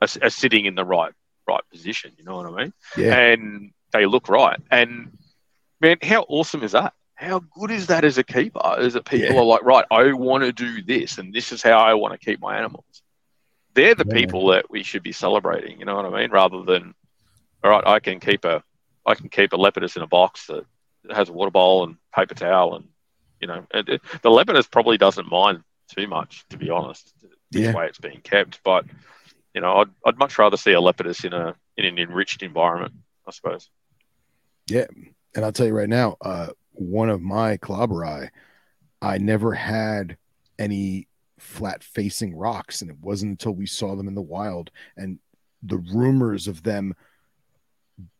are, are sitting in the right right position. You know what I mean? Yeah. And they look right. And man, how awesome is that? How good is that as a keeper? Is that people Yeah. are like, right, I want to do this, and this is how I want to keep my animals. They're the Yeah. people that we should be celebrating. You know what I mean? Rather than, all right, I can keep a, I can keep a lepidus in a box that has a water bowl and paper towel, and you know, it, it- the lepidus probably doesn't mind too much, to be honest. This Yeah. way it's being kept, but you know, I'd, I'd much rather see a lepidus in a in an enriched environment, I suppose. Yeah, and I'll tell you right now, uh, one of my klauberi, I never had any flat facing rocks, and it wasn't until we saw them in the wild and the rumors of them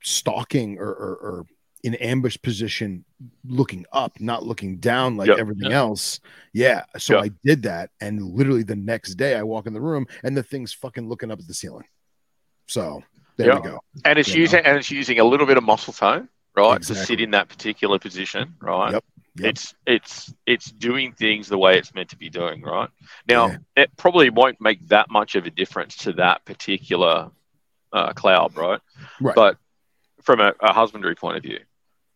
stalking or, or, or in ambush position, looking up, not looking down like Yep. everything Yep. else. Yeah, so Yep. I did that, and literally the next day, I walk in the room and the thing's fucking looking up at the ceiling. So there Yep. we go. And it's You using and it's using a little bit of muscle tone, right, to sit in that particular position, right? Yep. Yep. It's it's it's doing things the way it's meant to be doing, right? Now Yeah. it probably won't make that much of a difference to that particular uh, cloud, right? Right. But from a, a husbandry point of view,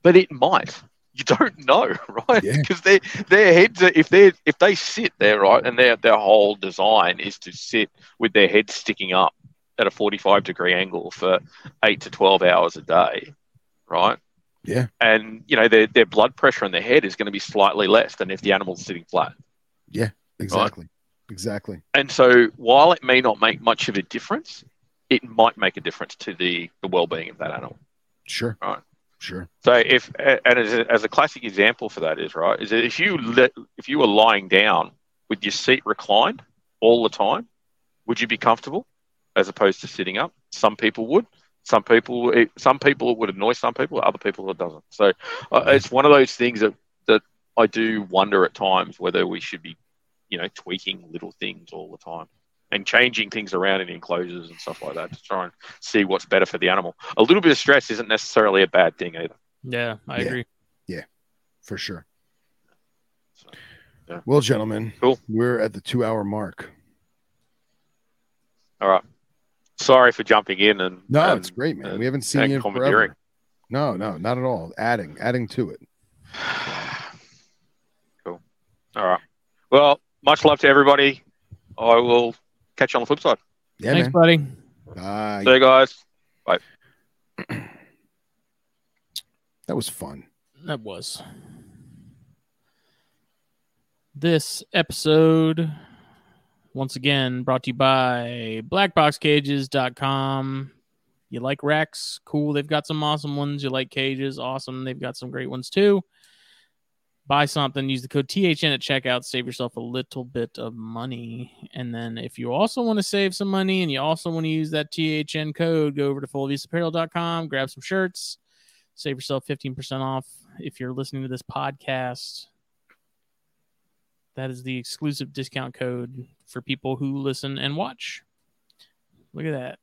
but it might. You don't (laughs) know, right? Yeah. Because their their heads, are, if they if they sit there, right, and their their whole design is to sit with their head sticking up at a forty five degree angle for eight to twelve hours a day, right? Yeah. And you know their their blood pressure on their head is going to be slightly less than if the animal's sitting flat. Yeah, exactly. Exactly. And so while it may not make much of a difference, it might make a difference to the the well being of that animal. Sure. Right. Sure. So if and as a, as a classic example for that is right is that if you let if you were lying down with your seat reclined all the time, would you be comfortable as opposed to sitting up? Some people would. Some people it, some people it would annoy some people. Other people it doesn't. So uh, it's one of those things that that I do wonder at times whether we should be you know tweaking little things all the time and changing things around in enclosures and stuff like that to try and see what's better for the animal. A little bit of stress isn't necessarily a bad thing either. Yeah, I Yeah. agree. Yeah, for sure. So, yeah. Well, gentlemen, Cool. we're at the two hour mark. All right. Sorry for jumping in and No, and, it's great, man. and- we uh, haven't seen you in commandeering. forever. No, no, not at all. Adding, adding to it. (sighs) cool. All right. Well, much love to everybody. I will catch you on the flip side. Yeah, Thanks, man. buddy. Bye. See you guys. Bye. that was fun. That was. This episode, once again, brought to you by blackboxcages.com. You like racks? Cool. They've got some awesome ones. You like cages? Awesome. They've got some great ones too. Buy something, use the code THN at checkout, save yourself a little bit of money. And then if you also want to save some money and you also want to use that THN code, go over to fulviusapparel.com, grab some shirts, save yourself 15% off if you're listening to this podcast. That is the exclusive discount code for people who listen and watch. Look at that.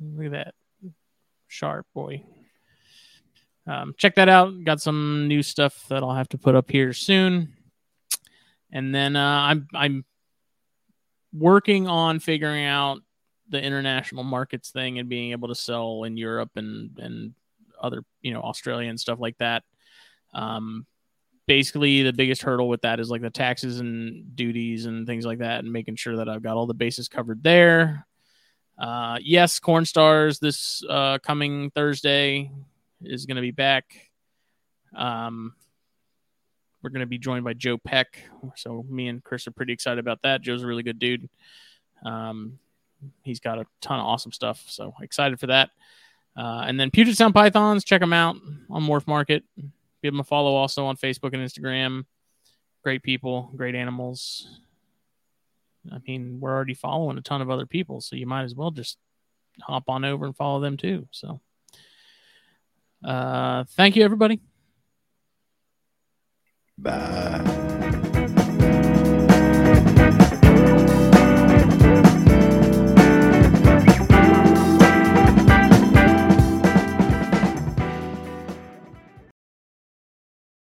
Look at that. Sharp boy. Um, check that out. Got some new stuff that I'll have to put up here soon. And then uh, I'm I'm working on figuring out the international markets thing and being able to sell in Europe and and other you know Australia and stuff like that. Um, basically, the biggest hurdle with that is like the taxes and duties and things like that, and making sure that I've got all the bases covered there. Uh, yes, Corn Stars this uh, coming Thursday is going to be back. Um, we're going to be joined by Joe Peck. So me and Chris are pretty excited about that. Joe's a really good dude. Um, he's got a ton of awesome stuff. So excited for that. Uh, and then Puget Sound Pythons, check them out on Morph Market. Give them a follow also on Facebook and Instagram. Great people, great animals. I mean, we're already following a ton of other people, so you might as well just hop on over and follow them too. So, uh, thank you, everybody. Bye.